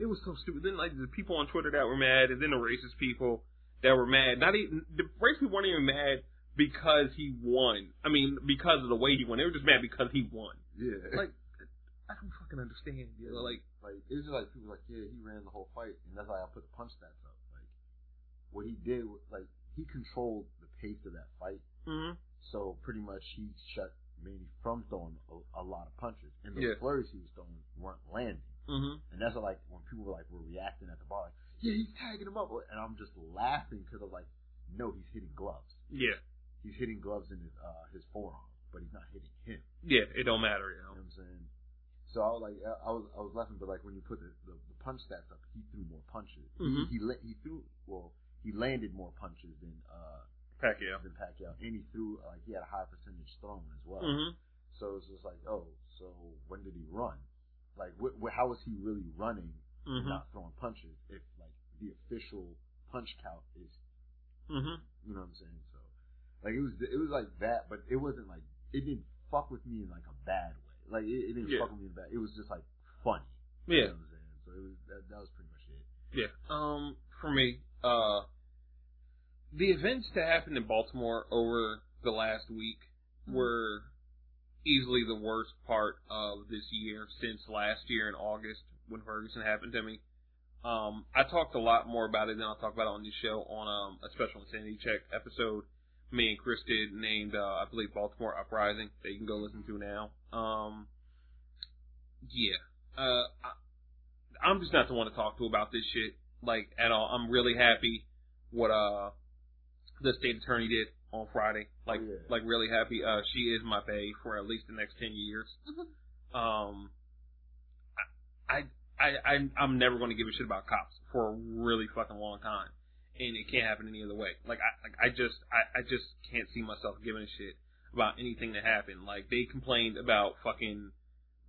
it was so stupid. Then like the people on Twitter that were mad, and then the racist people that were mad. Not even the racist people weren't even mad because he won. I mean, because of the way he won. They were just mad because he won. Yeah. Like, I don't fucking understand. Know, like, like it was just like people were like, yeah, he ran the whole fight, and that's why I put the punch stats up. Like, what he did, was, like, he controlled the pace of that fight. hmm So pretty much he shut Manny from throwing a, a lot of punches, and the Yeah. flurries he was throwing weren't landing. Hmm And that's what, like when people were like were reacting at the bar, like, yeah, he's tagging him up, and I'm just laughing because I'm like, no, he's hitting gloves. Yeah. He's hitting gloves in his uh, his forearm, but he's not hitting him. Yeah. It don't matter. You You know know. what I'm saying? So I was like, I I was I was laughing, but like when you put the, the, the punch stats up, he threw more punches. Mhm. He he, threw well, he landed more punches than uh Pacquiao. than Pacquiao, and he threw like he had a high percentage thrown as well. hmm So it's just like, oh, so when did he run? Like, wh- wh- how was he really running, and hmm not throwing punches? If like the official punch count is, hmm you know what I'm saying? So, like it was it was like that, but it wasn't like it didn't fuck with me in like a bad way. Like it, it didn't Yeah. fuck with me in bad. It was just like funny. Yeah. You know what I'm saying? So it was that, that was pretty much it. Yeah. Um, for me, uh, the events that happened in Baltimore over the last week were easily the worst part of this year since last year in August when Ferguson happened to me. Um, I talked a lot more about it than I'll talk about it on this show on um, a special insanity check episode me and Chris did named, uh, I believe, Baltimore Uprising that you can go listen to now. Um, yeah. Uh, I, I'm just not the one to talk to about this shit, like, at all. I'm really happy what, uh, the state attorney did on Friday. Like, Oh, yeah. like really happy. Uh, she is my bae for at least the next 10 years. Um, I, I, I, I'm never going to give a shit about cops for a really fucking long time. And it can't happen any other way. Like, I, like, I just, I, I just can't see myself giving a shit about anything that happened. Like, they complained about fucking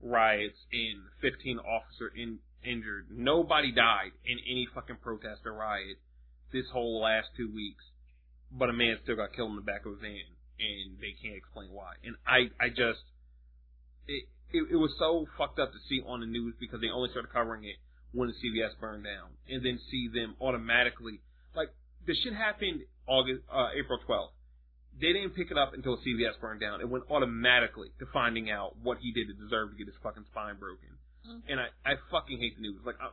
riots and 15 officer in, injured. Nobody died in any fucking protest or riot this whole last two weeks. But a man still got killed in the back of a van and they can't explain why. And I, I just, it, it, it was so fucked up to see on the news because they only started covering it when the CVS burned down, and then see them automatically like the shit happened August, uh, April 12th. They didn't pick it up until CVS burned down. It went automatically to finding out what he did to deserve to get his fucking spine broken. Mm. And I, I fucking hate the news. Like, I,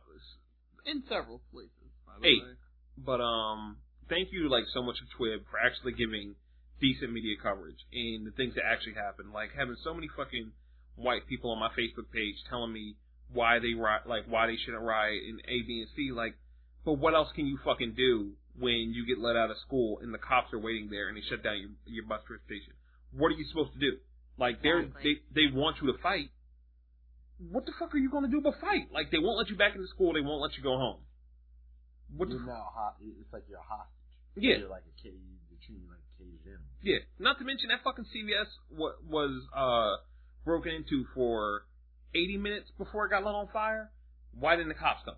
In several places, by the Eight. way. but um, thank you like so much to Twib for actually giving decent media coverage and the things that actually happened. Like having so many fucking white people on my Facebook page telling me why they riot, like why they shouldn't riot in A, B, and C. Like, but what else can you fucking do when you get let out of school and the cops are waiting there and they shut down your your bus transportation? What are you supposed to do? Like they're Exactly. they they want you to fight. What the fuck are you gonna do but fight? Like they won't let you back into school. They won't let you go home. What You're now ho- it's like you're a hostage. Yeah. You're like a cage. Treating you like a caged animal. Yeah, not to mention that fucking CVS wa- was uh broken into for 80 minutes before it got lit on fire. Why didn't the cops come?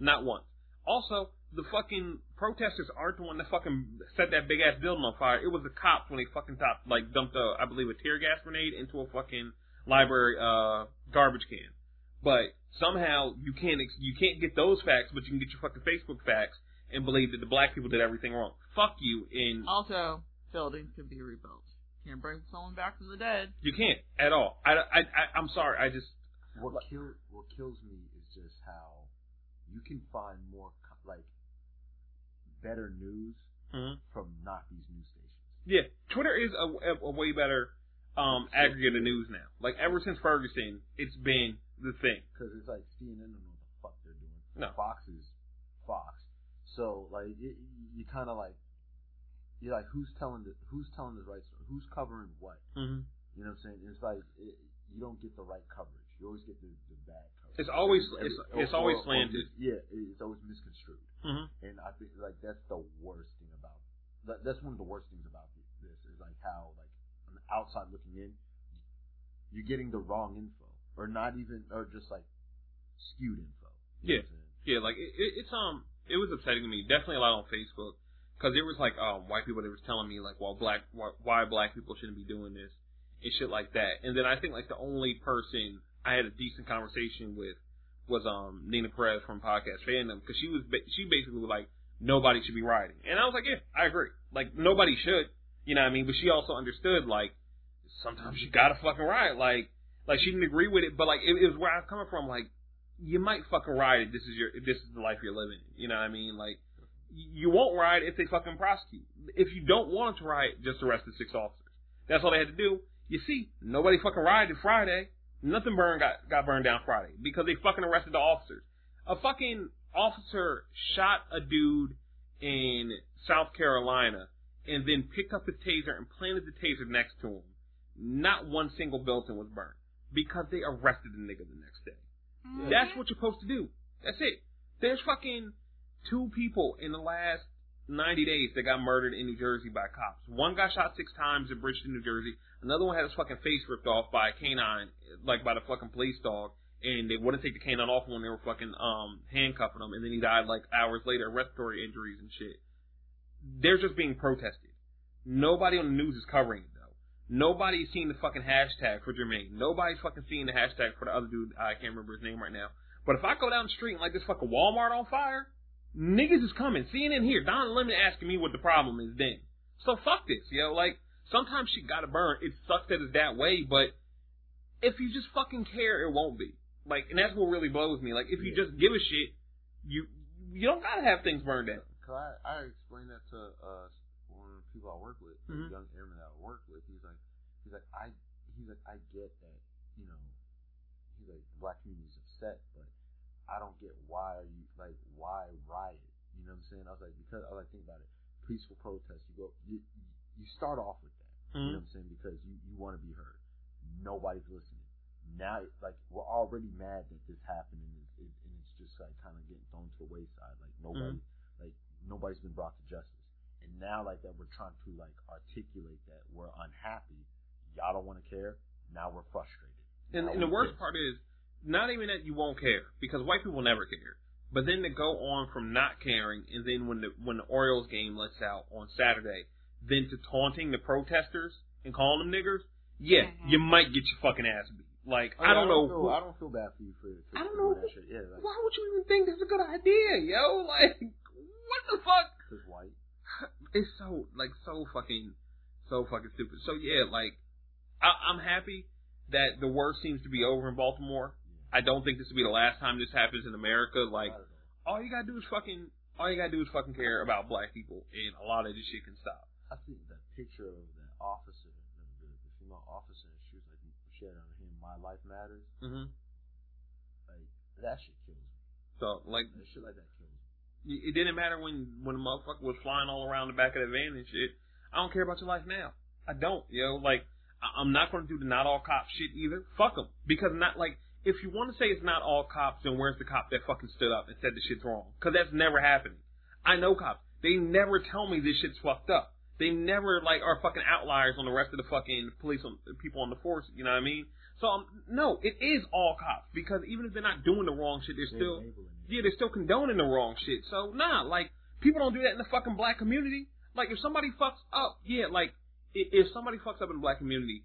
Not once. Also, the fucking protesters aren't the one that fucking set that big ass building on fire. It was the cops when they fucking top like dumped a I believe a tear gas grenade into a fucking library uh garbage can. But somehow you can't ex- you can't get those facts, but you can get your fucking Facebook facts and believe that the black people did everything wrong. Fuck you and Also, buildings can be rebuilt. Can't bring someone back from the dead. You can't at all. I, I, I, I'm sorry. I just What kill what kills me is just how you can find more like better news Mhm. from not these news stations. yeah. Twitter is a, a, a way better um, aggregate of news now. Like ever since Ferguson, it's been the thing. Because it's like CNN don't know what the fuck they're doing. No. Fox is Fox. So like it, you kind of like you're like who's telling the who's telling the right story? Who's covering what? Mm-hmm. You know what I'm saying? It's like it, you don't get the right coverage. You always get the, the bad coverage. It's always Every- it's, it's or- always slanted. yeah, it's always misconstrued. Mm-hmm. And I think like that's the worst thing about that, that's one of the worst things about this is like how like on the outside looking in, you're getting the wrong info or not even or just like skewed info. You I'm? Yeah, like it, it, it's um, it was upsetting to me. Definitely a lot on Facebook because there was like um white people that was telling me like, well, black why, why black people shouldn't be doing this and shit like that. And then I think like the only person I had a decent conversation with was um Nina Perez from podcast fandom because she was she basically was like nobody should be riding, and I was like, yeah, I agree. Like nobody should, you know what I mean? But she also understood like sometimes you gotta fucking ride. Like like she didn't agree with it, but like it, it was where I was coming from. Like you might fucking ride if this is your if this is the life you're living. You know what I mean? Like you won't ride if they fucking prosecute. If you don't want to ride, just arrest the six officers. That's all they had to do. You see, nobody fucking rided Friday. Nothing burned got got burned down Friday because they fucking arrested the officers. A fucking officer shot a dude in South Carolina and then picked up his taser and planted the taser next to him. Not one single building was burned because they arrested the nigga the next day. Mm-hmm. That's what you're supposed to do. That's it. There's fucking two people in the last 90 days that got murdered in New Jersey by cops. One got shot six times in Bridgeton, New Jersey. Another one had his fucking face ripped off by a canine, like by the fucking police dog. And they wouldn't take the canine off when they were fucking um handcuffing him. And then he died like hours later, respiratory injuries and shit. They're just being protested. Nobody on the news is covering it. Nobody's seen the fucking hashtag for Jermaine. Nobody's fucking seeing the hashtag for the other dude. I can't remember his name right now. But if I go down the street and like this fucking Walmart on fire, niggas is coming. CNN here. Don Lemon asking me what the problem is then. So fuck this, yo. Like, sometimes shit gotta burn. It sucks that it's that way, but if you just fucking care, it won't be. Like, and that's what really blows me. Like, if you just give a shit, you you don't gotta have things burned down. Cause I, I explained that to uh one of the people I work with, Mhm. a young airman that I work with. Like, he's like, I, he's like, I get that, you know, he's like, the black community's upset, but I don't get why are you like, why riot? You know what I'm saying? I was like, because I was like, think about it, peaceful protest. You go, you, you start off with that. You know mm-hmm. what I'm saying? Because you, you want to be heard. Nobody's listening. Now, like, we're already mad that this happened and, it, it, and it's just like kind of getting thrown to the wayside. Like, nobody, mm-hmm. like, nobody's been brought to justice. And now, like, that we're trying to, like, articulate that we're unhappy. Y'all don't want to care. Now we're frustrated. And, Now and the we worst pissed. part is not even that you won't care because white people never care. But then to go on from not caring, and then when the when the Orioles game lets out on Saturday, then to taunting the protesters and calling them niggers, yeah, Mhm. you might get your fucking ass beat. Like Oh, I don't know. Feel, who- I don't feel bad for you for. for I don't know who- That shit. Yeah, like, why would you even think that's a good idea, yo? Like, what the fuck? cause white. It's so like so fucking so fucking stupid. So yeah, like I, I'm happy that the worst seems to be over in Baltimore. I don't think this will be the last time this happens in America. Like all. you gotta do is fucking all you gotta do is fucking care about black people, and a lot of this shit can stop. I think that picture of that officer, the, the, female officer, she was like, she had on him, "My life matters." hmm Like that shit kills me. So like That shit like that kills me. it didn't matter when when the motherfucker was flying all around the back of the van and shit. I don't care about your life now. I don't, yo. Know? Like I- I'm not gonna do the not all cops shit either. Fuck them because not like if you want to say it's not all cops, then where's the cop that fucking stood up and said the shit's wrong? Because that's never happening. I know cops. They never tell me this shit's fucked up. They never like are fucking outliers on the rest of the fucking police on people on the force. You know what I mean? So um, no, it is all cops because even if they're not doing the wrong shit, they're They're still yeah, they're still condoning the wrong shit. So nah, like people don't do that in the fucking black community. Like if somebody fucks up, yeah, like if somebody fucks up in the black community,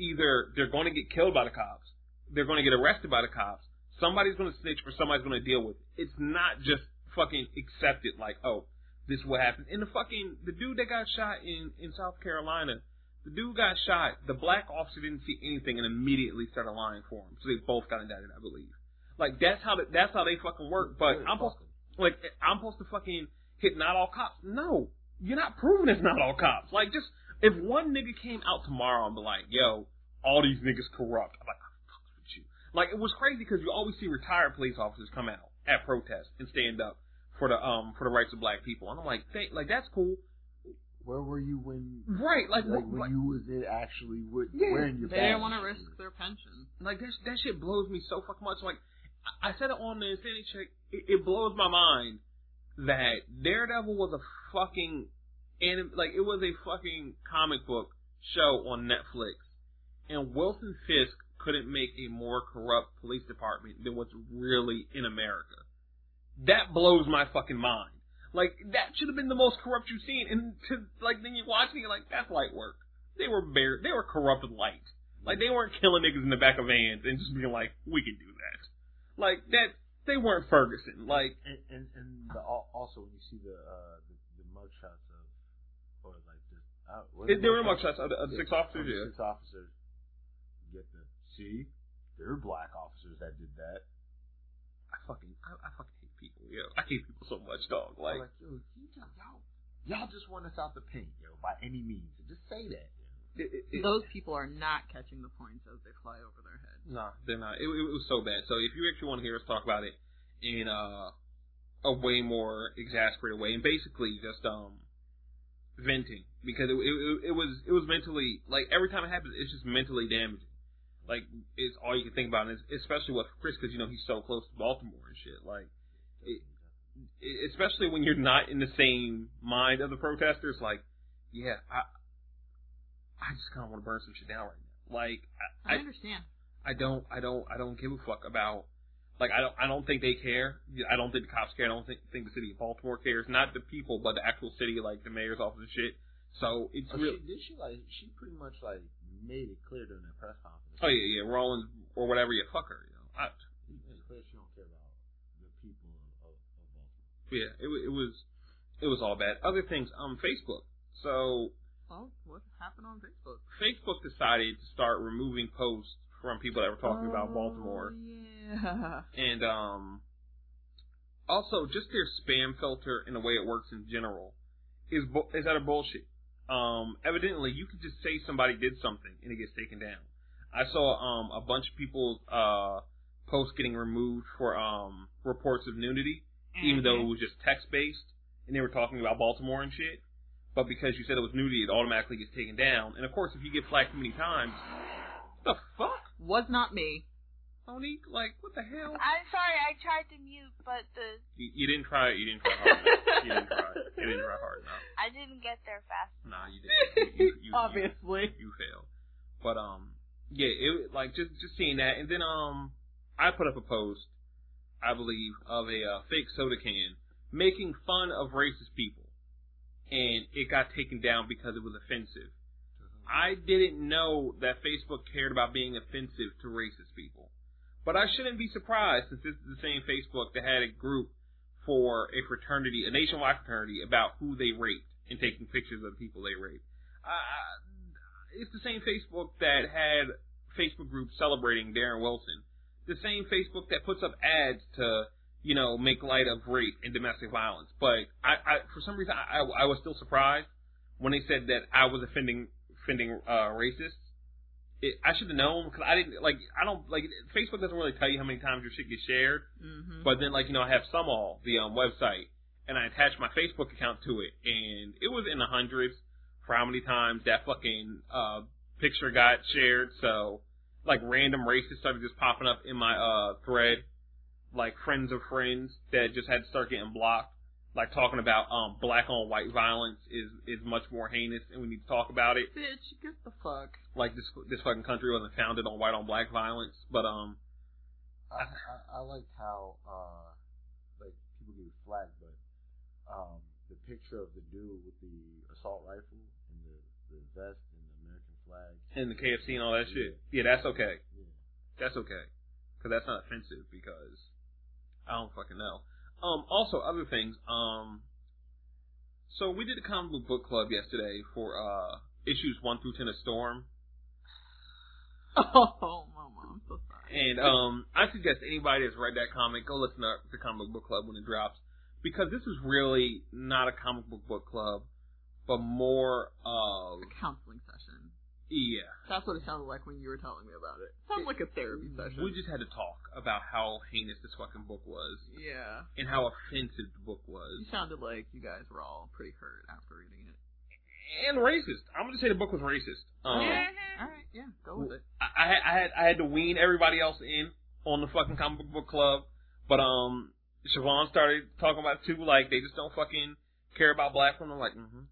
either they're going to get killed by the cops, they're going to get arrested by the cops, somebody's going to snitch or somebody's going to deal with it. It's not just fucking accepted like, oh, this is what happened. And the fucking the dude that got shot in in South Carolina, the dude got shot. The black officer didn't see anything and immediately started lying for him. So they both got indicted, I believe. Like that's how the, that's how they fucking work. But I'm supposed like I'm supposed to fucking hit not all cops. No, you're not proving it's not all cops. Like just if one nigga came out tomorrow and be like, yo, all these niggas corrupt. I'm like, I'm fucking with you. Like it was crazy because you always see retired police officers come out at protests and stand up for the um for the rights of black people. And I'm like, thank, like that's cool, Where were you when? right? Like, Like, when like, you was it actually with, Yeah, wearing your They didn't badge? want to risk their pension. like that that shit blows me so fucking much. Like I, I said it on the Insanity Check. It, it blows my mind that Daredevil was a fucking anim- like it was a fucking comic book show on Netflix, and Wilson Fisk couldn't make a more corrupt police department than what's really in America. That blows my fucking mind. Like that should have been the most corrupt you've seen, and to like then you're watching it like that's light work. They were bare, they were corrupt light. Like they weren't killing niggas in the back of vans and just being like, we can do that. Like that, they weren't Ferguson. Like And and, and the, also when you see the uh the, the mugshots of or like the uh, what are it, the there were mugshots? mugshots of the, of six officers. of Yeah. Six officers. You get the see, there are black officers that did that. I fucking, I, I fucking hate people. Yo, I hate people so much, dog. Like, like yo, you just, y'all y'all just want us out the paint, yo, by any means. Just say that. It, it, it, Those people are not catching the points as they fly over their heads. Nah, they're not. It, it, was so bad. So if you actually want to hear us talk about it in uh, a way more exasperated way, and basically just um venting because it, it, it was it was mentally like every time it happens, it's just mentally damaging. Like it's all you can think about, and it's, especially with Chris because you know he's so close to Baltimore and shit. Like it, it- especially when you're not in the same mind of the protesters. Like, yeah, I I just kind of want to burn some shit down right now. Like I, I, I understand. I don't I don't I don't give a fuck about like I don't I don't think they care. I don't think the cops care. I don't think think the city of Baltimore cares. Not the people, but the actual city, like the mayor's office and shit. So it's Oh, real. she, did she like? She pretty much like made it clear during that press conference. Oh yeah, yeah, Rollins or whatever. Yeah, fuck her. You know. I, She made it clear she don't care about the people of, of, of Baltimore. yeah, it, it was it was all bad. Other things, um, Facebook. So Well, what happened on Facebook? Facebook decided to start removing posts from people that were talking about Baltimore. Oh, Yeah. and um also just their spam filter and the way it works in general is bu- is utter bullshit. Um, evidently, you could just say somebody did something and it gets taken down. I saw um a bunch of people's uh posts getting removed for um reports of nudity, even though it was just text based and they were talking about Baltimore and shit. But because you said it was nudity, it automatically gets taken down. And of course, if you get flagged too many times, the fuck? Was not me. Monique, like, what the hell? I'm sorry, I tried to mute, but the You, you didn't try. You didn't try hard enough. You didn't try. You didn't try hard enough. I didn't get there fast. Nah, you didn't. You, you, you, Obviously. you, you failed. But um, yeah, it like just just seeing that, and then um, I put up a post, I believe, of a uh, fake soda can making fun of racist people, and it got taken down because it was offensive. I didn't know that Facebook cared about being offensive to racist people. But I shouldn't be surprised since this is the same Facebook that had a group for a fraternity, a nationwide fraternity, about who they raped and taking pictures of the people they raped. Uh, it's the same Facebook that had Facebook groups celebrating Darren Wilson. The same Facebook that puts up ads to, you know, make light of rape and domestic violence. But I, I for some reason, I, I was still surprised when they said that I was offending, offending uh, racists it, I should have known because I didn't like. I don't like Facebook doesn't really tell you how many times your shit gets shared. Mm-hmm. But then like you know I have some all the um, website and I attached my Facebook account to it and it was in the hundreds for how many times that fucking uh picture got shared. So like random racists started just popping up in my uh thread, like friends of friends that just had to start getting blocked. Like talking about um black on white violence is is much more heinous and we need to talk about it Bitch, get the fuck. like this this fucking country wasn't founded on white on black violence. But um, I, I, I liked how uh like people get flagged, but um the picture of the dude with the assault rifle and the, the vest and the American flag. and the KFC and all that shit, yeah, that's okay. Yeah. That's okay, because that's not offensive. Because I don't fucking know. Um, also other things. Um, so we did a comic book book club yesterday for uh issues one through ten of Storm, Oh, mama, I'm so sorry. and um, I suggest anybody that's read that comic go listen to the comic book club when it drops, because this is really not a comic book book club, but more of A counseling session. Yeah. That's what it sounded like when you were telling me about it. Sounds like a therapy session. We just had to talk about how heinous this fucking book was yeah. and how offensive the book was You sounded like you guys were all pretty hurt after reading it. and racist. I'm gonna say the book was racist. Um, Yeah. Alright, yeah, go with it. I, I, had- I had I had to wean everybody else in on the fucking comic book club, but um, Siobhan started talking about it too. Like they just don't fucking care about black women. I'm like, mm-hmm,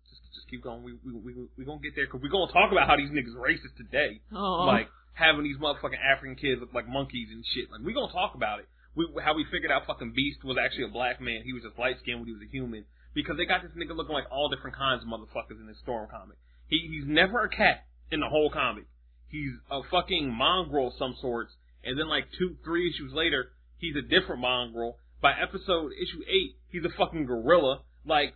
keep going. We we we we gonna get there because we gonna talk about how these niggas racist today. Like having these motherfucking African kids look like monkeys and shit. Like we gonna talk about it. We how we figured out fucking Beast was actually a black man. He was just light skinned when he was a human because they got this nigga looking like all different kinds of motherfuckers in this Storm comic. He he's never a cat in the whole comic. He's a fucking mongrel of some sorts. And then like two three issues later, he's a different mongrel. By episode issue eight, he's a fucking gorilla. Like,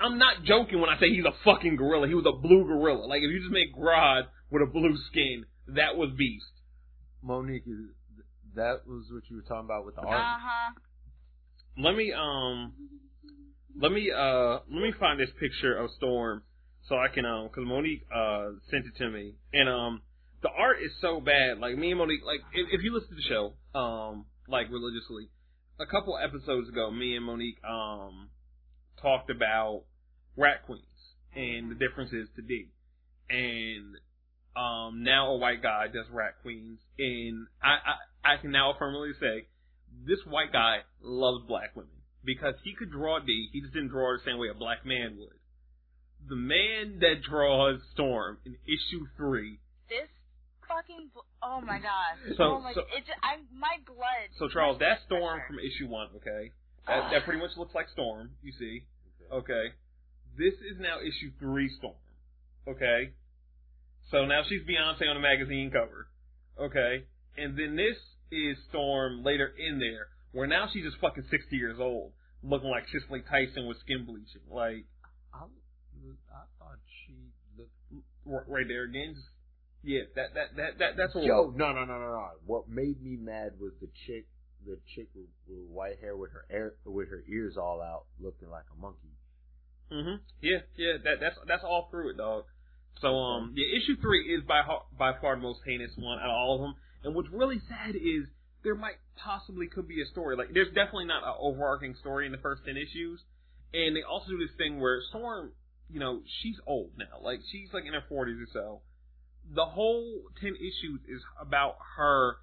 I'm not joking when I say he's a fucking gorilla. He was a blue gorilla. Like, if you just make Grodd with a blue skin, that was Beast. Monique, that was what you were talking about with the Uh art. huh. Let me um, let me uh, let me find this picture of Storm so I can um, cause Monique uh sent it to me, and um, the art is so bad. Like me and Monique, like if, if you listen to the show, um, like religiously, a couple episodes ago, me and Monique um talked about Rat Queens and the differences to Dee, and um now a white guy does Rat Queens, and I I, I can now firmly say this white guy loves black women because he could draw Dee, he just didn't draw her the same way a black man would. The man that draws Storm in issue three This fucking. Oh my god. So- oh my. so- it just, I my blood. So Charles, my that's Storm from issue one, okay? That, that pretty much looks like Storm, you see. Okay. This is now issue three Storm. Okay? So now she's Beyonce on the magazine cover. Okay? And then this is Storm later in there, where now she's just fucking 60 years old, looking like Cicely Tyson with skin bleaching. Like, I, I thought she looked. right there again. Yeah, that, that, that, that, that's what Yo, no, no, no, no, no. What made me mad was the chick, the chick with, with white hair with her air, with her ears all out, looking like a monkey. Hmm Yeah, yeah, that that's that's all through it, dog. So um, yeah, issue three is by by far the most heinous one out of all of them. And what's really sad is there might possibly could be a story. Like there's definitely not an overarching story in the first ten issues. And they also do this thing where Storm, you know, she's old now. Like she's like in her forties or so. The whole ten issues is about her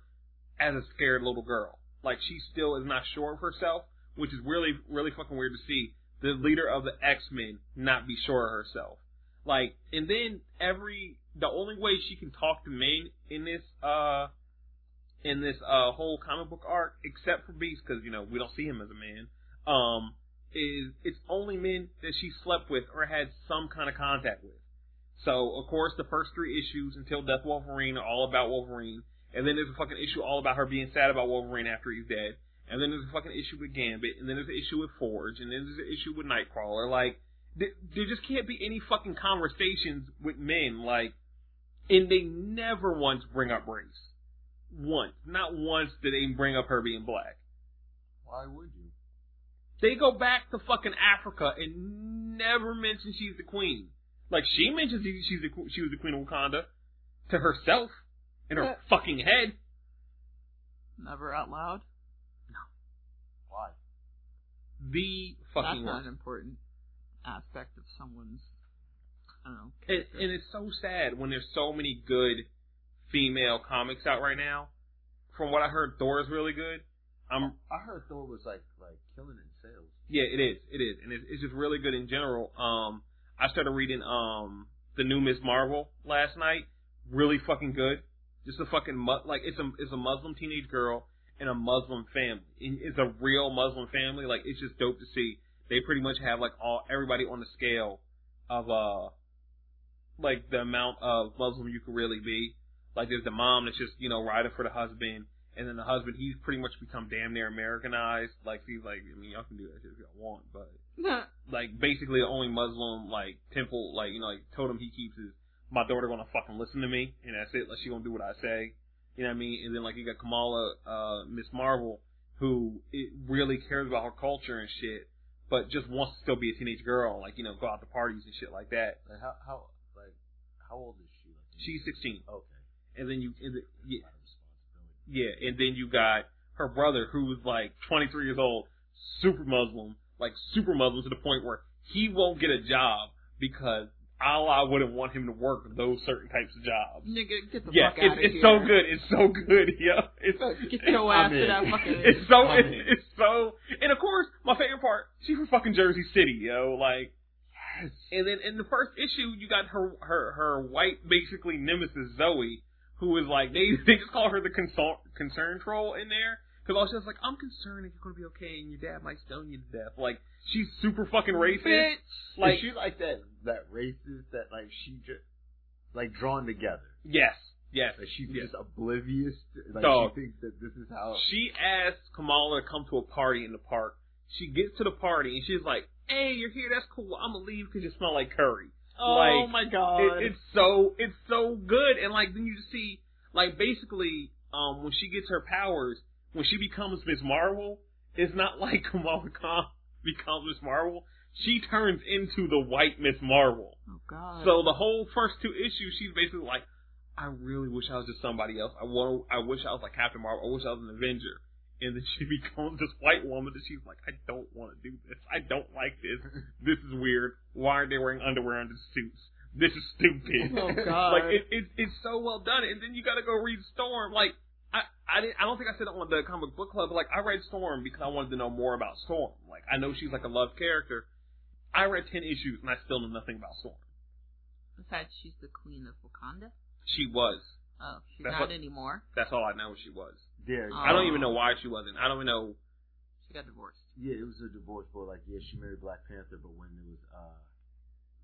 as a scared little girl. Like she still is not sure of herself, which is really really fucking weird to see the leader of the X Men not be sure of herself. Like, and then every the only way she can talk to men in this uh in this uh whole comic book arc, except for Beast, because you know we don't see him as a man, um, is it's only men that she slept with or had some kind of contact with. So of course the first three issues until Death Wolverine are all about Wolverine, and then there's a fucking issue all about her being sad about Wolverine after he's dead. And then there's a fucking issue with Gambit, and then there's an issue with Forge, and then there's an issue with Nightcrawler. Like, there, there just can't be any fucking conversations with men, like, and they never once bring up race. Once. Not once did they bring up her being black. Why would you? They go back to fucking Africa and never mention she's the queen. Like, she mentions she- she's the, she was the queen of Wakanda to herself in her Yeah. fucking head. Never out loud. Why? The fucking That's not an important aspect of someone's. I don't know. And, and it's so sad when there's so many good female comics out right now. From what I heard, Thor is really good. I'm I heard Thor was like like killing in sales. yeah, it is, it is, and it's, it's just really good in general. Um, I started reading um the new Miss Marvel last night. Really fucking good. Just a fucking mu- like it's a it's a Muslim teenage girl and a Muslim family. It's a real Muslim family. Like it's just dope to see. They pretty much have like all everybody on the scale of uh like the amount of Muslim you could really be. Like there's the mom that's just you know riding for the husband, and then the husband he's pretty much become damn near Americanized. Like he's like I mean y'all can do that shit if y'all want, but like basically the only Muslim like temple like you know like totem he keeps is my daughter gonna fucking listen to me and that's it. Like she gonna do what I say. You know what I mean? And then like you got Kamala, uh, Miss Marvel, who it really cares about her culture and shit, but just wants to still be a teenage girl, like you know go out to parties and shit like that. Like how how like how old is she? Like She's 16, okay. and then you and the, yeah, A lot of responsibility. yeah, and then you got her brother who's like 23 years old, super Muslim, like super Muslim to the point where he won't get a job because Allah wouldn't want him to work those certain types of jobs. Nigga, get the Yeah, fuck it's, out of here. it's so good. It's so good. Yeah, it's Get your I'm ass to in. that fucking. it's so it's, it's so and of course my favorite part she's from fucking Jersey City yo like Yes. and then in the first issue you got her her her white basically nemesis Zoe who is like they they just call her the consult concern troll in there because all she's like I'm concerned if you're gonna be okay and your dad might stone you to death like she's super fucking racist Bitch. like is she like that that racist that like she just like drawn together. yes Yes. Like she's yes. just oblivious. To, like Dog. she thinks that this is how. She asks Kamala to come to a party in the park. She gets to the party and she's like, "Hey, you're here. That's cool. I'm gonna leave because you smell like curry." Oh Like, my god. It, it's so it's so good, and like then you just see like basically um when she gets her powers, when she becomes Miss Marvel, it's not like Kamala Khan becomes Miss Marvel. She turns into the white Miss Marvel. oh god. So the whole first two issues, she's basically like, I really wish I was just somebody else. I want, I wish I was like Captain Marvel. I wish I was an Avenger. And then she becomes this white woman, and she's like, I don't want to do this. I don't like this. This is weird. Why aren't they wearing underwear under suits? This is stupid. Oh, God. like it, it, it's so well done. And then you got to go read Storm. Like I, I didn't. I don't think I said it on the comic book club. But like I read Storm because I wanted to know more about Storm. Like I know she's like a loved character. I read ten issues and I still know nothing about Storm. Besides, she's the queen of Wakanda. She was. Oh, she's That's not what- anymore. That's all I know. She was. Yeah, Oh. I don't even know why she wasn't. I don't even know. She got divorced. yeah, it was a divorce, but like, yeah, she married Black Panther, but when it was, uh,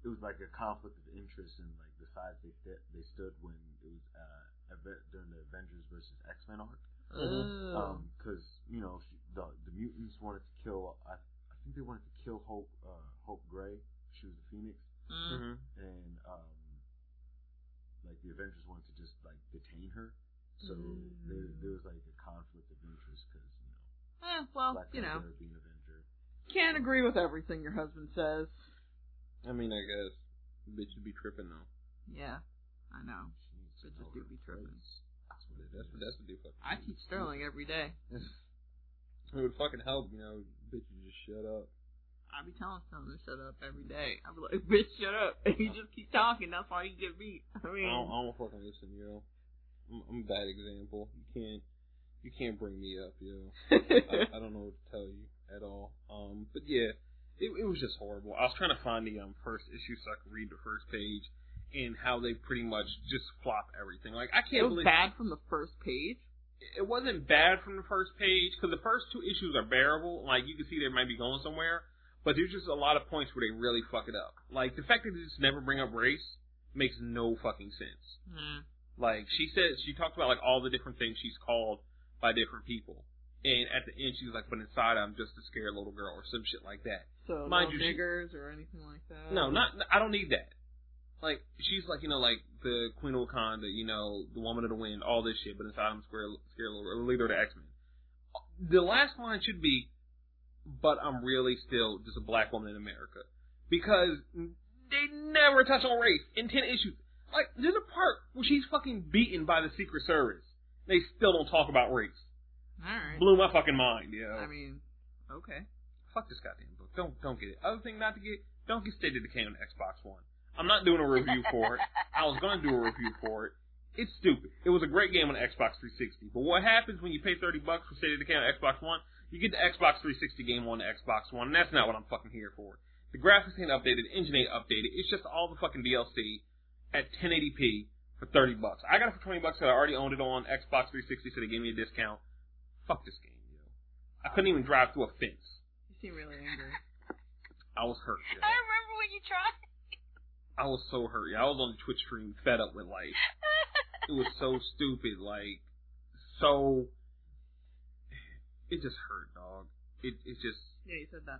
it was like a conflict of interest and like the sides they st- they stood when it was uh Ave- during the Avengers versus X Men arc. Mhm. Oh. Um, because you know she, the the mutants wanted to kill. I I think they wanted to kill Hope uh Hope Gray. She was the Phoenix, Mm. Mm-hmm. and um, like the Avengers wanted to just like detain her. So Mm. there there was like a conflict of interest because you know Eh, well, Black you know, being Avenger. can't agree with everything your husband says. I mean, I guess the bitch would be tripping though. Yeah, I know. She needs to Bitches know do be tripping. That's what it That's is. that's what fucking. I teach Sterling every day. It would fucking help, you know. Bitches just shut up. I be telling Sterling to shut up every day. I be like, bitch, shut up. And you just keep talking. That's why you get beat. I I mean, don't, I don't fucking listen, yo. I'm, I'm a bad example. You can't, you can't bring me up, yo. I, I don't know what to tell you at all. Um, but yeah, it, it was just horrible. I was trying to find the um first issue so I could read the first page and how they pretty much just flop everything. Like I can't it was believe bad from the first page. it wasn't bad from the first page because the first two issues are bearable. Like you can see they might be going somewhere, but there's just a lot of points where they really fuck it up. Like the fact that they just never bring up race makes no fucking sense. Mm. Like she said, she talked about like all the different things she's called by different people, and at the end she was like, "But inside I'm just a scared little girl" or some shit like that. So Mind no you, she- niggers or anything like that. No, not I don't need that. Like she's like you know like the Queen of Wakanda, you know the Woman of the Wind, all this shit, but inside I'm scared, scared little or the leader of the X Men. The last line should be, "But I'm really still just a black woman in America," because they never touch on race in ten issues. Like there's a part where she's fucking beaten by the Secret Service. They still don't talk about race. All right. Blew my fucking mind, yo. I mean, okay. Fuck this goddamn book. Don't don't get it. Other thing not to get, don't get State of Decay on Xbox One. I'm not doing a review for it. I was gonna do a review for it. It's stupid. It was a great game on the Xbox 360. But what happens when you pay 30 bucks for State of Decay on Xbox One? You get the Xbox 360 game on the Xbox One, and that's not what I'm fucking here for. The graphics ain't updated, the engine ain't updated. It's just all the fucking DLC at 1080p for 30 bucks. I got it for 20 bucks because I already owned it on Xbox 360, so they gave me a discount. Fuck this game, yo. I couldn't even drive through a fence. You seem really angry. I was hurt. Yo. I remember when you tried. I was so hurt. I was on the Twitch stream, fed up with life. It was so stupid. Like, so it just hurt, dog. It it just Yeah, you said that.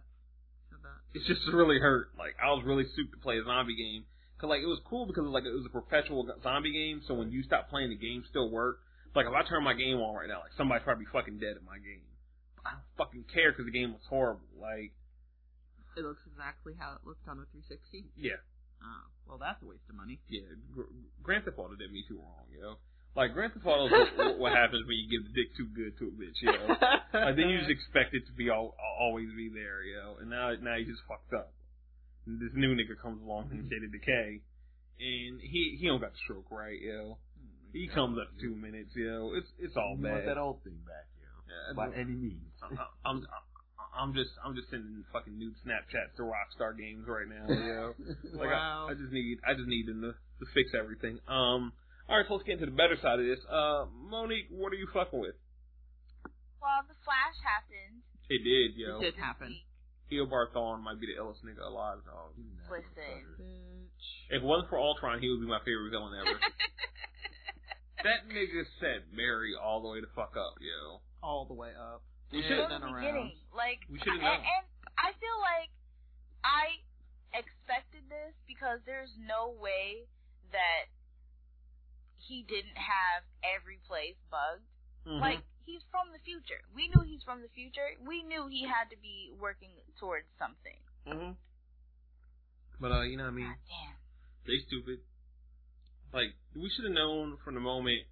You said that. it just really hurt. Like, I was really stupid to play a zombie game. Cause like it was cool because like it was a perpetual zombie game. So when you stop playing, the game still worked. Like if I turn my game on right now, like somebody's probably fucking dead in my game. I don't fucking care because the game was horrible. Like, It looks exactly how it looked on the 360. yeah, Oh, well, that's a waste of money. yeah. Gr- Grand Theft Auto did me too wrong, you know. Like Grand Theft Auto is what, what happens when you give the dick too good to a bitch, you know. Like then you just expect it to be all always be there, you know. And now now you just fucked up. And this new nigga comes along from State of Decay, and he he don't got the stroke right, you know. Mm-hmm. He comes up two minutes, you know. It's it's all you want that old thing back, yo. Yeah, By any means. I- I'm I'm just I'm just sending fucking nude Snapchats to Rockstar Games right now, yo. Like Wow. I, I just need I just need them to, to fix everything. Um all right, so let's get into the better side of this. Uh Monique, what are you fucking with? Well, the Flash happened. It did, yo. It did happen. week. Eobard might be the illest nigga alive, dog. Listen. Bitch. If it wasn't for Ultron, he would be my favorite villain ever. that nigga set Mary all the way to fuck up, yo. All the way up. We And should- From then the around. beginning, like, We should've and, known. and I feel like I expected this because there's no way that he didn't have every place bugged. Mhm. Like he's from the future. We knew he's from the future. We knew he had to be working towards something. Mhm. But uh, you know what I mean? God damn. They stupid. Like we should have known from the moment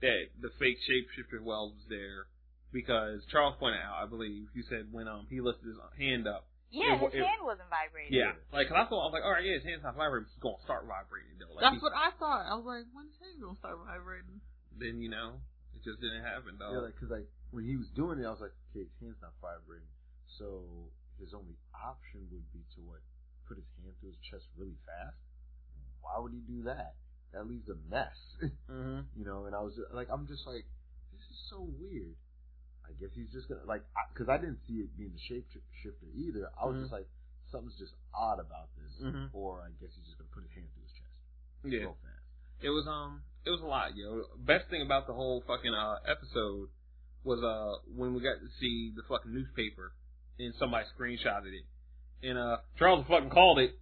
that the fake shapeshifter Wells was there, because Charles pointed out, I believe, you said when um he lifted his hand up. Yeah, It his it- hand wasn't vibrating. Yeah, like 'cause I thought I was like, all right, yeah, his hand's not vibrating, he's gonna start vibrating though. Like, That's he- what I thought. I was like, when's his gonna start vibrating? then you know it just didn't happen though. Yeah, like, cause like when he was doing it, I was like, okay, his hand's not vibrating, so his only option would be to what put his hand through his chest really fast. Why would he do that? That leaves a mess, mm-hmm. you know. And I was just, like, I'm just like, this is so weird. I guess he's just gonna like, I, cause I didn't see it being the shapeshifter either. I was Mhm. just like, something's just odd about this, Mhm. or I guess he's just gonna put his hand through his chest Yeah. real fast. It was um it was a lot, yo. Best thing about the whole fucking uh episode was uh when we got to see the fucking newspaper and somebody screenshotted it. And uh Charles fucking called it.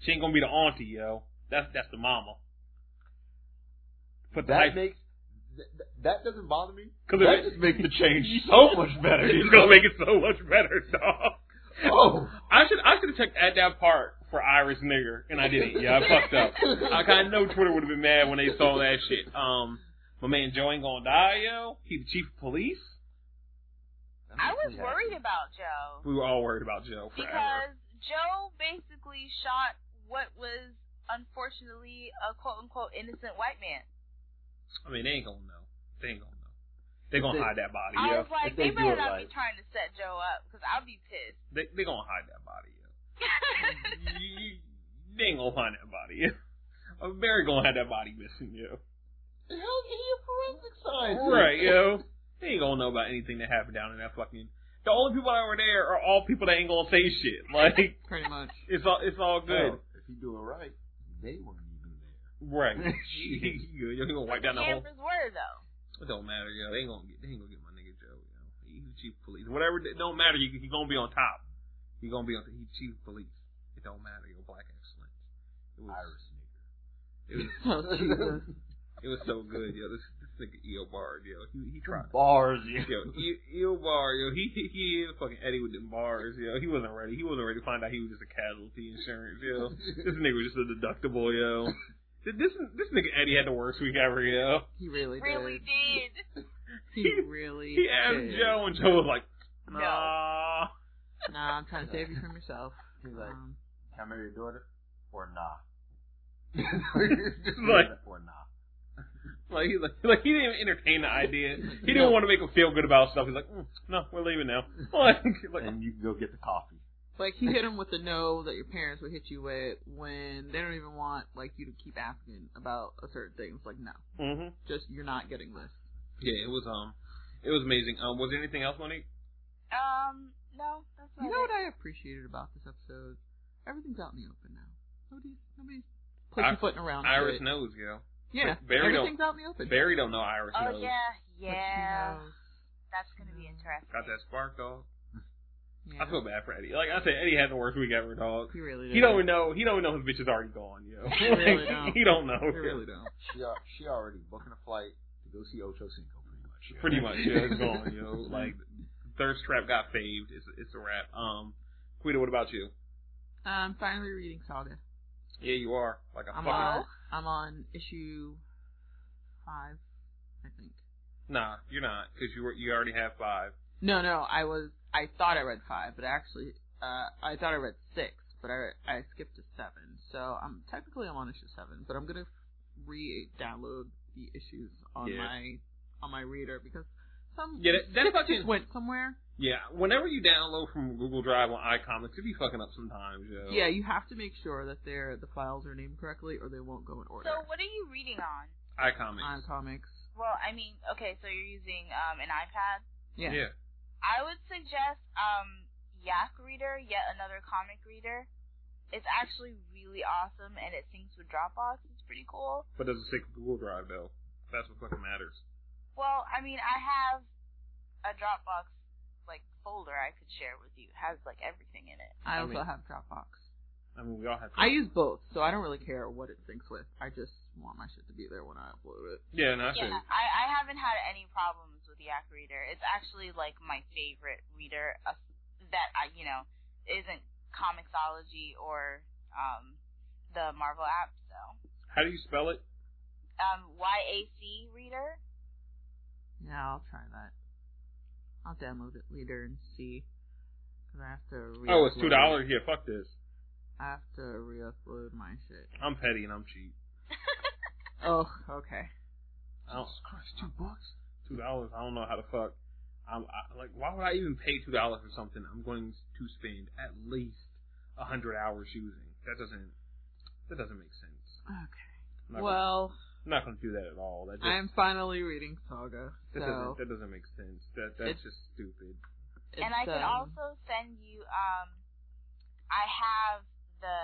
She ain't gonna be the auntie, yo. That's that's the mama. Put the That makes th- th- that doesn't bother me. 'Cause that it- just makes the change so much better. It's gonna make it so much better, dog. Oh. I should I should have checked at that part for Iris nigger, and I didn't. Yeah, I fucked up. I kind of know Twitter would have been mad when they saw that shit. Um, my man Joe ain't gonna die, yo. He the chief of police. I was me worried about Joe We were all worried about Joe forever. because Joe basically shot what was unfortunately a quote unquote innocent white man. I mean, they ain't gonna know. They ain't gonna know. They gonna They- hide that body, I yo. was like, If they they, better not right. be trying to set Joe up because I'll be pissed. They they gonna hide that body, yo. You- they ain't gonna find that body. Yo. Uh, Barry gonna have that body missing, yo. The hell is he a forensic scientist? Right, yo. They ain't gonna know about anything that happened down in that fucking. The only people that were there are all people that ain't gonna say shit. Like Pretty much. it's all it's all good. Hell, if you do it right, they weren't even there. Right. Shit. you you gonna wipe down the whole. Campers were though. It don't matter, yo. They ain't gonna get. They ain't gonna get my nigga Joe. Yo. He's the chief police. Whatever. It don't matter. You he gonna be on top. He gonna be on. He's chief police. It don't matter. Yo, black excellence. It was. Iris It was. Jesus. nigga. It was so good, yo. This this nigga Eobard, yo. He he tried. Bars, yeah. Yo, E- Eo Bar, yo, he he he fucking Eddie with them bars, yo. He wasn't ready. He wasn't ready to find out he was just a casualty insurance, yo. This nigga was just a deductible, yo. This this nigga Eddie had the worst week ever, yo. He really did. Really did. He really He asked did. Joe, and Joe was like, No. Nah. Nah, I'm trying to save you from yourself. He's like, Um, can I marry your daughter? Or nah? Like- or nah. Like he like, like he didn't even entertain the idea. He didn't want to make him feel good about stuff. He's like, mm, no, we're leaving now. Like, like and you can go get the coffee. Like he hit him with the no that your parents would hit you with when they don't even want like you to keep asking about a certain thing. It's like no, hmm just you're not getting this. yeah, it was um, it was amazing. Um, was there anything else, Monique? Um, no, that's not You know it. what I appreciated about this episode? Everything's out in the open now. Nobody's nobody's putting pussyfooting around. Iris shit. knows, yo. Yeah, Barry don't- everything's out in the open. Barry don't know Iris Oh knows. yeah, yeah. That's gonna be interesting. Got that spark, dog. Yeah. I feel bad for Eddie. Like I said, Eddie had the worst week ever, dog. He really did. He don't even know. He don't know his bitch is already gone, yo. He really don't. he don't know. He really don't. She she already booking a flight to go see Ocho Cinco, pretty much. yeah. Pretty much, yeah, it's gone, yo. Like thirst trap got faved. It's it's a wrap. Um, Quita, what about you? I'm finally reading Saga. Yeah, you are like a I'm fucking. on. I'm on issue five, I think. Nah, you're not, because you were you already have five. No, no, I was. I thought I read five, but actually, uh, I thought I read six, but I I skipped to seven. So I'm technically I'm on issue seven, but I'm gonna re-download the issues on Yeah. my on my reader because some Yeah, that- that six fucking- just went somewhere. Yeah, whenever you download from Google Drive on iComics, it be fucking up sometimes, yo. Yeah, you have to make sure that they're the files are named correctly, or they won't go in order. So what are you reading on? iComics. on comics, Well, I mean, okay, so you're using um an iPad. yeah. yeah. I would suggest um YACReader, yet another comic reader. It's actually really awesome, and it syncs with Dropbox. It's pretty cool. But does it sync with Google Drive though? That's what fucking matters. Well, I mean, I have a Dropbox like folder I could share with you. It has like everything in it. I I also mean- have Dropbox. I mean, we all have. I use both, so I don't really care what it syncs with. I just want my shit to be there when I upload it. Yeah, no, I Yeah. I, I haven't had any problems with YACReader. It's actually like my favorite reader uh, that I, you know, isn't Comixology or um the Marvel app. So, How do you spell it? um, YACReader. Yeah, I'll try that. I'll download it later and see. Cause I have to. Oh, it's two dollars. Yeah, fuck this. I have to re-upload my shit. I'm petty and I'm cheap. Oh, okay. I don't, Christ, two bucks, two dollars. I don't know how the fuck. I'm I, like, why would I even pay two dollars for something I'm going to spend at least a hundred hours using? That doesn't. That doesn't make sense. Okay. I'm not, Well, gonna, I'm not going to do that at all. That just, I'm finally reading Saga, that so doesn't. That doesn't make sense. That that's It's- just stupid. it's, and I can um, also send you. Um, I have the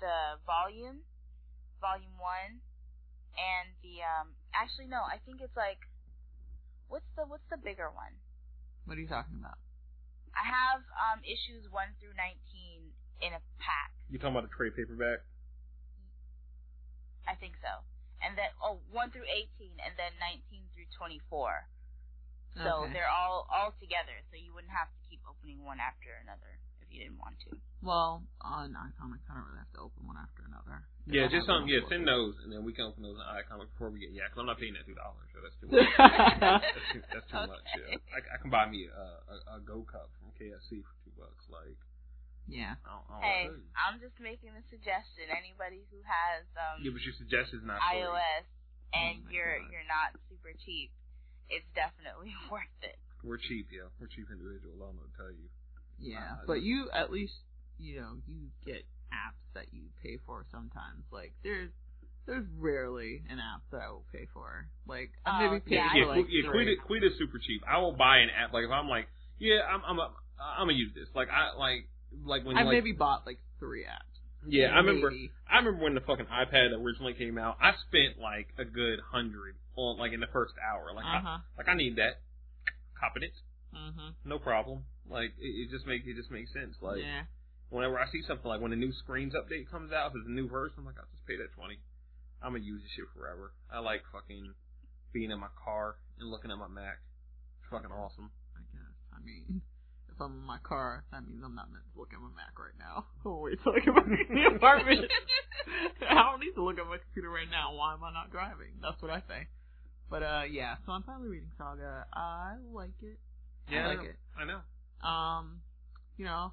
the volume, volume one, and the um. Actually, no. I think it's like, what's the what's the bigger one? What are you talking about? I have um issues one through nineteen in a pack. You talking about the trade paperback? I think so. And then oh, one through eighteen, and then nineteen through twenty-four. So Okay. they're all all together. So you wouldn't have to keep opening one after another if you didn't want to. Well, on iComics, I don't really have to open one after another. Yeah, just have um, yeah, send those, and then we can open those in iComic before we get yeah. Cause I'm not paying that two dollars, so that's too much. that's too, that's too much. Yeah, I, I can buy me a, a a Go Cup from KFC for two bucks. Like, Yeah. I don't, I don't Hey. I'm just making a suggestion. Anybody who has um Yeah, but your suggestion's not free. iOS and Oh you're God. you're not super cheap, it's definitely worth it. We're cheap, yeah. We're cheap individuals. I don't know what to tell you. Yeah, Uh, but you at least you know you get apps that you pay for sometimes. Like there's there's rarely an app that I will pay for. Like I Oh, maybe pay yeah, for yeah, like Qu- yeah, three. Quita, Quita's super cheap. I will buy an app. Like if I'm like, yeah, I'm I'm a, I'm gonna use this. Like I like like when I like maybe bought like three apps. yeah, I remember I remember when the fucking iPad originally came out. I spent like a good hundred on like in the first hour. Like Uh I, like I need that. Copping it, Mhm. no problem. Like it, it just makes it just makes sense. Like yeah. whenever I see something like when a new screens update comes out, if it's a new version, I'm like, I'll just pay that twenty. I'm gonna use this shit forever. I like fucking being in my car and looking at my Mac. It's fucking awesome. I guess. I mean, if I'm in my car, that means I'm not meant to look at my Mac right now. Oh wait till I get back in the apartment. I don't need to look at my computer right now. Why am I not driving? That's what I say. But uh, yeah. So I'm finally reading Saga. I like it. Yeah, I like it. I know. Um, you know,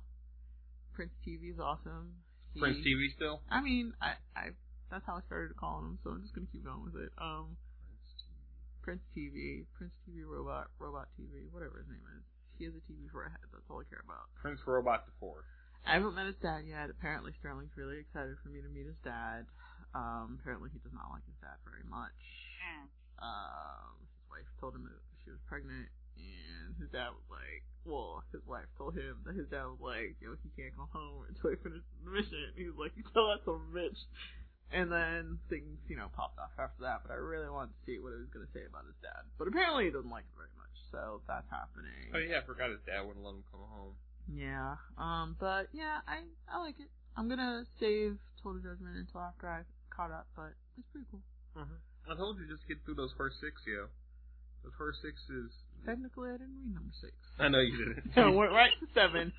Prince TV is awesome. He- Prince TV still. I mean, I, I that's how I started calling him, so I'm just gonna keep going with it. Um, Prince TV, Prince TV Robot, Robot TV, whatever his name is. He has a TV for a head. That's all I care about. Prince Robot the Four. I haven't met his dad yet. Apparently, Sterling's really excited for me to meet his dad. Um, apparently, he does not like his dad very much. Mm. Um, his wife told him that she was pregnant, and his dad was like, well, his wife told him that his dad was like, you know, he can't come home until he finishes the mission. He was like, you tell that a bitch. And then things, you know, popped off after that, but I really wanted to see what he was going to say about his dad. But apparently he doesn't like it very much, so that's happening. Oh yeah, I forgot his dad wouldn't let him come home. Yeah. Um. But yeah, I I like it. I'm gonna save Total Judgment until after I caught up, but it's pretty cool. I told you just get through those first six, yo. Those first six is. Technically, I didn't read number six. I know you didn't. I went right to seven,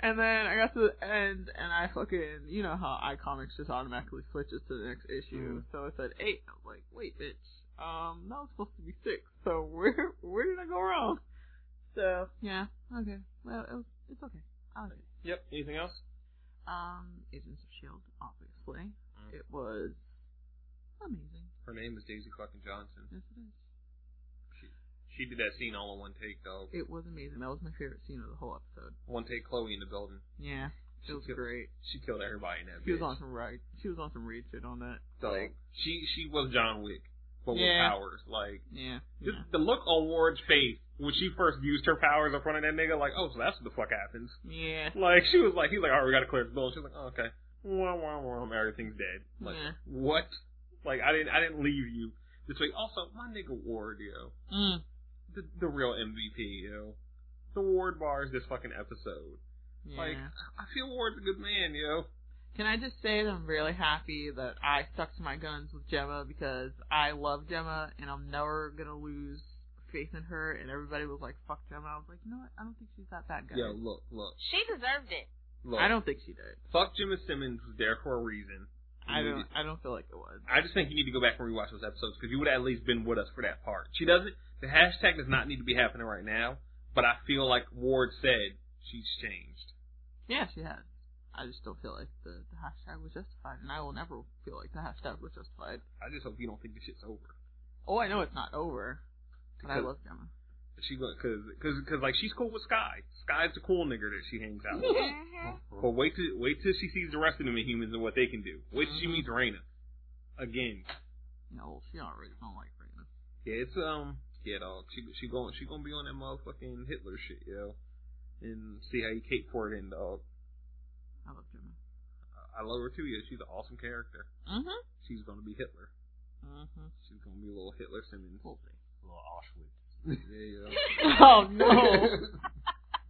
and then I got to the end, and I fucking you know how iComics just automatically switches to the next issue. Mhm. So I said eight. I was like, wait, bitch. Um, that was supposed to be six. So where where did I go wrong? So yeah, okay. Well, it was, it's okay. I like it. Yep. Anything else? Um, Agents of Shield, obviously. Mm. It was amazing. Her name is Daisy fucking Johnson. Yes, it is. She did that scene all in one take though. It was amazing. That was my favorite scene of the whole episode. One take Chloe in the building. Yeah, it was She killed- great. She killed everybody in that. She was on some right. She was on some read shit on that. So like, she she was John Wick, but with powers. Like yeah, just the look on Ward's face when she first used her powers in front of that nigga, like, oh, so that's what the fuck happens. yeah. Like she was like, he's like, all right, we gotta clear this building. She's like, oh, okay, wah, wah, wah, everything's dead. Like Yeah. what? Like I didn't I didn't leave you this week. Also, my nigga Ward, yo, Mm. The the real MVP, you know. The Ward bars this fucking episode. Yeah. Like, I feel Ward's a good man, you know. Can I just say that I'm really happy that I stuck to my guns with Jemma because I love Jemma and I'm never gonna lose faith in her. And everybody was like, "Fuck Jemma." I was like, you know what? I don't think she's that bad, guys. Yo, look, look, She deserved it. look. I don't think she did. Fuck Jemma Simmons was there for a reason. I don't. need- I don't feel like it was. I just think you need to go back and rewatch those episodes because you would have at least been with us for that part. She doesn't. The hashtag does not need to be happening right now, but I feel like Ward said she's changed. Yeah, she has. I just don't feel like the, the hashtag was justified, and I will never feel like the hashtag was justified. I just hope you don't think this shit's over. Oh, I know it's not over, but I Because- love Jemma. She go because because because like she's cool with Skye. Skye's the cool nigger that she hangs out with. Mm-hmm. But wait till wait till she sees the rest of them humans and what they can do. Wait till she Mhm. meets Raina again. No, well she already don't like Raina. Yeah, it's um yeah dog. She she going she gonna be on that motherfucking Hitler shit, yo. And see how you cape for it in dog. I love Jemma. I love her too. Yeah, she's an awesome character. Mm-hmm. She's gonna be Hitler. Mm-hmm. She's gonna be a little Hitler Simmons. We'll see. A little Auschwitz. Yeah, yeah. Oh no!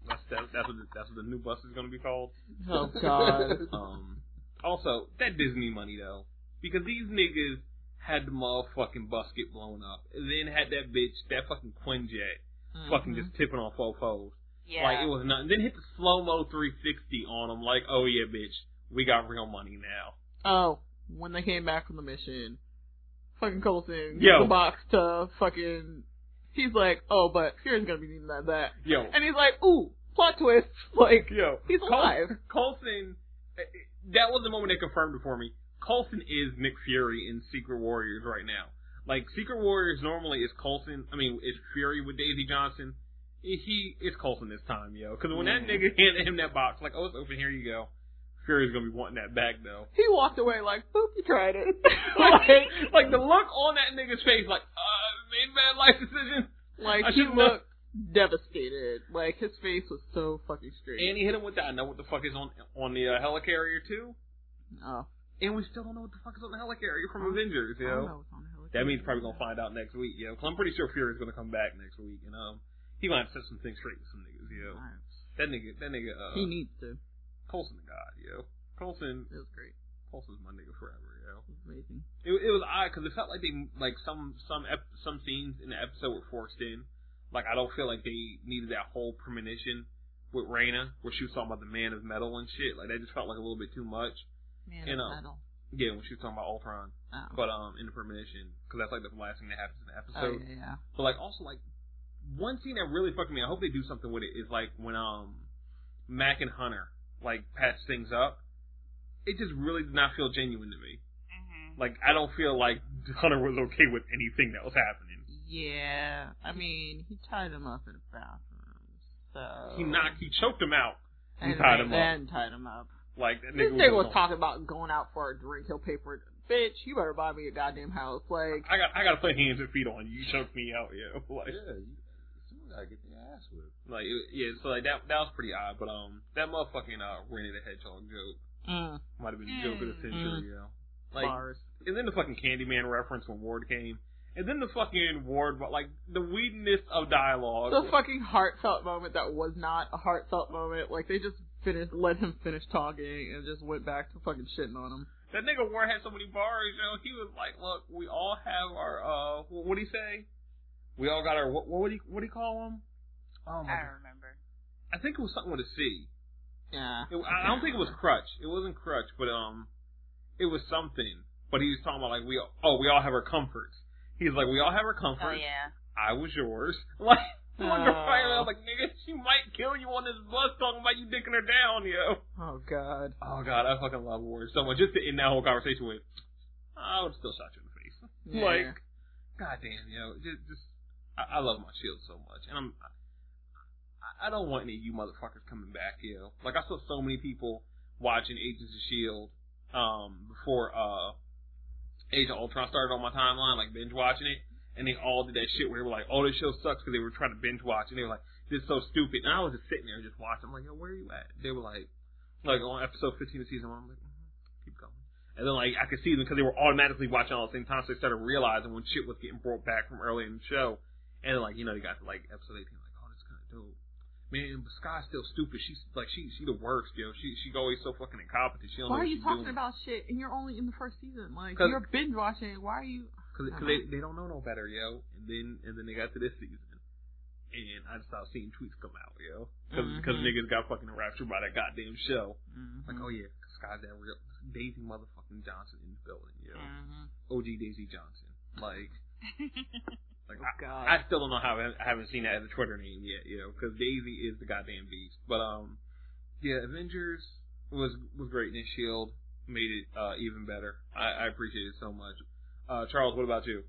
That's that, that's what the, that's what the new bus is gonna be called. Oh god. Um. Also, that Disney money though, because these niggas had the motherfucking bus get blown up, and then had that bitch, that fucking Quinjet, fucking Mhm. just tipping on fofos. Yeah. Like it was nothing. Then hit the slow mo 360 on them. Like, oh yeah, bitch, we got real money now. Oh, when they came back from the mission, fucking Coulson gives the box to fucking. He's like, oh, but Fury's gonna be needing that, that, Yo, and he's like, ooh, plot twist. Like, yo, he's alive. Coulson, eh, eh, that was the moment they confirmed it for me. Coulson is Nick Fury in Secret Warriors right now. Like Secret Warriors normally is Coulson. I mean, is Fury with Daisy Johnson. He is it's Coulson this time, yo. Because when that Mhm. nigga handed him that box, like, oh, it's open. Here you go. Fury's gonna be wanting that back though. He walked away like, boop, you tried it. like, like the look on that nigga's face, like, uh, made bad life decision. like I he looked devastated. Like his face was so fucking straight. And he hit him with that. I know what the fuck is on on the uh, helicarrier too. oh, And we still don't know what the fuck is on the helicarrier from Avengers, I yo. know on. That means probably gonna find out next week, yo. 'Cause I'm pretty sure Fury's gonna come back next week, and um, he have set some things straight with some niggas, yo. Alright. That nigga, that nigga, uh, He needs to. Coulson the god, yo. Coulson, It was great. Coulson's my nigga forever, yo. It amazing. It, it was odd because it felt like they like some some ep- some scenes in the episode were forced in. Like I don't feel like they needed that whole premonition with Raina, where she was talking about the man of metal and shit. Like that just felt like a little bit too much. Man You of know. metal. Yeah, when she was talking about Ultron, Oh. but um, in the premonition, because that's like the last thing that happens in the oh episode. yeah, yeah. But like also like one scene that really fucked me. I hope they do something with it. Is like when um Mac and Hunter like patch things up. It just really did not feel genuine to me. hmm Like I don't feel like Hunter was okay with anything that was happening. Yeah, I mean, he tied him up in a bathroom, so He knocked, he choked him out. and tied then, him up. then tied him up. Like that This nigga nigga was, was talking about going out for a drink. He'll pay for it. Bitch, you better buy me a goddamn house. Like, I got I got to put hands and feet on you. You choked me out, yeah. Like, yeah, you, someone gotta get their ass whipped. like it, yeah. So like that that was pretty odd. But um, that motherfucking uh, Rennie the Hedgehog joke mm, might have been the joke of the century, yo. Like, bars. and then the fucking Candyman reference when Ward came, and then the fucking Ward, like the weirdness of dialogue. The fucking heartfelt moment that was not a heartfelt moment. Like, they just finished, let him finish talking and just went back to fucking shitting on him. That nigga Ward had so many bars, you know. He was like, "Look, we all have our uh, what would he say? We all got our what? What would he what do he call them? Oh my I don't remember. I think it was something with a C. Yeah. It, I don't think it was crutch. It wasn't crutch, but um, it was something. But he was talking about like we all, oh we all have our comforts. He's like we all have our Oh comforts. yeah. I was yours. Like. Uh. I was like, nigga, she might kill you on this bus talking about you dicking her down, yo. Oh, God. Oh god, I fucking love Ward so much. Just to end that whole conversation with, I would still shot you in the face. Yeah. Like, goddamn, yo, just, just I, I love my shield so much, and I'm, I, I don't want any of you motherfuckers coming back, yo. Like I saw so many people watching Agents of Shield, um, before uh, Age of Ultron started on my timeline, like binge watching it, and they all did that shit where they were like, "Oh, this show sucks" because they were trying to binge watch, and they were like, "This is so stupid," and I was just sitting there and just watching. I'm like, "Yo, where are you at?" They were like, like on episode 15 of season one. I'm like, mm keep going. And then like I could see them because they were automatically watching all at the same time, so they started realizing when shit was getting brought back from early in the show. And then like you know they got to like episode 18, like oh that's kind of dope. Man, but Skye's still stupid. She's like she she the worst, yo. She she's always so fucking incompetent. She don't Why know are you talking doing. about shit and you're only in the first season? Like you're binge watching. Why are you? Cause, I cause don't they they don't know no better, yo. And then and then they got to this season, and I just started seeing tweets come out, yo. Because Mhm. niggas got fucking enraptured by that goddamn show. Mhm. Like, oh yeah, Skye's that real Daisy motherfucking Johnson in the building, yo. Mhm. OG Daisy Johnson, like. Like Oh, I, God. I still don't know how I haven't seen that as a Twitter name yet, you know, because Daisy is the goddamn beast. But um, yeah, Avengers was was great, and Shield made it uh, even better. I, I appreciate it so much. Uh, Charles, what about you?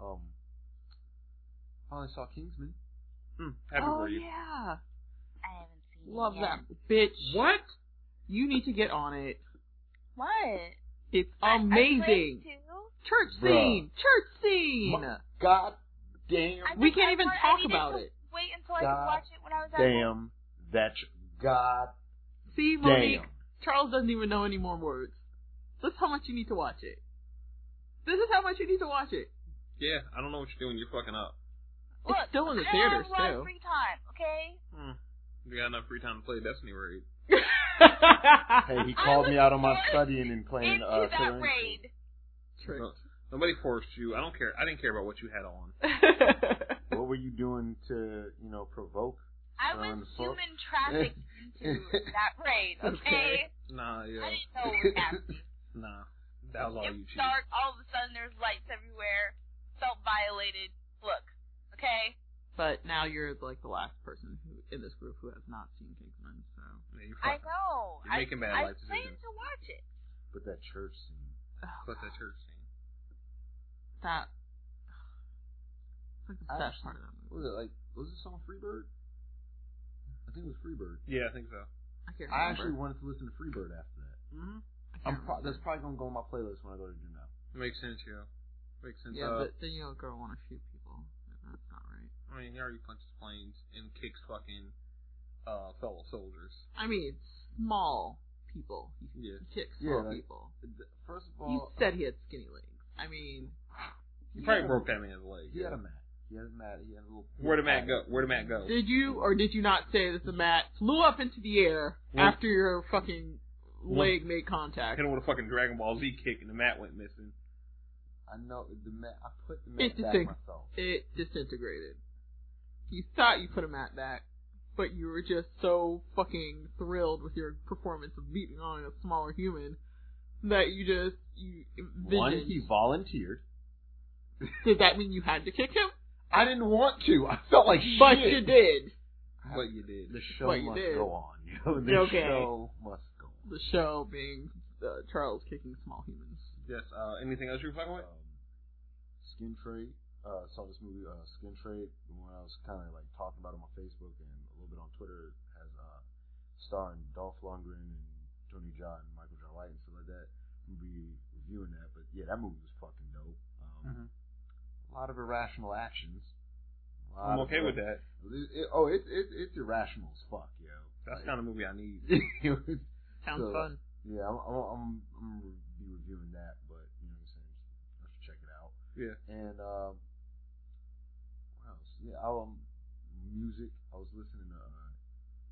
Um, finally saw Kingsman. Hmm, happy oh for you. yeah, I haven't seen love it yet. that bitch. What? You need to get on it. What? It's I- I amazing. played too. Church Bruh. scene. Church scene. My- God damn. I We just- can't I even want- I talk needed about to it. Wait until I God watch it when I was at home. Damn. That's God See, Monique, damn. Charles doesn't even know any more words. That's how much you need to watch it. This is how much you need to watch it. Yeah, I don't know what you're doing. You're fucking up. Look, it's still in the I theaters have a lot of free time, okay? Hmm. You got enough free time to play Destiny Raid. Hey, he called me out on my studying and playing Into uh, that Killer raid. Trick. No, nobody forced you. I don't care. I didn't care about what you had on. What were you doing to, you know, provoke? I Around was the human trafficked into that raid, okay? Okay. Nah, I yeah, didn't know what was happening. nah. That was all it you was dark, all of a sudden there's lights everywhere. Felt violated. Look, okay? but now you're like the last person who in this group who has not seen Kingsman. So Yeah, you're I know. You're making bad I, life I plan decisions. to watch it. But that church scene. But that church scene. that it's like the best Actually, part of that movie. Was it like? Was this on Freebird? I think it was Freebird. Yeah, I think so. I can't remember. I actually wanted to listen to Freebird after that. Mm-hmm. I can't I'm pro- that's probably gonna go on my playlist when I go to the gym now. Makes sense, yeah. Makes sense. yeah, uh, but then you know, girl want to shoot people. That's not right. I mean, he already punches planes and kicks fucking uh, fellow soldiers. I mean, small people. He, Yeah. he kicks Yeah, small like- people. First of You all, said he had skinny legs. I mean, He he probably had a- broke that man's leg. He had a mat. He had a mat. He had a little. Where did Matt go? Where did Matt go? did you or did you not say that the mat flew up into the air Well- after your fucking leg made contact? Hit him with a fucking Dragon Ball Z kick and the mat went missing. I know the mat. I put the mat the back thing. myself. It disintegrated. You thought you put a mat back, but you were just so fucking thrilled with your performance of beating on a smaller human that you just you One, he volunteered. Did that mean you had to kick him? I didn't want to. I felt like But shit. you did. But you did. The show But you must did. go on. You know, the Okay. show must go on. The show being uh, Charles kicking small humans. Yes. Uh, anything else you're fucking with? Um, Skin Trade. Uh, saw this movie, uh, Skin Trade. The one I was kind of like talking about on my Facebook and a little bit on Twitter has uh, starring Dolph Lundgren and Tony Jaa and Michael John White and stuff like that. We'll be reviewing that, but yeah, that movie was fucking dope. Um, Mhm. A lot of irrational actions. I'm okay with that. It, it, oh, it's it's it's irrational as fuck, yo. That's Like, the kind of movie I need. it's- Sounds So, fun. yeah, I'm, I'm, I'm, I'm gonna be reviewing that, but you know what I'm saying. I should check it out. Yeah. And um, what else? Yeah, um, music. I was listening to. Uh,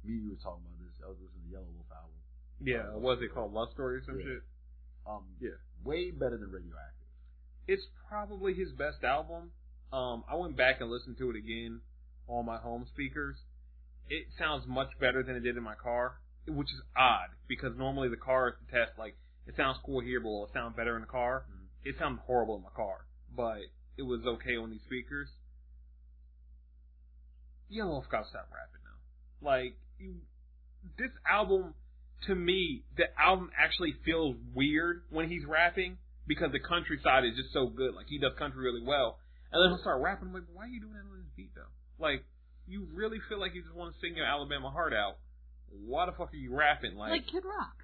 me, and you were talking about this. I was listening to Yelawolf album. Yeah. What was it called? Love Story or some Yeah. shit? Um, Yeah. way better than Radioactive. It's probably his best album. Um, I went back and listened to it again on my home speakers. It sounds much better than it did in my car, which is odd because normally the car is the test. Like it sounds cool here, but will it sound better in the car? Mhm. It sounded horrible in my car, but it was okay on these speakers. Yelawolf gotta stop rapping now. Like you, this album, to me, the album actually feels weird when he's rapping because the countryside is just so good. Like he does country really well, and then he'll start rapping. I'm like, why are you doing that on this beat though? Like, you really feel like you just want to sing your Alabama heart out. Why the fuck are you rapping? Like like Kid Rock.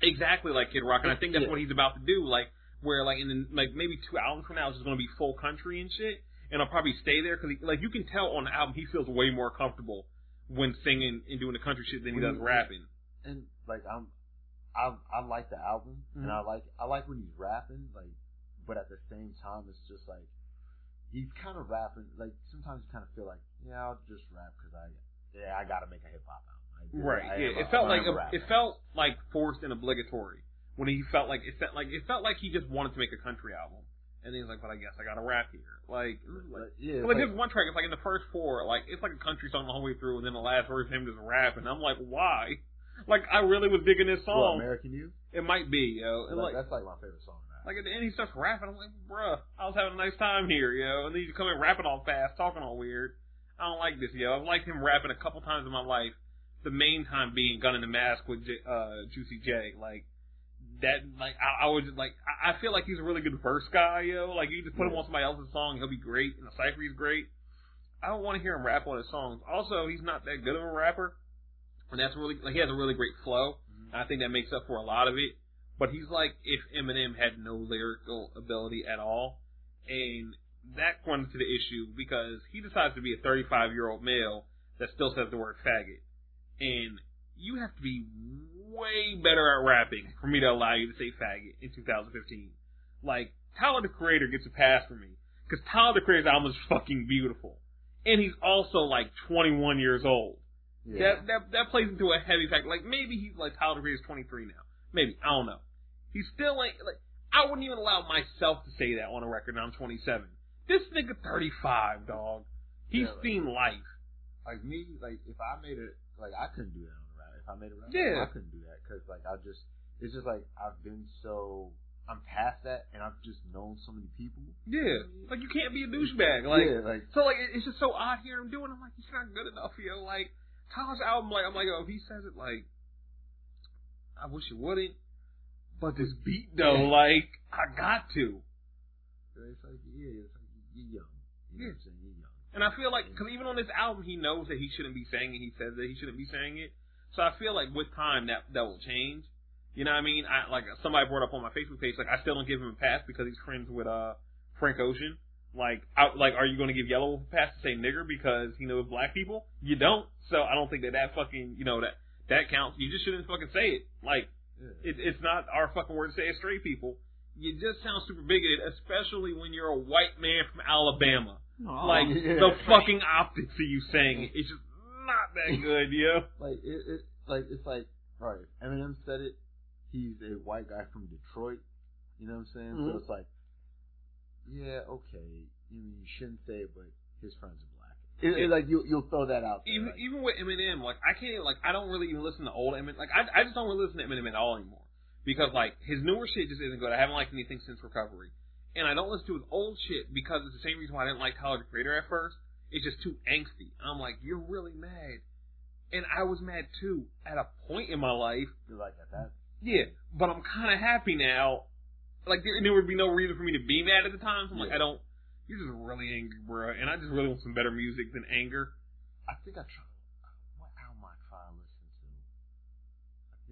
Exactly like Kid Rock, and I think that's Yeah. what he's about to do. Like where like in the, like maybe two albums from now, it's just going to be full country and shit, and I'll probably stay there because like you can tell on the album he feels way more comfortable when singing and doing the country shit than he does you- rapping. And like I'm, I I like the album Mhm. and I like I like when he's rapping like, but at the same time it's just like he's kind of rapping like sometimes you kind of feel like yeah I'll just rap because I yeah I gotta make a hip hop album. Right. I yeah. It felt like a it felt like forced and obligatory when he felt like it felt like it felt like he just wanted to make a country album, and then he's like, "But I guess I gotta rap here." Like, it was like Like, yeah, But like, like- one track, it's like in the first four, like it's like a country song the whole way through, and then the last verse him just rap, and I'm like, why? Like I really was digging this what, song. American You. it might be, yo. Like, that's like my favorite song. Now. like at the end he starts rapping. I'm like, bruh, I was having a nice time here, yo. Know? And then you come in rapping all fast, talking all weird. I don't like this, yo. I've liked him rapping a couple times in my life. The main time being Gun in the Mask with J, uh, Juicy J. Like that, like I, I just like, I, I feel like he's a really good verse guy, yo. Like you just put him on somebody else's song, he'll be great, and the cipher he's great. I don't want to hear him rap on his songs. Also, he's not that good of a rapper, and that's really like he has a really great flow. I think that makes up for a lot of it. But he's like if Eminem had no lyrical ability at all, and that runs to the issue because he decides to be a 35 year old male that still says the word faggot, and you have to be way better at rapping for me to allow you to say faggot in 2015. Like Tyler the Creator gets a pass for me because Tyler the Creator's album is fucking beautiful, and he's also like 21 years old. Yeah. That that that plays into a heavy factor. Like maybe he's like Tyler the Creator's 23 now. Maybe I don't know. He's still like like I wouldn't even allow myself to say that on a record. And I'm 27. This nigga 35, dog. He's Yeah, like- seen life. like me, like if I made it, like I couldn't do that on a rap. If I made a rap, Yeah. I couldn't do that because like I just, it's just like I've been so, I'm past that, and I've just known so many people. Yeah, like you can't be a douchebag. Like yeah, like so, like it's just so odd hearing him doing. it. I'm like, he's not good enough, yo. Like Tyler's album, like I'm like, oh, if he says it, like I wish it wouldn't. But this beat though, like I got to. it's like yeah, it's like you're young. You know what And I feel like, because even on this album, he knows that he shouldn't be saying it. He says that he shouldn't be saying it. So I feel like with time that that will change. You know what I mean? I like somebody brought up on my Facebook page, like I still don't give him a pass because he's friends with uh Frank Ocean. Like, I, like, are you going to give Yellow a pass to say nigger because he knows black people? You don't. So I don't think that that fucking, you know, that that counts. You just shouldn't fucking say it. Like, Yeah. it, it's not our fucking word to say as straight people. You just sound super bigoted, especially when you're a white man from Alabama. Oh. Like Yeah. the fucking optics of you saying it, it's just not that good, yo. like it, it, like it's like all right. Eminem said it. He's a white guy from Detroit. You know what I'm saying? Mhm. So it's like, yeah, okay. You mean you shouldn't say it, but his friends are black. It, it, like you, you'll throw that out there. Even like, even with Eminem, like I can't like I don't really even listen to old Eminem. Like I I just don't really listen to Eminem at all anymore because like his newer shit just isn't good. I haven't liked anything since Recovery, and I don't listen to his old shit because it's the same reason why I didn't like Tyler the Creator at first. It's just too angsty. I'm like, you're really mad, and I was mad too at a point in my life. you're like at that. Yeah, but I'm kind of happy now. Like there, there would be no reason for me to be mad at the time. So I'm like, I don't. You're just really angry, bro, and I just really want some better music than anger. I think I try. What album I try to listen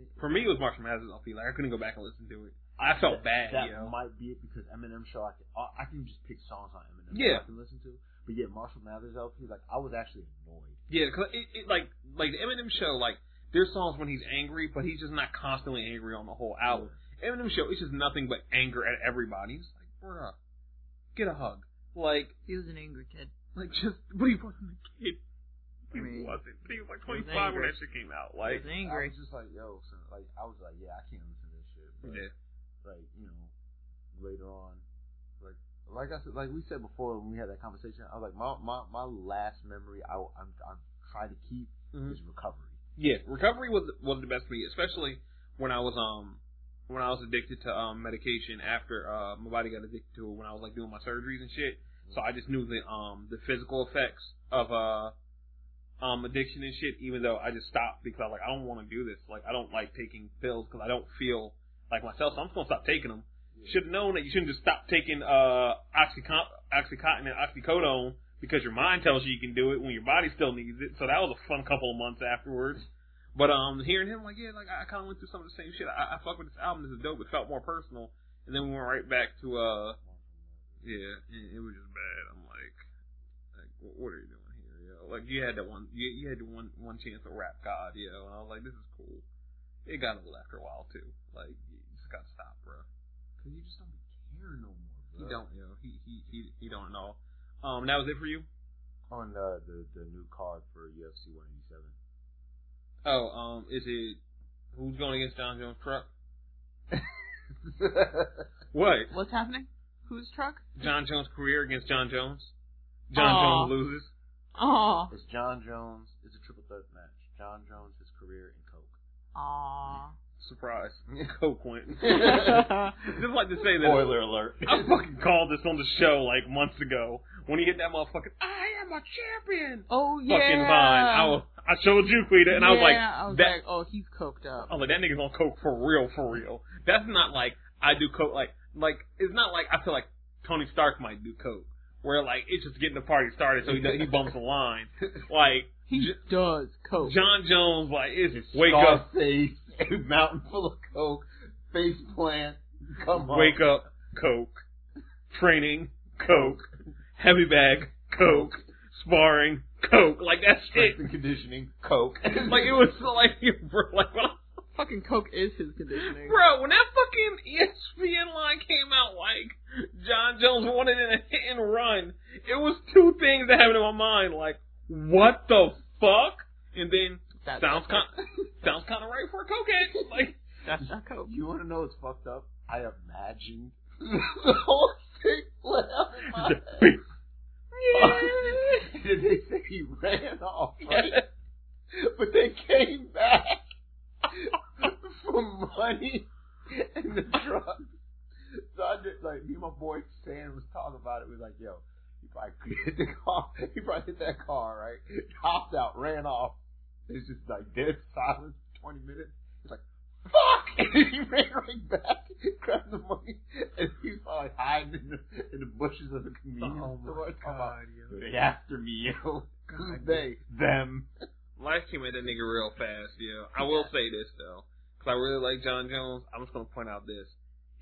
to? For me, it was Marshall Mathers LP. Like I couldn't go back and listen to it. I felt bad, That yo. might be it because Eminem show I can I can just pick songs on Eminem Yeah. that I can listen to. But yeah, Marshall Mathers LP, like I was actually annoyed. Yeah, cause it, it like like the Eminem show, like there's songs when he's angry, but he's just not constantly angry on the whole album. Eminem show, it's just nothing but anger at everybody. It's like, bruh, get a hug. Like, He was an angry kid. like just, but he wasn't a kid. He I mean, wasn't. He was like he was 25 when angry. that shit came out. He Like, was I angry. was just like, yo, so, like I was like, yeah, I can't listen to this shit. But, yeah. Like you know, later on, like like I said, like we said before when we had that conversation, I was like, my my, my last memory I, I'm I'm trying to keep Mhm. is recovery. Yeah, recovery was was the best for me, especially when I was um when I was addicted to um medication after uh my body got addicted to it when I was like doing my surgeries and shit. So I just knew the um the physical effects of uh um addiction and shit. Even though I just stopped because I was like I don't want to do this. Like I don't like taking pills because I don't feel like myself. So I'm just gonna stop taking them. Should have known that you shouldn't just stop taking uh oxycon- oxycontin and oxycodone because your mind tells you you can do it when your body still needs it. So that was a fun couple of months afterwards. But um, hearing him like, yeah, like I kind of went through some of the same shit. I, I fuck with this album. This is dope. It felt more personal. And then we went right back to uh, yeah, it, it was just bad. I'm like, like, what are you doing here, yo? Like you had that one, you, you had the one one chance to rap God, yo. And I was like, this is cool. it got old after a while too. Like you just gotta stop, bro. Cause you just don't be caring no more, bro. He don't, you know, he he he he don't know. Um, that was it for you. On the the, the new card for UFC 187. Oh, um, is it who's going against Jon Jones' truck? What? What's happening? Whose truck? Jon Jones' career against Jon Jones. John Aw. Jones loses. Oh, it's Jon Jones. It's a triple threat match. Jon Jones, his career in coke. aw. Surprise. Coke went. Just like to say that. Spoiler alert. I fucking called this on the show like months ago when he hit that motherfucking I am a champion Oh yeah. fucking vine. I was, I showed you Quita and I was like I was that like, oh, he's coked up. I was like that nigga's on coke for real for real. That's not like I do coke like like it's not like I feel like Tony Stark might do coke where like it's just getting the party started so he does, he bumps the line. Like He J- does coke. Jon Jones like is it? wake up Scarface, a mountain full of coke, face plant. Come on. wake up coke training coke heavy bag coke sparring coke like that's it and conditioning, coke. like it was like bro, like when I, Fucking coke is his conditioning. bro when that fucking ESPN line came out like Jon Jones wanted in a hit and run it was two things that happened in my mind like what the fuck and then That's sounds kind sounds kind of right for a cokehead like That's not coke. You want to know what's fucked up? I imagined the whole thing play out in my head. and they say he ran off, right? But they came back for money and the drugs. So I did, like, me and my boy Sam was talking about it. We was like, yo, he probably hit the car. He probably hit that car, right? Hopped out, ran off. It's just like dead silence for 20 minutes. He's like, fuck! And he ran right back, grabbed the money, and he was probably hiding in the, in the bushes of the convenience Oh my store. Talking about, God, yo. They after me, yo. Who's they? Them. Life came at that nigga real fast, yeah. I will say this though, because I really like Jon Jones. I'm just gonna point out this: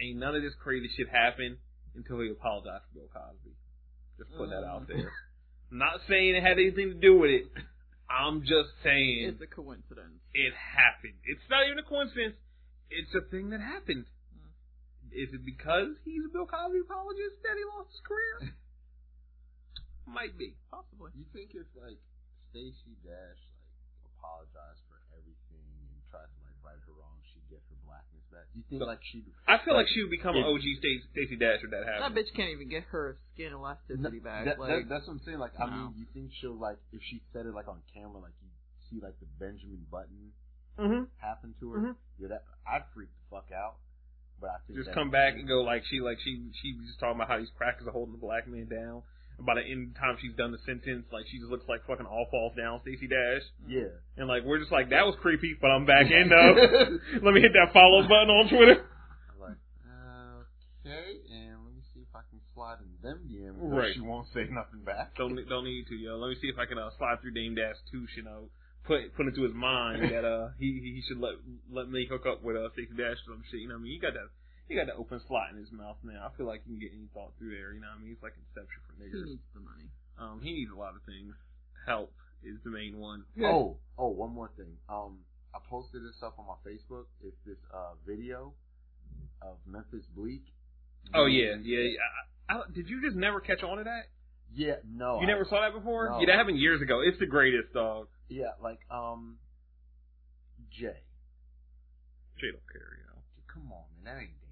ain't none of this crazy shit happen until he apologized for Bill Cosby. Just put that out mm. there. I'm not saying it had anything to do with it. I'm just saying It's a coincidence. it happened. It's not even a coincidence. It's a thing that happened. Hmm. Is it because he's a Bill Cosby apologist that he lost his career? Might be. Possibly. You think if like Stacey Dash like apologized for everything and tried to like right her wrong, she'd get her blackness back? Do you think like she'd? I feel like, she would become an OG Stacey, Stacey Dash if that happened. That bitch can't even get her skin elasticity back. That- like, that- that's what I'm saying. Like, I no. mean, you think she'll like if she said it like on camera, like you see like the Benjamin Button Mm-hmm. happen to her? Mhm. Yeah, that I'd freak the fuck out. But I think Just come back and go like she like she she was just talking about how these crackers are holding the black man down. And by the end time she's done the sentence, like she just looks like fucking all falls down Stacey Dash. Yeah. And like we're just like that was creepy, but I'm back in though. Let me hit that follow button on Twitter. I'm like, uh, okay, and let me see if I can slide in them DMs. Right. She won't say nothing back. Don't don't need to, yo. Let me see if I can uh, slide through Dame Dash too. you know, put put into his mind that uh he he should let let me hook up with uh Stacey Dash or some shit. You know what I mean? He got that he got that open slot in his mouth now. I feel like he can get any thought through there. You know what I mean? It's like Inception for he niggers. needs the money. Um, he needs a lot of things. Help is the main one. Oh, oh, one more thing. Um, I posted this up on my Facebook. It's this uh video of Memphis Bleek. Oh yeah, yeah. yeah. I, I, did you just never catch on to that? Yeah, no. You I- never saw that before? No. Yeah, that happened years ago. It's the greatest, dog. Yeah, like um, Jay. Jay don't care, you know. Come on, man. That ain't Dame, yo, man.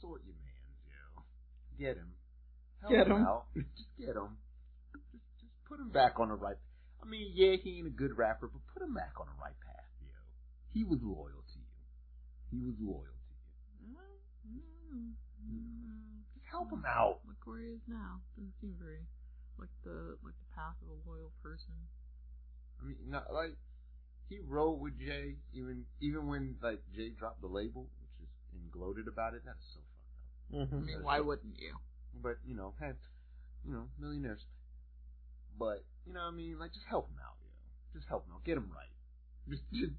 Sort your man's, yo. Get him. Help Get him him. out. Just get him. Just, just put him back on the right. I mean, yeah, he ain't a good rapper, but put him back on the right path, yo. He was loyal to you. He was loyal to you. Just help him out. Like where he is now. Doesn't seem very like the like the path of a loyal person. I mean, not like he rode with Jay even even when like Jay dropped the label, which is and gloated about it. That's so fucked up. Mm-hmm. I mean, why wouldn't you? But you know, had you know millionaires. But you know, what I mean, like just help him out, yo. Just help him out. Get him right. Just just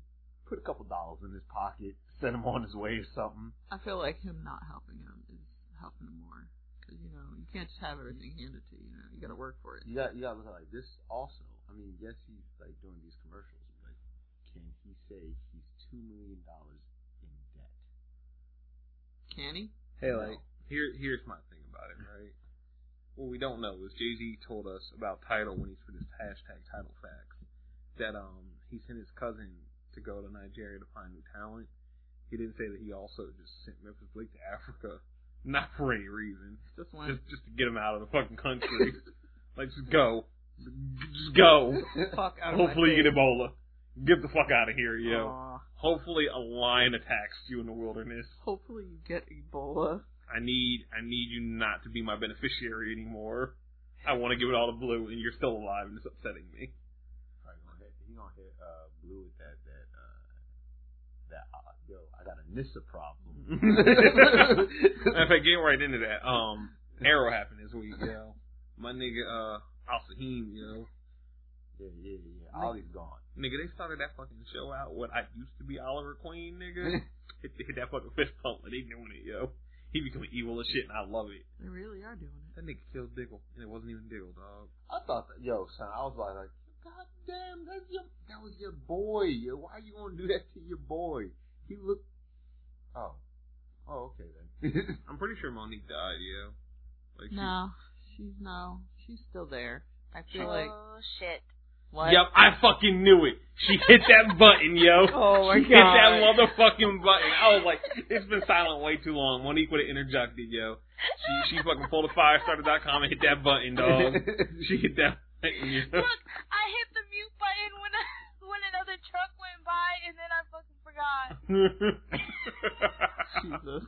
put a couple dollars in his pocket, send him on his way or something. I feel like him not helping him is helping him more. Because you know you can't just have everything handed to you. You know you got to work for it. You got you got to look at like this. Also, I mean, yes, he's like doing these commercials, but can he say he's two million Can he? Hey, like here here's my thing about it, right? What we don't know is Jay Z told us about Tidal when he's for this hashtag Tidal facts that um he sent his cousin to go to Nigeria to find new talent. He didn't say that he also just sent Memphis Bleek to Africa, not for any reason, Just one. just just to get him out of the fucking country. like just go, just go. fuck out of Hopefully my you get Ebola. Get the fuck out of here, face. yo. Aw. Hopefully a lion attacks you in the wilderness. Hopefully you get Ebola. I need I need you not to be my beneficiary anymore. I want to give it all to Blue, and you're still alive, and it's upsetting me. Probably gonna hit, he gonna hit uh, blue with that that uh, that uh, yo. I got a Nyssa problem. Matter of fact, getting right into that, um, Arrow happened this week, yo. My nigga, uh, Al Sahim, yo. Yeah, yeah, yeah. Ollie's gone. Nigga, they started that fucking show out. What I used to be Oliver Queen, nigga. hit, hit that fucking fist pump, and they doing it, yo. He becoming evil as shit, and I love it. They really are doing it. That nigga killed Diggle, and it wasn't even Diggle, dog. I thought that, yo, son. I was like, like, God damn, that's your, that was your boy. Yo, why you gonna do that to your boy? He looked. Oh, oh, okay then. I'm pretty sure Monique died, yo. Like, she- No, she's no, she's still there. I feel oh, like oh shit. What? Yep, I fucking knew it. She hit that button, yo. Oh my god. she hit that motherfucking button. I was like, it's been silent way too long. Monique would have interjected, yo. She she fucking pulled a firestarter.com and hit that button, dog. She hit that button, yo. Look, I hit the mute button when when another truck went by, and then I fucking forgot. Jesus.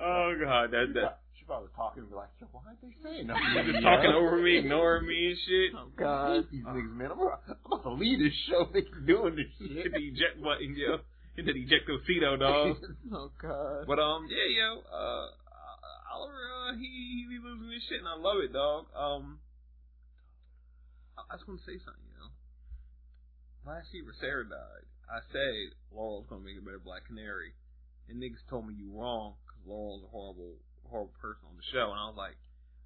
oh god, that that she probably was talking and be like, yo, why aren't they saying she nothing? just talking over me, ignoring me and shit. Oh I God. hate these niggas, man. I'm, I'm about to leave this show. They keep doing this Hit the eject button, yo. Hit the ejectocito, dog. Oh God. But um, yeah, yo, uh, Oliver, uh, he he be losing his shit, and I love it, dog. Um, I, I just want to say something, you know. Last year, Sara died, I said Laurel's gonna make a better Black Canary, and niggas told me you wrong because Laurel's a horrible, horrible person on the show, and I was like,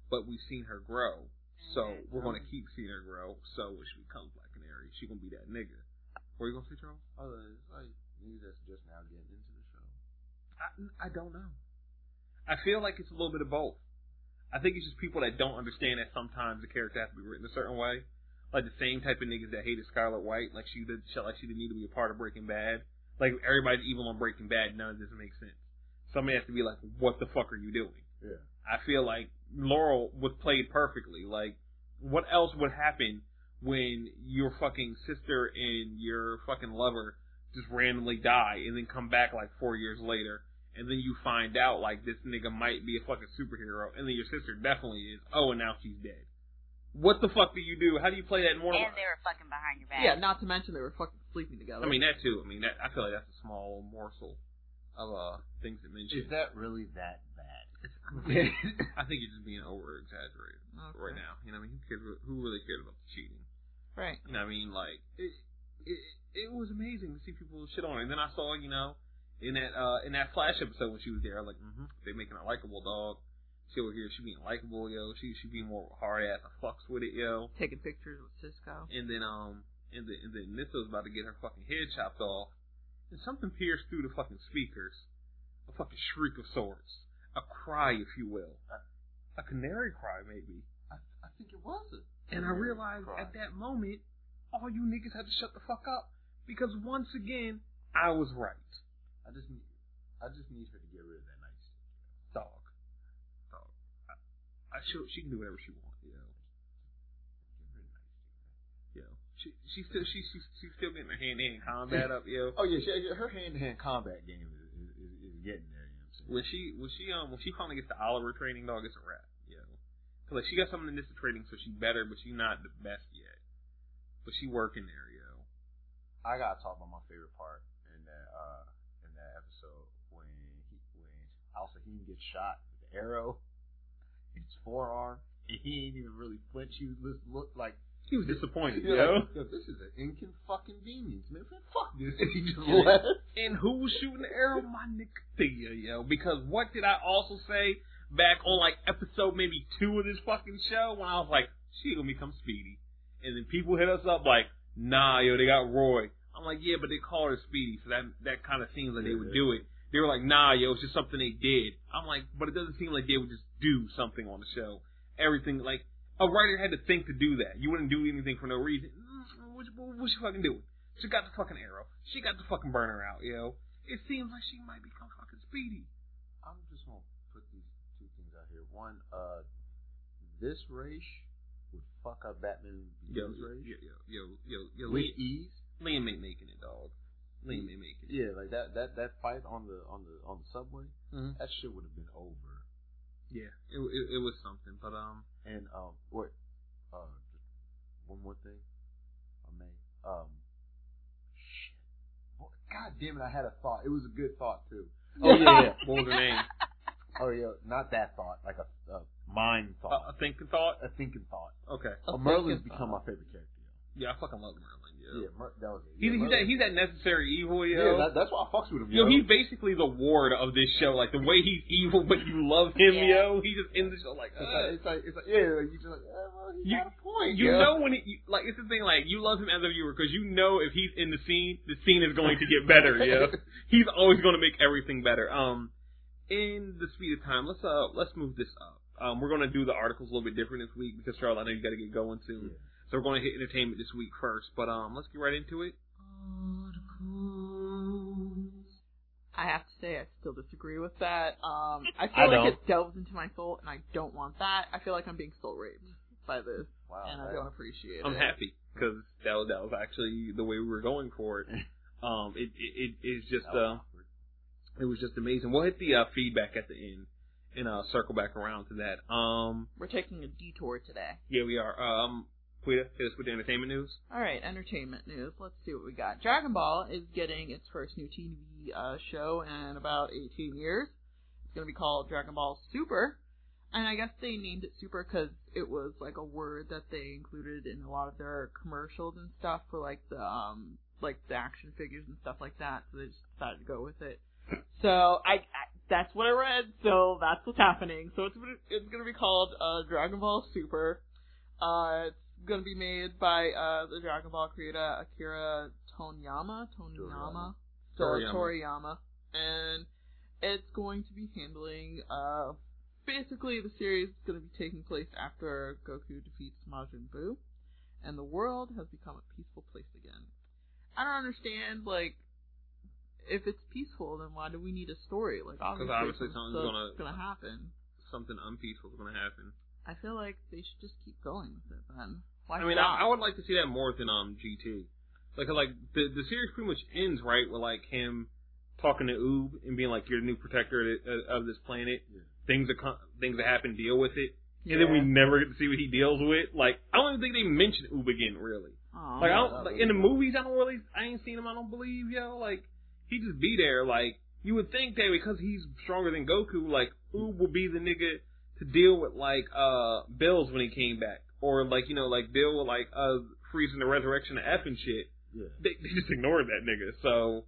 but we've seen her grow, so we're gonna keep seeing her grow. So when she becomes Black Canary, she gonna be that nigga. What are you gonna say, Charles? Oh, it's like niggas that's just now getting into the show. I, I don't know. I feel like it's a little bit of both. I think it's just people that don't understand that sometimes the character has to be written a certain way. Like the same type of niggas that hated Skyler White, like she did, like she didn't need to be a part of Breaking Bad. Like everybody's evil on Breaking Bad, none of this makes sense. Somebody has to be like, "What the fuck are you doing?" Yeah. I feel like Laurel was played perfectly. Like, what else would happen when your fucking sister and your fucking lover just randomly die and then come back like four years later? And then you find out like this nigga might be a fucking superhero, and then your sister definitely is. Oh, and now she's dead. What the fuck do you do? How do you play that in Mortal? and they were fucking behind your back. Yeah, not to mention they were fucking sleeping together. I mean that too. I mean that. I feel like that's a small morsel of uh things to mention. Is that really that bad? I think you're just being over exaggerated Okay. right now. You know, I mean, who cares? Who really cares about the cheating? right. You know, I mean, like it, it, it was amazing to see people shit on her. And then I saw, you know, in that uh in that Flash episode when she was there, I was like, mm-hmm, they making her likable, dog. She over here, she being likable, yo. She she being more hard ass. I fucks with it, yo. Taking pictures with Cisco. And then um and then and then Nyssa was about to get her fucking head chopped off, and something pierced through the fucking speakers. A fucking shriek of sorts, a cry, if you will, a canary cry, maybe. I, I think it was it. And I realized at that moment, all you niggas had to shut the fuck up because once again, I was right. I just need, I just need her to get rid of that stick. Dog, dog. I, I sure she can do whatever she wants, yo. Get rid of night stick. Yo, she she still she she she's still getting her hand to hand combat up, yo. Oh yeah, she, her hand to hand combat game is, is, is, is getting there. You know what I'm saying? When she when she um when she finally gets the Oliver training dog, it's a wrap, yo. Cause like she got something in this training, so she better, but she's not the best yet. But she working there, yo. I gotta talk about my favorite part in that uh in that episode when he when Al Sahim gets shot with the arrow in his forearm and he ain't even really flinch. He just looked like He was disappointed, You're yo. like, this is an inconvenience, man. Man, Fuck this. And he just left. And who was shooting the arrow? My nigga Thea, yo. Because what did I also say back on like episode maybe two of this fucking show when I was like, she gonna become Speedy. And then people hit us up like, nah, yo, they got Roy. I'm like, yeah, but they call her Speedy, so that that kind of seems like they would do it. They were like, nah, yo, it's just something they did. I'm like, but it doesn't seem like they would just do something on the show. Everything like a writer had to think to do that. You wouldn't do anything for no reason. Mm, What, what, what she fucking doing? She got the fucking arrow. She got the fucking burner out, yo. It seems like she might become fucking speedy. I'm just gonna put these two things out here. One, uh, this race would fuck up Batman Yo, Begins yo, race yo, yo, yo, yo, with Liam, ease. Liam ain't making it, dog. Liam ain't making it. Yeah, like that that that fight on the on the on the subway, Mhm. that shit would have been over. Yeah, it, it it was something, but um, And um, what? Uh, just one more thing, I may. Um, shit. God damn it! I had a thought. It was a good thought too. Oh yeah, yeah. what was her name? Oh yeah, not that thought, like a, a mind Uh, thought, a thinking thought. a thinking thought. Okay. A Uh, Merlyn's become thought. my favorite character. Yeah, I fucking love Merlyn. Yo. Yo. Yeah, Mer- that was it. He's, Yeah, he's Merlyn- that he's that necessary evil, yo. yeah, that, that's why I fucks with him. Yo, Yo, he's basically the ward of this show. Like the way he's evil, but you love him, Yeah. yo. He just in the show like, It's like, uh, it's like, it's like, yeah, you just like, eh, well, he You- got a point. you yo. know when it, you, like it's the thing. Like you love him as a viewer because you know if he's in the scene, the scene is going to get better. yo. he's always going to make everything better. Um, in the speed of time, let's uh let's move this up. Um, we're going to do the articles a little bit different this week because Charles, I know you got to get going soon. Yeah. So we're going to hit entertainment this week first. But um, let's get right into it. I have to say, I still disagree with that. Um, I feel I like don't. it delves into my soul, and I don't want that. I feel like I'm being soul raped by this, Wow, and I don't appreciate it. I'm happy because that was, that was actually the way we were going for it. Um, it it, it is just was uh, it was just amazing. We'll hit the uh, feedback at the end and uh, circle back around to that. Um, We're taking a detour today. yeah, we are. Um, Quita, hit us with the entertainment news. All right, entertainment news. Let's see what we got. Dragon Ball is getting its first new TV uh, show in about 18 years. It's going to be called Dragon Ball Super, and I guess they named it Super because it was like a word that they included in a lot of their commercials and stuff for like the um like the action figures and stuff like that. So they just decided to go with it. So I, I that's what I read. So that's what's happening. So it's it's going to be called uh, Dragon Ball Super. Uh, it's going to be made by uh, the Dragon Ball creator Akira Toriyama. Toriyama. Toriyama. Toriyama. And it's going to be handling, uh, basically the series is going to be taking place after Goku defeats Majin Buu, and the world has become a peaceful place again. I don't understand, like, if it's peaceful, then why do we need a story? Like, obviously, obviously something's gonna- gonna happen. Something unpeaceful is going to happen. I feel like they should just keep going with it then. Why I mean. I, I would like to see that more than um GT. Like, like the the series pretty much ends right with like him talking to Oob and being like, "You're the new protector of, this planet. Yeah. Things that co- things that happen, deal with it." And then we never get to see what he deals with. Like, I don't even think they mentioned Oob again, really. Aw. Like, I don't, like in the movies, I don't really, I ain't seen him. I don't believe, yo. Like, he just be there. Like, you would think that because he's stronger than Goku, like Oob will be the nigga to deal with like uh Bills when he came back, or like you know, like Bill with like uh freezing the resurrection of F and shit. Yeah. They, they just ignored that nigga. So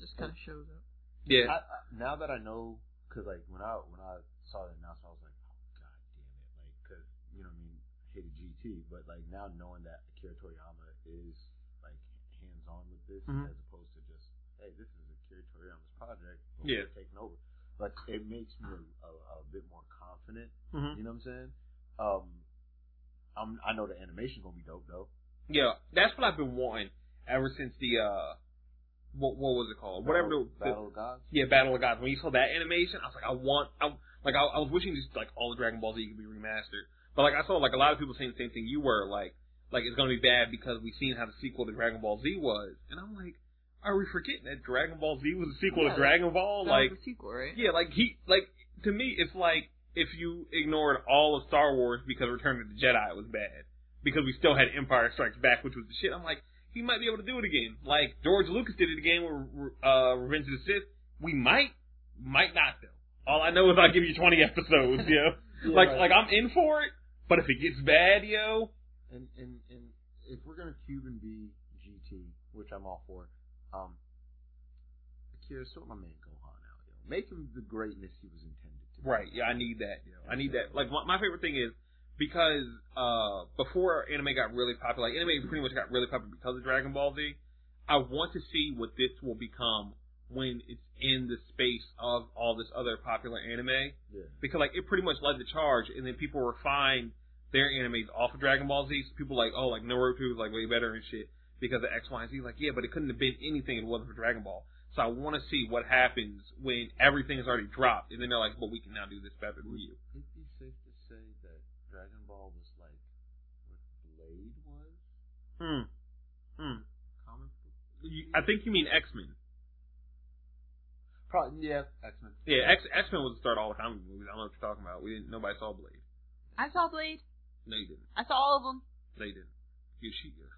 just kind of shows up. yeah, I, I, now that I know, cause like when I when I saw the announcement, I was like, oh god damn it, like, cause you know what I mean, hated GT, but like now knowing that Akira Toriyama is like hands on with this, Mhm. as opposed to just, hey, this is Akira Toriyama's project, but Yeah. taking over. Like it makes me a, a, a bit more confident. Mhm. You know what I'm saying? Um, I'm I know the animation's gonna be dope though. yeah, that's what I've been wanting ever since the uh, what what was it called? Whatever the, the Battle of Gods. Yeah, Battle of Gods. When you saw that animation, I was like, I want, I, like, I, I was wishing just like all the Dragon Ball Z could be remastered. But like, I saw like a lot of people saying the same thing you were, like, like it's gonna be bad because we've seen how the sequel to Dragon Ball Z was, and I'm like, are we forgetting that Dragon Ball Z was a sequel Yeah, to Dragon Ball? That Like, was the sequel, right? yeah, like he, like to me, it's like if you ignored all of Star Wars because Return of the Jedi was bad, because we still had Empire Strikes Back, which was the shit. I'm like, he might be able to do it again. Like George Lucas did it again with uh, Revenge of the Sith. We might, might not though. All I know is I'll give you 20 episodes, yo. Yeah, like, right. like I'm in for it, but if it gets bad, yo, And and and if we're gonna Cuban B GT, which I'm all for, um, Akira, sort my man Gohan out, yo. Make him the greatness he was intended be. Right. Yeah, I need that. Yo. I need that. Like my, my favorite thing is because uh before anime got really popular, like anime pretty much got really popular because of Dragon Ball Z. I want to see what this will become when it's in the space of all this other popular anime Yeah. because like it pretty much led the charge, and then people refined their animes off of Dragon Ball Z. So people like, oh, like Naruto was like way better and shit because of X, Y, and Z. Like, yeah, but it couldn't have been anything if it wasn't for Dragon Ball. So I want to see what happens when everything is already dropped, and then they're like, but we can now do this better than you. It'd be safe to say that Dragon Ball was like what Blade was. Hmm. Hmm. Comic book. I think you mean X Men. Probably yeah. X Men. Yeah, X X Men was the start of all the comic movies. I don't know what you're talking about. We didn't. Nobody saw Blade. I saw Blade. No, you didn't. I saw all of them. They didn't. You she yeah.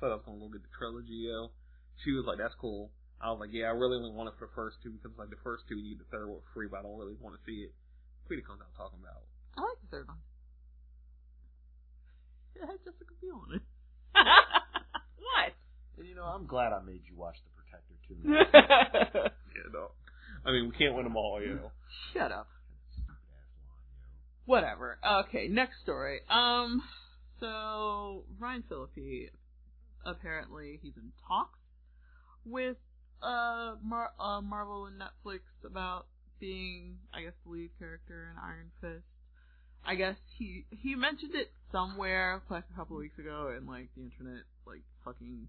Thought I was gonna go get the trilogy, yo. She was like, "That's cool." I was like, "Yeah, I really only want it for the first two because like the first two you get the third one for free, but I don't really want to see it." Quita comes out talking about. I like the third one. It had Jessica Biel on it. what? And you know, I'm glad I made you watch The Protector too. Yeah, no. I mean, we can't win them all, you know. Shut up. Stupid ass line, yo. Whatever. Okay, next story. Um, so Ryan Phillippe, apparently he's in talks with uh, Mar- uh Marvel and Netflix about being, I guess, the lead character in Iron Fist. I guess he he mentioned it somewhere like a couple of weeks ago, and like the internet, like fucking,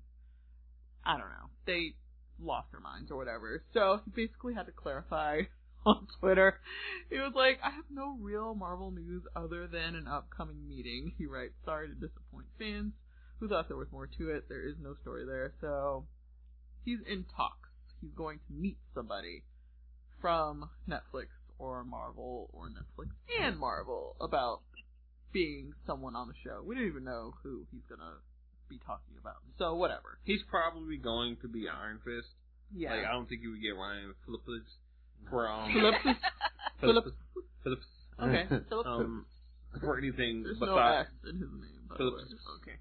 I don't know, they lost their minds or whatever. So he basically had to clarify on Twitter. He was like, I have no real Marvel news other than an upcoming meeting. He writes, sorry to disappoint fans who thought there was more to it. There is no story there. So he's in talks. He's going to meet somebody from Netflix or Marvel or Netflix and Marvel about being someone on the show. We don't even know who he's gonna be talking about. So whatever. He's probably going to be Iron Fist. Yeah. Like I don't think you would get Ryan Phillips for um Phillips. Phillips Phillips Okay. Phillips. um for anything There's no besides S in his name, Phillips. Okay, cool. Th- th-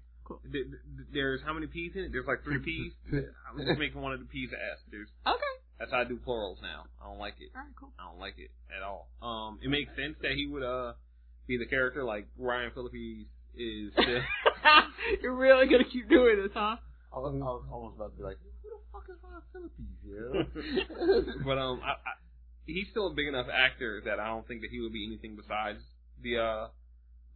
There's how many P's in it? There's like three P's. I'm just making one of the P's an S, dude. Okay. That's how I do plurals now. I don't like it. Alright, cool. I don't like it at all. Um, it makes sense that he would uh be the character like Ryan Phillippe is. Still, You're really gonna keep doing this, huh? I was, I was almost about to be like, who the fuck is Ryan Phillippe, yo? but um, I, I, he's still a big enough actor that I don't think that he would be anything besides the uh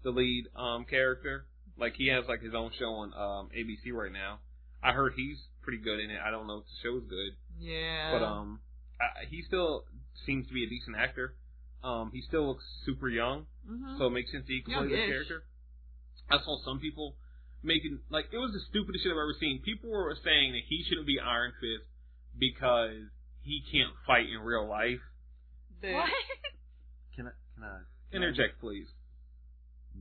the lead um character. Like he has like his own show on um ABC right now. I heard he's pretty good in it. I don't know if the show's good. Yeah. But um, I, he still seems to be a decent actor. Um, he still looks super young, hmm so it makes sense that he can play this Youngish. character. I saw some people making like it was the stupidest shit I've ever seen. People were saying that he shouldn't be Iron Fist because he can't fight in real life. They- What? can I? Can I? Can I- Interject, please.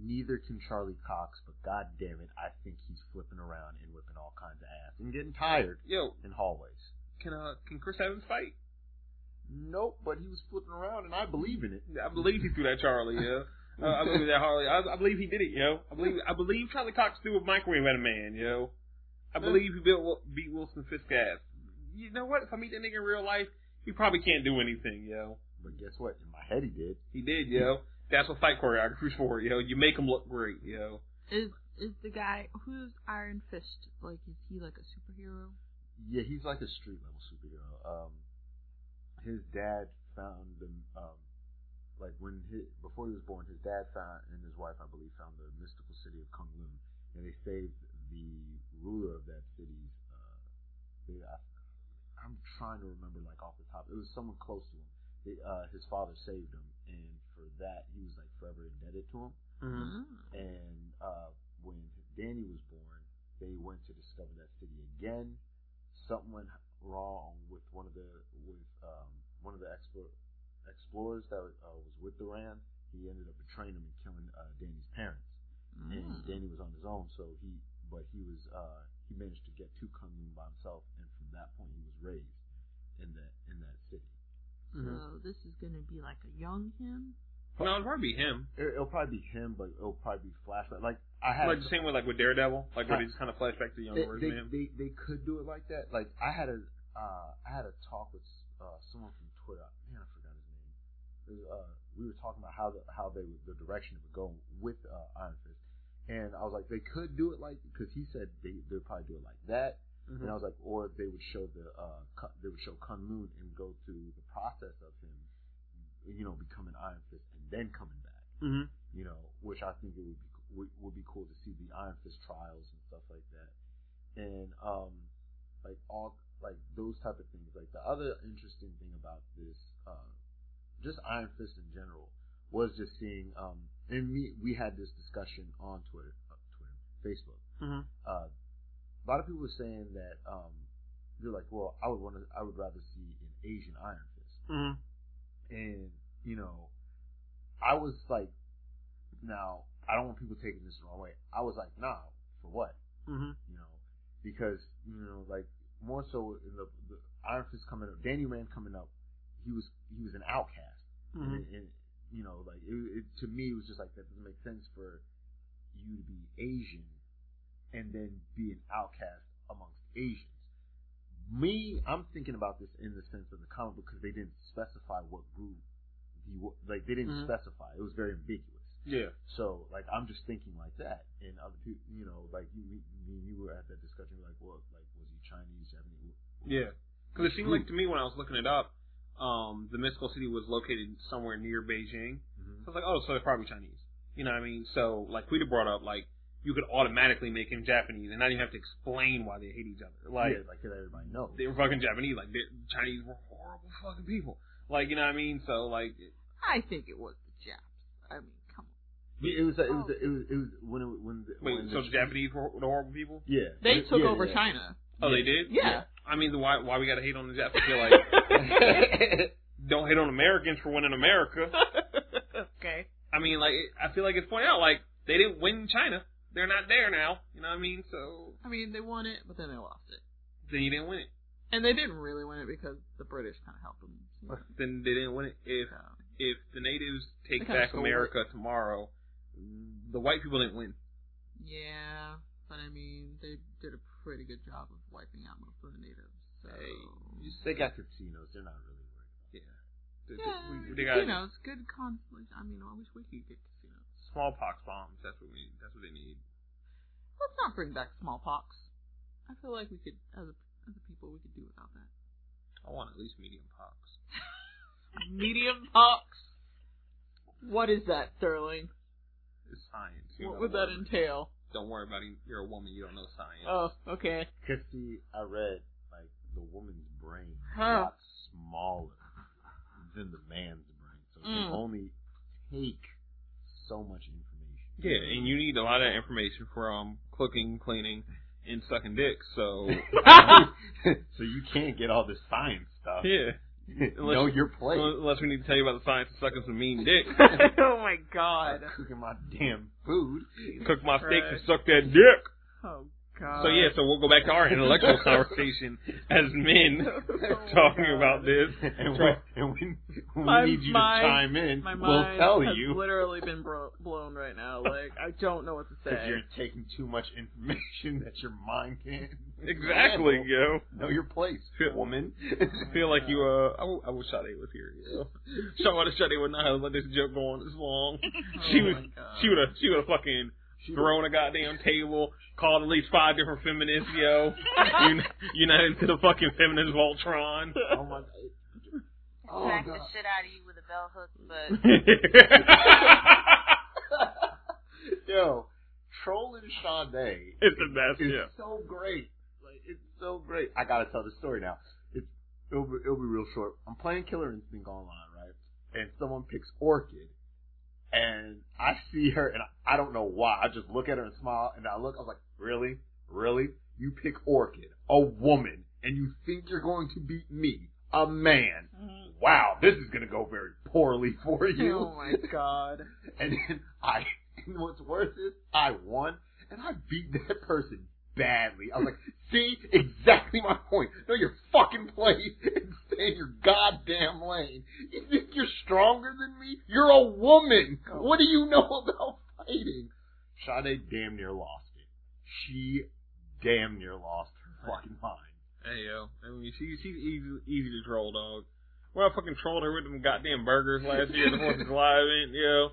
Neither can Charlie Cox, but god damn it, I think he's flipping around and whipping all kinds of ass and getting tired Yo, in hallways. can uh can Chris Evans fight? Nope, but he was flipping around and I believe in it. I believe he threw that Charlie. Yeah. Uh, I believe that Harley. I, I believe he did it, yo. I believe I believe Charlie Cox threw a microwave at a man, yo. I believe he built beat Wilson Fisk ass. You know what? If I meet that nigga in real life, he probably can't do anything, yo. But guess what? In my head, he did. He did, yo. That's what fight choreography's for. You know, you make them look great, yo. Is is the guy who's Iron Fist like? Is he like a superhero? Yeah, he's like a street level superhero. Um, his dad found them. Um, like when his, before he was born, his dad found and his wife, I believe, found the mystical city of Kunlun, and they saved the ruler of that city. Uh, they, I, I'm trying to remember like off the top. It was someone close to him. They, uh, his father saved him, and for that he was like forever indebted to him. Mm-hmm. Mm. And uh, when Danny was born, they went to discover that city again. Something went wrong with one of the with um, one of the explore, explorers that uh, was with the Rand. He ended up betraying him and killing uh, Danny's parents. And Mm. Danny was on his own, so he but he was uh, he managed to get to Kunlun by himself, and from that point he was raised in that in that city. Mm-hmm. So this is gonna be like a young him. No, it'll probably be him. It, it'll probably be him, but it'll probably be flashback. Like I had Like the same way like with Daredevil, like where they kind of flash back to the young they, version they, of him. they they could do it like that. Like I had a uh, I had a talk with uh, someone from Twitter. Man, I forgot his name. Was, uh, we were talking about how the how they would, the direction it would go with uh, Iron Fist, and I was like, they could do it like because he said they they'd probably do it like that, Mhm. And I was like, or they would show the uh, they would show Kunlun and go through the process of him, you know, becoming Iron Fist and then coming back. Mhm. You know, which I think it would be would, be cool to see the Iron Fist trials and stuff like that, and um, like all like those type of things. Like the other interesting thing about this, uh, just Iron Fist in general, was just seeing um, and me we had this discussion on Twitter, uh, Twitter, Facebook Mhm. uh, a lot of people were saying that um, they're like, well, I would want to, I would rather see an Asian Iron Fist, Mhm. and you know, I was like, now I don't want people taking this the wrong way. I was like, nah, for what? Mhm. You know, because you know, like more so in the, the Iron Fist coming up, Danny Rand coming up, he was he was an outcast, Mhm. and, and you know, like it, it, to me, it was just like that doesn't make sense for you to be Asian and then be an outcast amongst Asians. Me, I'm thinking about this in the sense of the comic book because they didn't specify what group like they didn't Mhm. specify. It was very ambiguous. Yeah. So like I'm just thinking like that, and other people, you know, like you, me, you were at that discussion, like, well, like was he Chinese, Japanese? Yeah. Because it seemed like to me when I was looking it up, um, the mystical city was located somewhere near Beijing. Mhm. So I was like, oh, so they're probably Chinese. You know what I mean? So like Peter brought up, like you could automatically make him Japanese and not even have to explain why they hate each other. Like yeah, like everybody knows. they were fucking Japanese. Like Chinese were horrible fucking people. Like you know what I mean? So like I think it was the Japs. I mean, come on. It was, it was, oh. it was, it was when it, when the, wait, when so the Japanese were the horrible people? yeah, They took yeah, over yeah. China. Oh, they did? Yeah. I mean, why why we gotta hate on the Japanese? I feel like don't hate on Americans for winning America. okay. I mean, like I feel like it's pointed out, like they didn't win China. They're not there now. You know what I mean? So I mean, they won it, but then they lost it. then you didn't win it. And they didn't really win it because the British kind of helped them. Then they didn't win it. If So, if the natives take back stole America tomorrow, the white people didn't win. yeah, but I mean, they did a pretty good job of wiping out most of the natives. So. Hey, They got casinos. They're not really worried. Yeah. Th- th- yeah, we- they got casinos, good conflict. I mean, I wish we could get casinos. smallpox bombs. That's what we. That's what they need. Let's not bring back smallpox. I feel like we could, as a, as a people, we could do without that. I want at least medium pox. Medium pox. What is that, Sterling? It's science. You What would that worry- entail? Don't worry about it. You're a woman. You don't know science. Oh, okay. Cause see, I read like the woman's brain is a Huh. lot smaller than the man's brain, so it Mm. can only take so much information. Yeah, and you need a lot of information for um cooking, cleaning, and sucking dick. So so you can't get all this science stuff. yeah, know your place. unless we need to tell you about the science of sucking some mean dick. oh my god. cooking my damn food. Cook my steak and Christ. suck that dick. Oh god. So yeah, so we'll go back to our intellectual conversation as men talking about this. And Try- and when, when My we need you mind- to chime in, My we'll mind tell has you. literally been bro- blown right now. Like I don't know what to say. Because you're taking too much information that your mind can't. Exactly, handle. yo. Know your place, Feel- woman. I feel like you, uh, I, w- I wish Sade was here, you know. Sade, would not have let this joke go on this long. she Oh was, my God. she would have, she would have fucking thrown a goddamn table, called at least five different feminists, yo. Un- United to the fucking feminist Voltron. oh my. Oh, Smack the God. shit out of you with a bell hook, but Yo, trolling Sade it's the best, is yeah. so great. Like it's so great. I gotta tell the story now. It's it'll be, it'll be real short. I'm playing Killer Instinct online, right? And someone picks Orchid, and I see her, and I, don't know why. I just look at her and smile, and I look. I was like, really, really? You pick Orchid, a woman, and you think you're going to beat me, a man? Mm-hmm. Wow, this is gonna go very poorly for you. Oh my god. And then I, and what's worse is I won, and I beat that person badly. I was like, see, exactly my point. Know your fucking place and stay in your goddamn lane. You think you're stronger than me? You're a woman. Oh. What do you know about fighting? Sade damn near lost it. She damn near lost her fucking mind. Hey, yo. I mean, she, she's easy, easy to troll, dog. Well, I fucking trolled her with them goddamn burgers last year the 4th of July event, yo.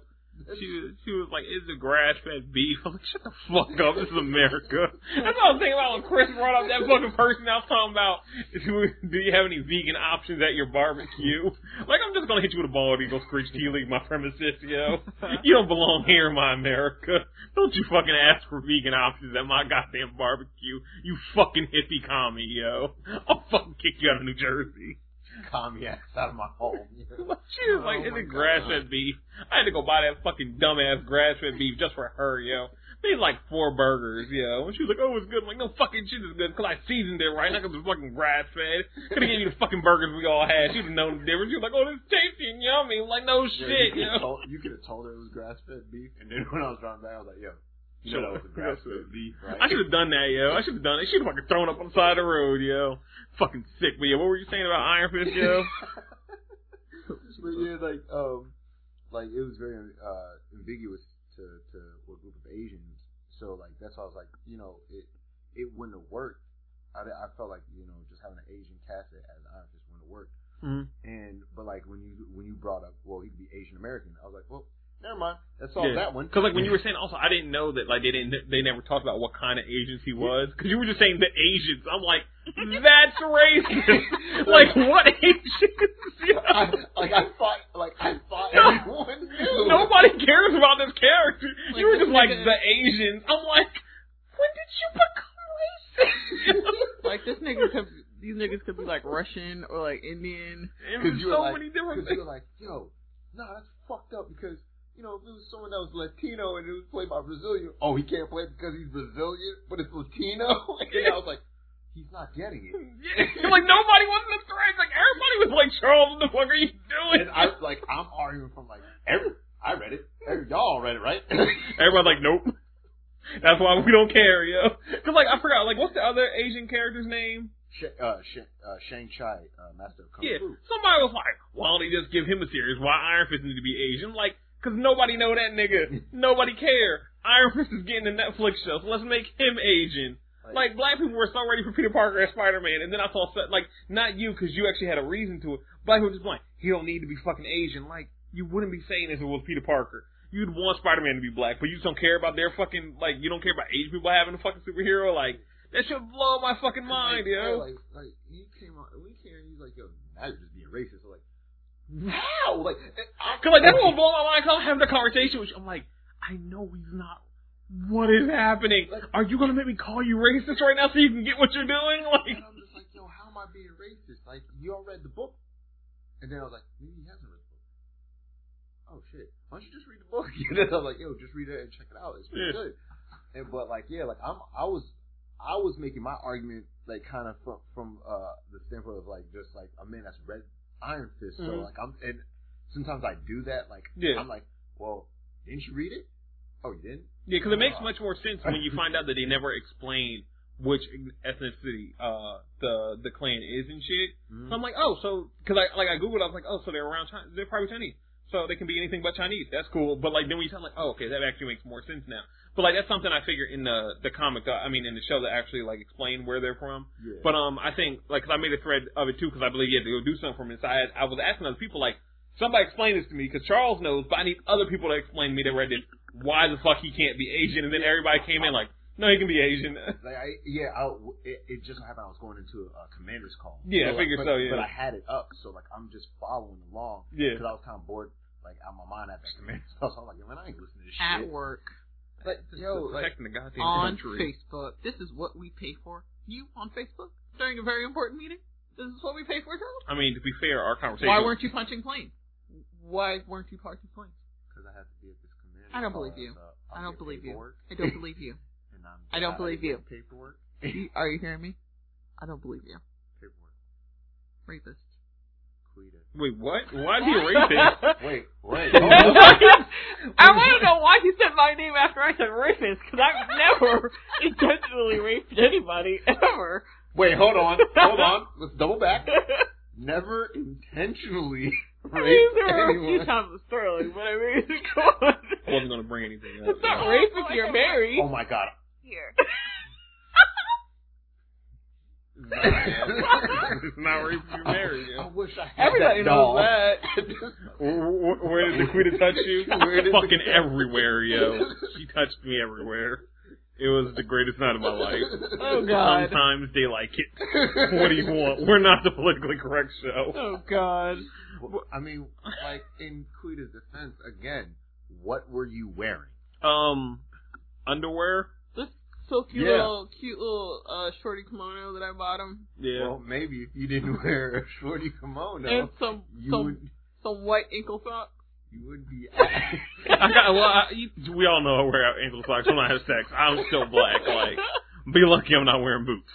She was, she was like, "Is it grass fed beef?" I was like, "Shut the fuck up! This is America." That's what I was thinking about when Chris brought up that fucking person I was talking about. Do, do you have any vegan options at your barbecue? Like, I'm just gonna hit you with a bald eagle screech you leave my premises, yo. You don't belong here in my America. Don't you fucking ask for vegan options at my goddamn barbecue. You fucking hippie commie, yo. I'll fucking kick you out of New Jersey. Commie out of my home. you know? She was like, Oh is my it grass fed beef? I had to go buy that fucking dumbass grass fed beef just for her, yo. Made like four burgers, yo. And she was like, oh, it's good. I'm like, no fucking shit is good because I seasoned it right. Not because it's fucking grass fed. Could have gave you the fucking burgers we all had. She'd have known the difference. She was like, oh, this is tasty and yummy. I'm like, no Yeah, shit, you yo. told, you could have told her it was grass fed beef, and then when I was driving back, I was like, "Yo, you know that was grass fed beef, right?" I should have done that, yo. I should have done it. She'd have fucking thrown up on the side of the road, yo. Fucking sick, but yo, what were you saying about Iron Fist, yo? but yeah, like um, like it was very uh ambiguous to to what group of Asians. So like that's why I was like, you know, it it wouldn't have worked. I, I felt like you know just having an Asian cast it as Iron Fist wouldn't have worked. Mhm. And but like when you when you brought up, well, he'd be Asian American. I was like, well, never mind. That's all Yeah. that one. Because like when you were saying, also I didn't know that like they didn't they never talked about what kind of Asians he was. Because you were just saying the Asians. I'm like, that's racist. like what Asians? I, like I thought, like I thought No. everyone knew. Nobody cares about this character. Like, you were just like nigga- the Asians. I'm like, when did you become racist? like this nigga could, these niggas could be like Russian or like Indian. Because you so like, many different because things. you were like, yo, no, that's fucked up because you know if it was someone that was Latino and it was played by Brazilian, oh, he can't play it because he's Brazilian, but it's Latino. and I was like, he's not getting it. Yeah, like nobody was in the thread. Like everybody was like, Charles, what the fuck are you doing? And I was like, I'm arguing from like every. I read it. Every, y'all read it, right? Everybody's like, nope. That's why we don't care, yo. Cause like I forgot, like what's the other Asian character's name? Sh- uh, Sh- uh, Shang-Chi, uh, Master of Kung Yeah, Fu. somebody was like, why don't they just give him a series? Why Iron Fist need to be Asian? Like, cause nobody know that nigga. nobody care. Iron Fist is getting a Netflix show, so let's make him Asian. Like black people were so ready for Peter Parker as Spider Man, and then I saw like not you because you actually had a reason to it. Black people just like he don't need to be fucking Asian. Like you wouldn't be saying this if it was Peter Parker. You'd want Spider Man to be black, but you just don't care about their fucking like you don't care about Asian people having a fucking superhero. Like that should blow my fucking mind, like, yo. Like, like he came out, we came, he's like, yo, you're just being racist. I'm like, how? Like, Cause like that's what blow my mind. Cause I'm having a conversation with you. I'm like, I know he's not. What is happening? Like, are you gonna make me call you racist right now so you can get what you're doing? Like, And I'm just like, yo, how am I being racist? Like, you all read the book. And then I was like, maybe he hasn't read the book. Oh shit. Why don't you just read the book? And then I was like, yo, just read it and check it out. It's pretty Yeah. good. And but like, yeah, like I'm, I was, I was making my argument like kind of from from uh the standpoint of like just like a man that's read Iron Fist. So Mhm. like I'm, and sometimes I do that. Like, Yeah. I'm like, well, didn't you read it? Oh, you didn't? yeah, because it makes much more sense when you find out that they never explain which ethnicity uh the the clan is and shit. So I'm like, oh, so because I like I googled, I was like, oh, so they're around China, they're probably Chinese, so they can be anything but Chinese. That's cool. But like then you tell like, oh, okay, that actually makes more sense now. But like that's something I figure in the the comic, uh, I mean in the show that actually like explain where they're from. Yeah. But um, I think like 'cause I made a thread of it too because I believe you had to go do something from inside. I was asking other people like, somebody explain this to me because Charles knows, but I need other people to explain to me that read it why the fuck he can't be Asian. And then everybody came in like, no, he can be Asian. Like I, yeah, I, it, it just so happened I was going into a, commander's call. Yeah, I like, figured but, so, yeah. But I had it up, so like I'm just following along. Yeah. Because I was kind of bored, like out of my mind at that commander's. So I'm like, man, I ain't listening to this At shit. At work, Like, yo, like, protecting the goddamn on country. Facebook. This is what we pay for. You on Facebook during a very important meeting. This is what we pay for, Charles. I mean, to be fair, our conversation. Why weren't you punching planes? Why weren't you punching planes? because I had to be at this commander's uh, I don't believe you. so I don't get believe you. I don't believe you. And I'm I don't believe you. Paperwork. Are you hearing me? I don't believe you. paperwork. Rapist. Quita. Wait, what? Why is he a rapist? Wait, wait. I want to know why he said my name after I said rapist, because I've never intentionally raped anybody, ever. wait, hold on. Hold on. Let's double back. Never intentionally I mean, there were a few times with Sterling, but I mean, come on. I wasn't gonna bring anything up. It's not rape if you're married. Oh my god. Here. It's not ready for you married. I wish I had Everybody that knows doll. that. Where, where, where did the queen touch you? Where did the- Fucking everywhere, yo. She touched me everywhere. It was the greatest night of my life. Oh God. Sometimes they like it. What do you want? We're not the politically correct show. Oh God. Well, I mean, like in Quita's defense, again, what were you wearing? Um, underwear. This so cute Yeah. little cute little uh shorty kimono that I bought him. Yeah. Well, maybe if you didn't wear a shorty kimono, And some you some would some white ankle socks. you would be. I got. Well, I, you, we all know I wear ankle socks when I have sex. I'm still black. Like, be lucky I'm not wearing boots.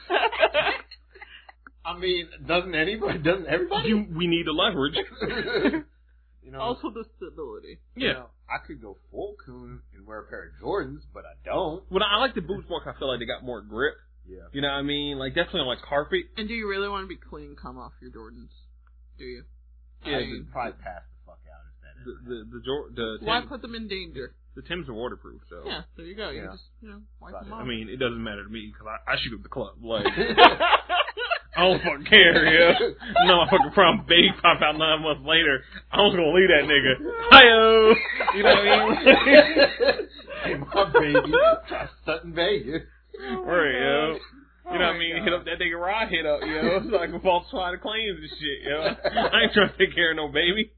I mean, doesn't anybody? Doesn't everybody? You, we need the leverage. You know, also the stability. you Yeah. know, I could go full coon and wear a pair of Jordans, but I don't. Well, I like the boots more 'cause I feel like they got more grip. Yeah. You know what I mean? Like definitely on like carpet. And do you really want to be clean come off your Jordans? Do you? Yeah, I the- would probably pass the fuck out if that The is. the the Jor- the, Why Tims, put them in danger? the Tims are waterproof, so Yeah, there you go. You Yeah. just you know wipe Got them off. I mean it doesn't matter to me because I, I shoot up the club. Like I don't fucking care. Yeah, no, I fucking prom baby pop out nine months later. I was gonna leave that nigga. Hiyo, you know what I mean? hey, my baby, stunting Vegas. right, yo. Oh You know what I mean? God. Hit up that nigga Rod hit up, yo, so I can falsify the claims and shit, yo. I ain't trying to take care of no baby.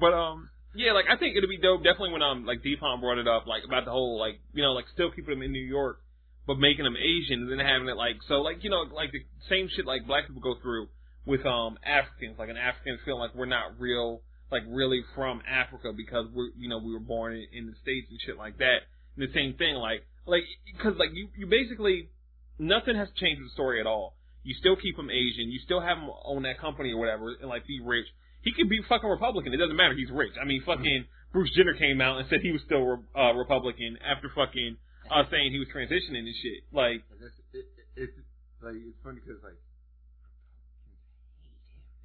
But um, yeah, like I think it'd be dope. Definitely when um, like Deepon brought it up, like about the whole like you know like still keeping them in New York, but making them Asian and then having it like so like you know like the same shit like black people go through with um Africans, like an African feeling like we're not real, like really from Africa because we're you know we were born in, in the states and shit like that. And the same thing, like like because like you you basically nothing has changed with the story at all. You still keep him Asian. You still have him own that company or whatever, and like be rich. He could be fucking Republican. It doesn't matter. He's rich. I mean, fucking Bruce Jenner came out and said he was still uh, Republican after fucking uh, saying he was transitioning and shit. Like, And It's, it, it, it's like it's funny because like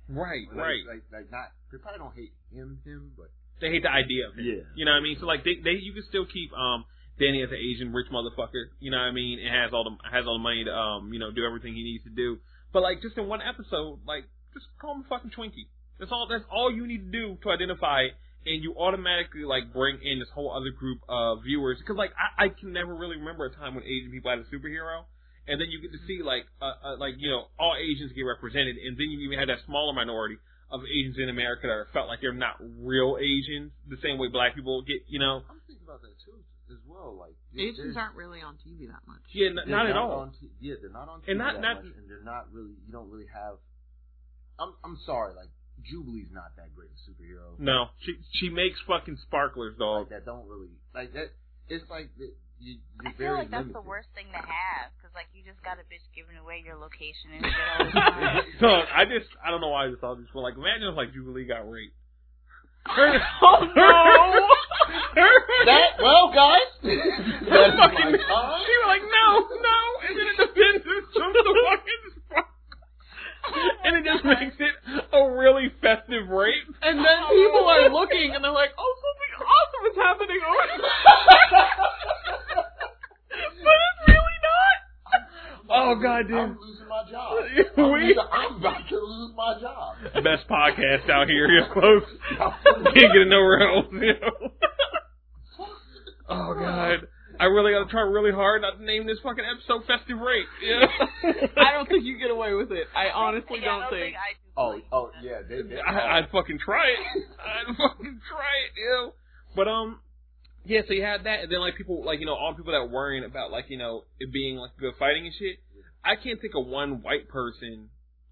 right, like, right. like like not they probably don't hate him him but They hate the idea of him. Yeah. You know what I mean? So like, they, they you can still keep um Danny as an Asian rich motherfucker. You know what I mean? And has all the has all the money to um you know do everything he needs to do. But like, just in one episode, like, just call him a fucking Twinkie. That's all. That's all you need to do to identify it, and you automatically like bring in this whole other group of viewers. Because like I, I can never really remember a time when Asian people had a superhero, and then you get to see like uh, uh, like you know all Asians get represented, and then you even had that smaller minority of Asians in America that are felt like they're not real Asians, the same way black people get. You know, I'm thinking about that too as well like Asians aren't really on TV that much. yeah, n- they're not at all. on t- yeah they're not on TV And not- that not- much, and they're not really you don't really have I'm I'm sorry like Jubilee's not that great of a superhero No, she she makes fucking sparklers, dog. like that don't really like that it's like that you, I you're feel very like that's the limited. worst thing to have because like you just got a bitch giving away your location and shit all the time. So I just I don't know why I just thought this, but like imagine if like Jubilee got raped. oh no! that well guys Her that's fucking, my she was like, no, no, and then it defends from the fucking spark. And it just makes it a really festive rape. And then oh. people are looking and they're like, "Oh, something awesome is happening over there." but it's really not. Oh god, dude. I'm losing my job I'm, losing- I'm about to lose my job Best podcast out here, you close. Can't get it nowhere else, you know. Oh god. I really gotta try really hard not to name this fucking episode Festive Rape. Yeah. I don't think you get away with it. I honestly Yeah, I don't think. I do Oh, oh, that. yeah, they, they, I, I'd fucking try it. I'd fucking try it, yo. But um, yeah. So you had that, and then like people, like you know, all the people that were worrying about like you know it being like good fighting and shit. I can't think of one white person,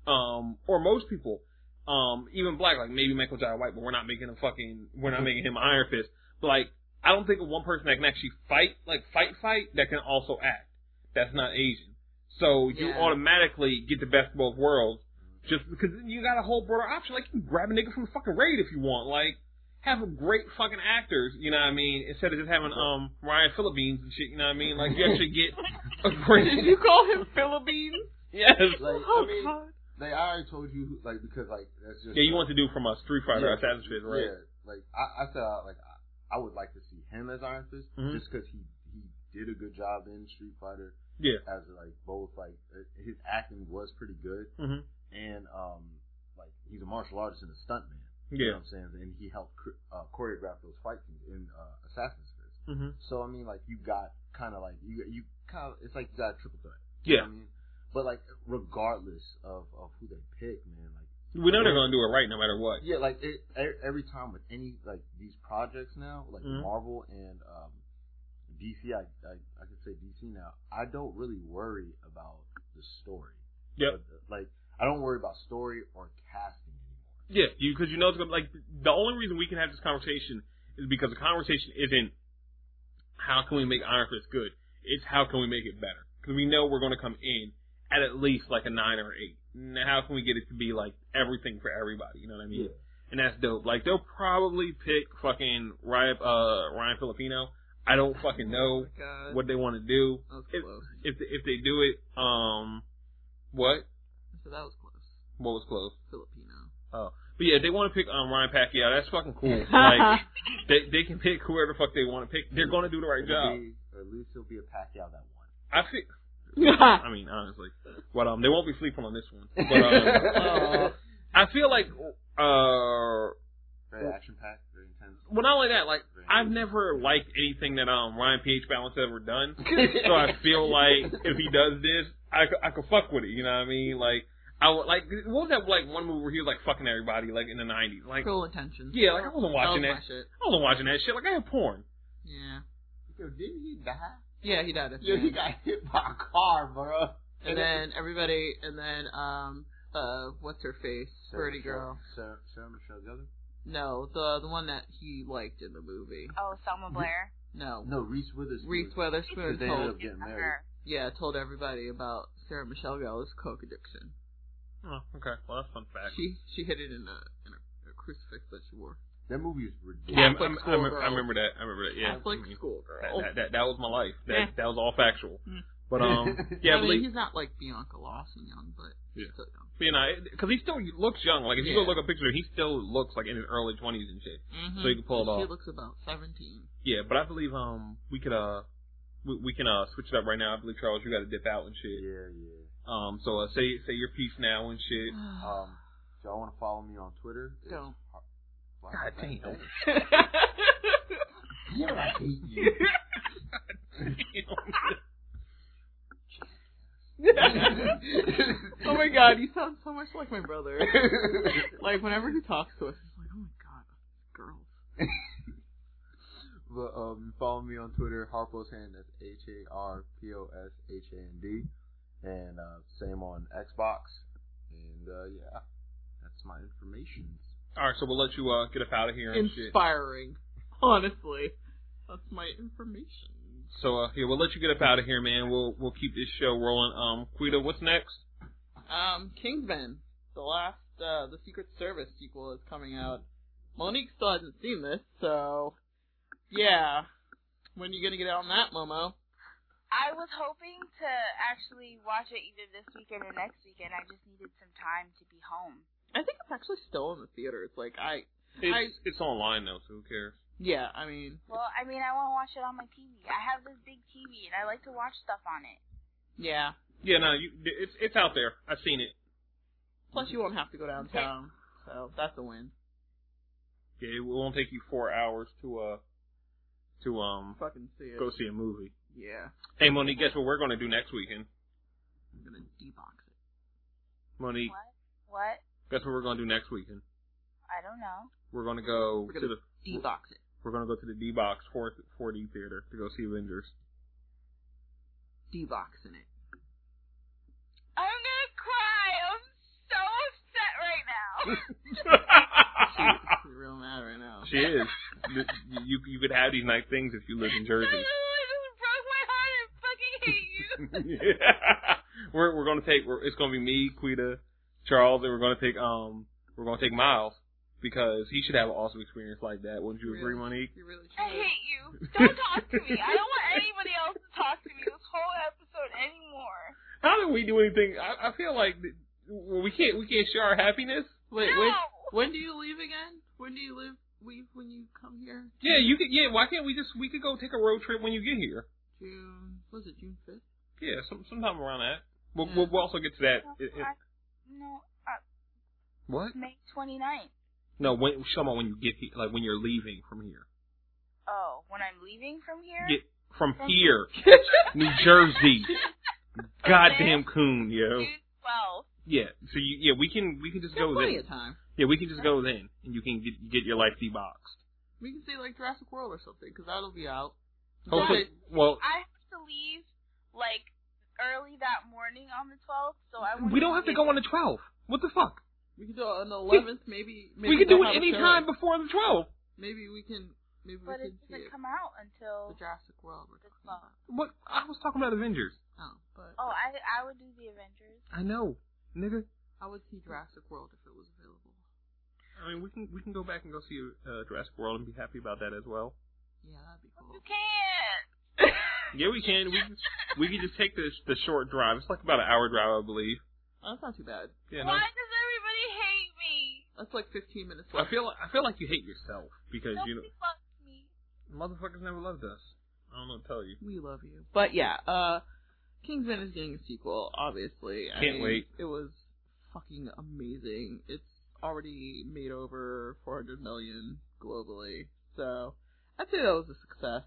um, or most people, um, even black, like maybe Michael Jai White, but we're not making him fucking, we're not making him Iron Fist. But like, I don't think of one person that can actually fight, like fight, fight, that can also act. That's not Asian. So you Yeah. automatically get the best of both worlds just because you got a whole broader option. Like you can grab a nigga from the fucking raid if you want. Like have a great fucking actors, you know what I mean, instead of just having um Ryan Philippines and shit, you know what I mean? Like you actually get a great. Did you call him Philippines? Yes. Like, Oh I mean, God. like I already told you, like because like that's just Yeah, you want to do from a Street Fighter Yeah. Assassin's Creed, right? Yeah, like I, I said, uh, like I, I would like to see him as Iron Fist Mhm. just because he he did a good job in Street Fighter, Yeah. as like both like his acting was pretty good, Mhm. and um like he's a martial artist and a stuntman. You Yeah. know what I'm saying? And he helped uh, choreograph those fight scenes in uh, Assassin's Creed. Mhm. So I mean, like you got kind of like you you kind of it's like you got a triple threat. Yeah. I mean, but like regardless of of who they pick, man, like We know they're gonna do it right no matter what. yeah, like it, every time with any like these projects now, like Mhm. Marvel and um, DC, I, I I could say DC now. I don't really worry about the story. Yep. Like I don't worry about story or casting anymore. Yeah, you because you know it's gonna like the only reason we can have this conversation is because the conversation isn't how can we make Iron Fist good. It's how can we make it better because we know we're gonna come in at at least like a nine or eight. Now, how can we get it to be like everything for everybody? You know what I mean? Yeah. And that's dope. Like they'll probably pick fucking Ryan uh Ryan Filipino. I don't fucking know Oh what they want to do. If, if they, if they do it, um, what So that was close. what was close? Filipino. Oh, but yeah, they want to pick um Ryan Pacquiao. That's fucking cool. Like they they can pick whoever the fuck they want to pick. They're gonna do the right It'll job. be, or at least it'll be a Pacquiao that won. I feel. I mean, honestly, but um, they won't be sleeping on this one. But um, I feel like uh, very action packed, very intense. well, not only that, like I've never liked anything that um Ryan P. H. Balance ever done. So I feel like if he does this, I could, I could fuck with it. You know what I mean? Like I would like what was that like one movie where he was like fucking everybody like in the nineties? Like Cruel intentions. yeah, like I wasn't watching that. that. Was my shit. I wasn't watching that shit. Like I had porn. Yeah. Yo, didn't he die? Yeah, he died. at the Yo, he got hit by a car, bro. And then everybody, and then um, uh, what's her face, Sarah Birdie Michelle- girl. Sarah, Sarah Michelle Gellar? No, the the one that he liked in the movie. Oh, Selma Blair. No, No, Reese Witherspoon. Reese Witherspoon Because they ended told up getting married. Yeah told everybody about Sarah Michelle Gellar's coke addiction. Oh, okay. Well, that's fun fact. She she hid it in a in a, a crucifix that she wore. That movie is Yeah, ridiculous. I, I, I, Catholic remember, I remember that. I remember that. Yeah. Catholic I mean, schoolgirl. that, that, that, that was my life. That Yeah. that was all factual. Mm. But um, yeah, I but, mean, like, he's not like Bianca Lawson young, but he's Yeah. still young. you know, because he still looks young. Like if you go look at a picture, he still looks like in his early twenties and shit. Mm-hmm. So you can pull it She off. looks about seventeen. Yeah, but I believe um we could uh we, we can uh switch it up right now. I believe Charles, you got to dip out and shit. Yeah, yeah. Um, so uh, say say your piece now and shit. Um, y'all want to follow me on Twitter, it's Don't. Har- Why- God damn. Yeah, I hate you. oh my god, you sound so much like my brother. like whenever he talks to us, he's like, "Oh my god, girls." but um, follow me on Twitter, Harpo's Hand. That's H A R P O S H A N D, and uh, same on Xbox. And uh, yeah, that's my information. All right, so we'll let you uh get up out of here and shit. Inspiring, honestly. That's my information. So uh, yeah, we'll let you get up out of here, man. We'll we'll keep this show rolling. Um, Quita, what's next? Um, Kingsman, the last, uh, the Secret Service sequel is coming out. Monique still hasn't seen this, so yeah. When are you gonna get out on that, Momo? I was hoping to actually watch it either this weekend or next weekend. I just needed some time to be home. I think it's actually still in the theaters. Like I, It's I it's online though, so who cares? yeah, I mean, Well, I mean, I want to watch it on my TV. I have this big TV, and I like to watch stuff on it. yeah. Yeah, no, you, it's it's out there. I've seen it. Plus, you won't have to go downtown, so that's a win. Yeah, it won't take you four hours to uh to um Fucking see it. go see a movie. Yeah, Hey Monique, guess what we're gonna do next weekend? I'm gonna debox it. Monique, What? What? Guess what we're gonna do next weekend? I don't know. We're gonna go We're to gonna the Debox it. we're gonna go to the D box 4 4D theater to go see Avengers. Deboxing it. I'm gonna cry. I'm so upset right now. She's real mad right now. she is. You, you you could have these nice things if you live in Jersey. I just broke my heart and fucking hate you. yeah. We're we're gonna take we're, it's gonna be me, Quita, Charles, and we're gonna take um we're gonna take Miles because he should have an awesome experience like that. Wouldn't you agree, Really? Monique? You really I hate you. Don't talk to me. I don't want anybody else to talk to me this whole episode anymore. How did we do anything? I, I feel like th- we can't we can't share our happiness. Wait, no. when, when do you leave again? When do you leave? Leave when you come here? Yeah, you could. Yeah, why can't we just we could go take a road trip when you get here? June. Was it June fifth? Yeah, some sometime around that. We'll, Yeah. we'll, we'll also get to that. No, It- it- I, no uh, what? May 29th. No, when, she's talking about when you get here, like when you're leaving from here. Oh, when I'm leaving from here? Get from From- here, New Jersey. Goddamn coon, yo. June 12th. Yeah. So you, yeah, we can we can just go plenty then. of time. Yeah, we can just go then, and you can get get your life deboxed. We can say like Jurassic World or something, because that'll be out. Hopefully, well, I have to leave, like, early that morning on the 12th, so I we don't have to go on the 12th. What the fuck? We can do it on the 11th, maybe. maybe we can do it any time before the 12th. Maybe we can. Maybe But we it can see doesn't it. come out until... The Jurassic World. We're the talking about. 12th. What? I was talking about Avengers. Oh, but Oh, I I would do the Avengers. I know, nigga. I would see Jurassic World if it was available. I mean, we can we can go back and go see uh, Jurassic World and be happy about that as well. Yeah, that'd be cool. You can't. Yeah, we can. We can, we can just take the the short drive. It's like about an hour drive, I believe. Oh, that's not too bad. Yeah. No, Why does everybody hate me? That's like 15 minutes I left. feel like, I feel like you hate yourself because you know Nobody loves me. motherfuckers never loved us. I don't know what to tell you. We love you. But yeah, uh, Kingsman is getting a sequel, obviously. I Can't mean, wait. It was fucking amazing. It's already made over 400 million globally. So, I'd say that was a success.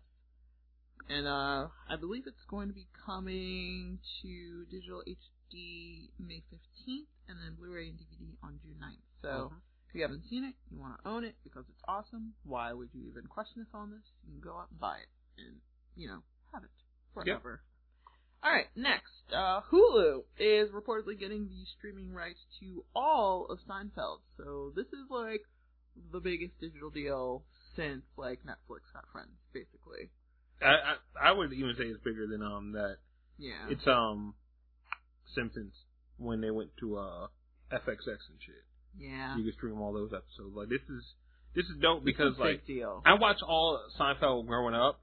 And, uh, I believe it's going to be coming to digital HD May 15th and then Blu-ray and DVD on June 9th. So, if you haven't seen it, you want to own it because it's awesome. Why would you even question us on this? You can go out and buy it and, you know, have it forever. Alright, next. Uh, Hulu is reportedly getting the streaming rights to all of Seinfeld. So this is like the biggest digital deal since like Netflix got friends, basically. I, I I would even say it's bigger than um that. Yeah. It's um Simpsons when they went to uh FXX and shit. yeah. You can stream all those episodes. Like this is this is dope because a like deal. I watched all Seinfeld growing up,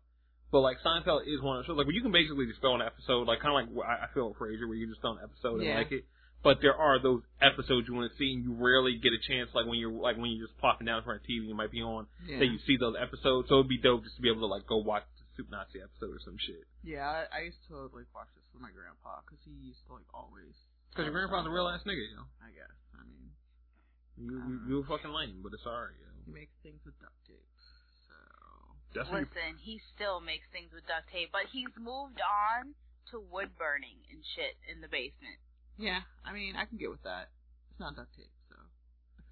but like Seinfeld is one of those shows like where you can basically just throw an episode, like kind of like I I feel with Frasier, where you just throw an episode and like it. But there are those episodes you want to see, and you rarely get a chance, like when you're like when you're just plopping down in front of TV, you might be on yeah. that you see those episodes. So it'd be dope just to be able to like go watch the Soup Nazi episode or some shit. Yeah, I, I used to like watch this with my grandpa because he used to like always. Because your grandpa's a real ass nigga, you know. I guess. I mean, You you, you a fucking lame, but it's alright, yo. he makes things with duct tape. So. That's what you, Listen, he still makes things with duct tape, but he's moved on to wood burning and shit in the basement. Yeah, I mean, I can get with that. It's not duct tape, so I feel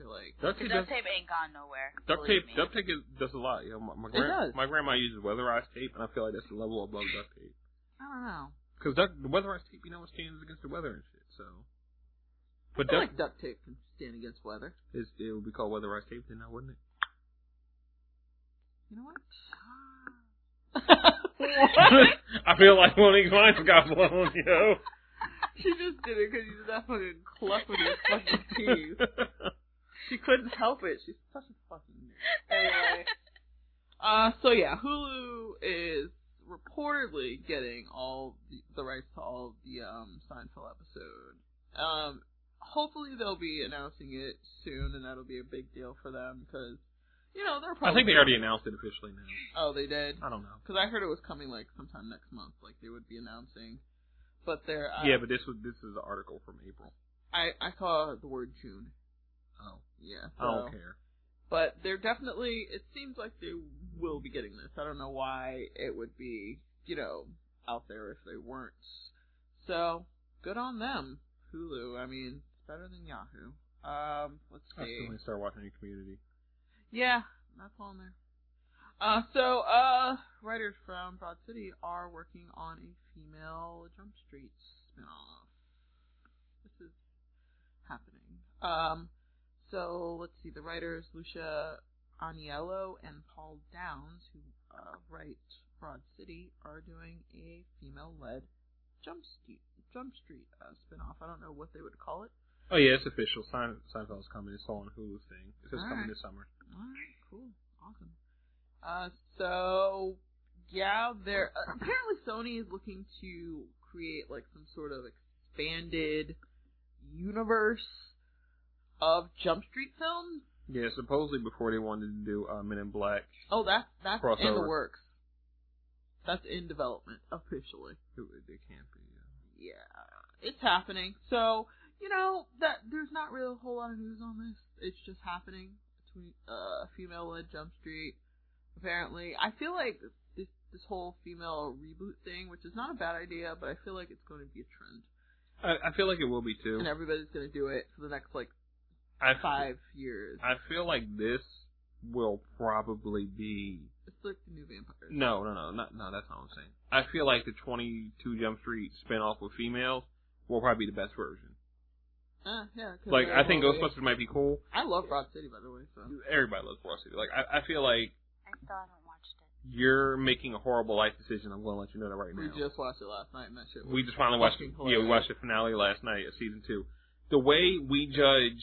like. duct tape. duct tape ain't gone nowhere. duct tape. me. Duct tape is, does a lot. You know, my, my, It gran- does. my grandma uses weatherized tape, and I feel like that's the level above duct tape. I don't know. Because duct, the weatherized tape, you know, it stands against the weather and shit. So, but I feel duct like duct tape can stand against weather. is it would be called weatherized tape, then now wouldn't it? You know what? I feel like one of these lines got blown, yo. she just did it because she's that fucking clucking her fucking teeth. She couldn't help it. She's such a fucking nerd. Anyway. Uh, so yeah, Hulu is reportedly getting all the, the rights to all the um Seinfeld episode. Um, hopefully they'll be announcing it soon, and that'll be a big deal for them because you know they're probably. I think they already announced it officially now. Oh, they did. I don't know. Because I heard it was coming like sometime next month. Like they would be announcing, but they're. Uh, yeah, but this was this is an article from April. I I saw the word June. Oh, Yeah. I don't care. But they're definitely. It seems like they will be getting this. I don't know why it would be, you know, out there if they weren't. So good on them, Hulu. I mean, it's better than Yahoo. Um, let's see. need to start watching your Community. Yeah, that's on there. Uh, so, uh, writers from Broad City are working on a female Jump Street spinoff. This is happening. Um, so let's see, the writers Lucia Aniello and Paul Downs, who uh, write Broad City, are doing a female-led Jump Street Jump Street uh, spinoff. I don't know what they would call it. Oh yeah, it's official. Sein- Seinfeld's coming. It's all on Hulu thing. It's just coming Alright. this summer. Alright, cool. Awesome. Uh, so, yeah, they're, uh, apparently Sony is looking to create, like, some sort of expanded universe of Jump Street films. Yeah, supposedly before they wanted to do uh, Men in Black, Oh, that's, that's in the works. That's in development, officially. it, it can't be. Uh, yeah, it's happening. So you know that there's not really a whole lot of news on this. It's just happening between uh female led Jump Street. Apparently, I feel like this this whole female reboot thing, which is not a bad idea, but I feel like it's going to be a trend, I, I feel like it will be too. and everybody's going to do it for the next like I five years. I feel like this will probably be It's like the new vampires. no, no, no, not no. That's not what I'm saying. I feel like the 22 Jump Street spinoff with females will probably be the best version. Uh, yeah. 'cause Like I think all- Ghostbusters might be cool. I love Broad City, by the way. So Everybody loves Broad City. Like I, I feel like I still haven't watched it. you're making a horrible life decision. I'm going to let you know that right now. we just watched it last night, and that shit. Was We just finally watched. fucking Yeah, we watched the finale last night of season two. The way we judge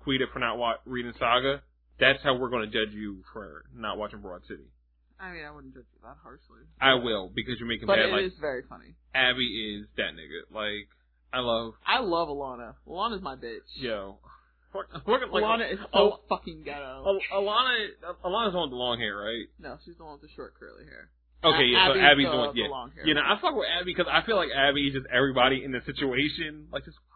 Quita for not wa- reading Saga, that's how we're going to judge you for not watching Broad City. I mean, I wouldn't judge you that harshly. I will because you're making But bad. it Like is very funny. Abby is that nigga. Like I love I love Ilana. Ilana's my bitch. yo. Look, look at like Ilana is so Al- fucking ghetto. Al- Ilana. Ilana's the one with the long hair, right? no, she's the one with the short curly hair. Okay, yeah. So Abby's Abby's the, the one. the long hair. You know, I fuck with Abby because I feel like Abby is just everybody in the situation. Like, just why is this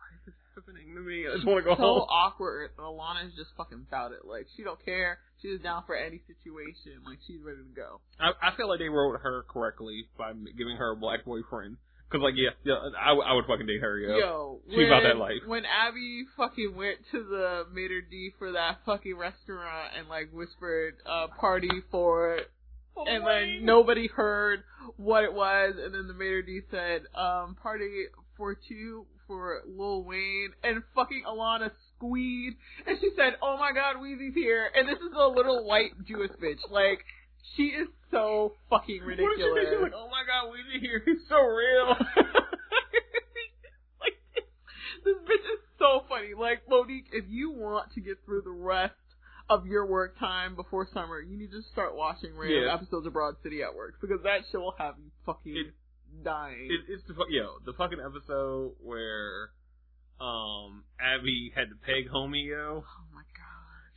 happening to me? I just want to go so home. awkward. and Ilana's just fucking about it. Like she don't care. She's down for any situation. Like she's ready to go. I, I feel like they wrote her correctly by giving her a black boyfriend. Cause like, yeah, yeah, I, w- I would fucking date her, yo. Yo, She when, about that life. When Abby fucking went to the maître d' for that fucking restaurant and like whispered uh party for and then nobody heard what it was, and then the maître d' said, um, party for two for Lil Wayne, and fucking Ilana squeed, and she said, oh my god, Weezy's here, and this is a little white Jewish bitch, like, she is so fucking What did she do? ridiculous. She's like, oh my god, Weezy here, he's so real. like, this bitch is so funny. Like, Monique, if you want to get through the rest of your work time before summer, you need to start watching random Yeah. episodes of Broad City at work because that shit will have you fucking It- dying. it, it's the yo the fucking episode where um Abby had to peg homie yo. oh my god.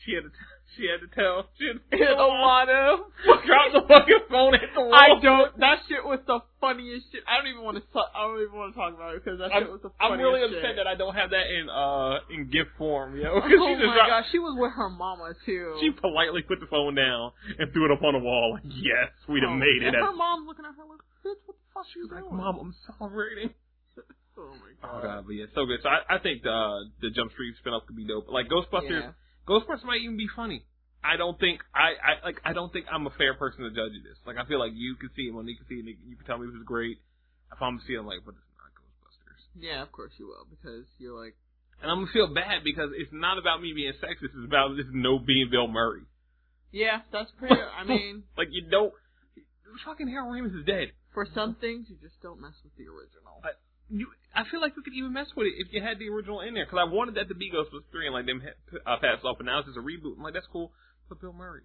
She had to t- she had to tell she had to tell Ilana, drop the fucking phone at the wall. I don't. That shit was the funniest shit. I don't even want to. I don't even want to talk about it because that shit was the I'm funniest really shit. upset that I don't have that in uh in gift form, yo. Oh 'Cause she just my dropped- god, she was with her mama too. She politely put the phone down and threw it up on the wall. Like, yes, we'd have Oh, made it. And her mom's looking at her like, bitch, what the fuck she was you like. Mom, I'm celebrating. Oh my Oh god, but yeah, so good. So I, I think the uh, the Jump Street spinoff could be dope. Like Ghostbusters, Yeah. Ghostbusters might even be funny. I don't think I, I like I don't think I'm a fair person to judge this. Like I feel like you can see it, Monique can see it, you can tell me this is great. If I'm seeing like, but it's not Ghostbusters, Yeah, of course you will because you're like, and I'm gonna feel bad because it's not about me being sexist. It's about this no being Bill Murray. yeah, that's pretty. I mean, Like you don't. Fucking Harold Ramis is dead. For some things you just don't mess with the original. I- You, I feel like we could even mess with it if you had the original in there. Because I wanted that to be Ghostbusters three and like them ha- uh, pass off, but now it's just a reboot. I'm like, that's cool. Put Bill Murray.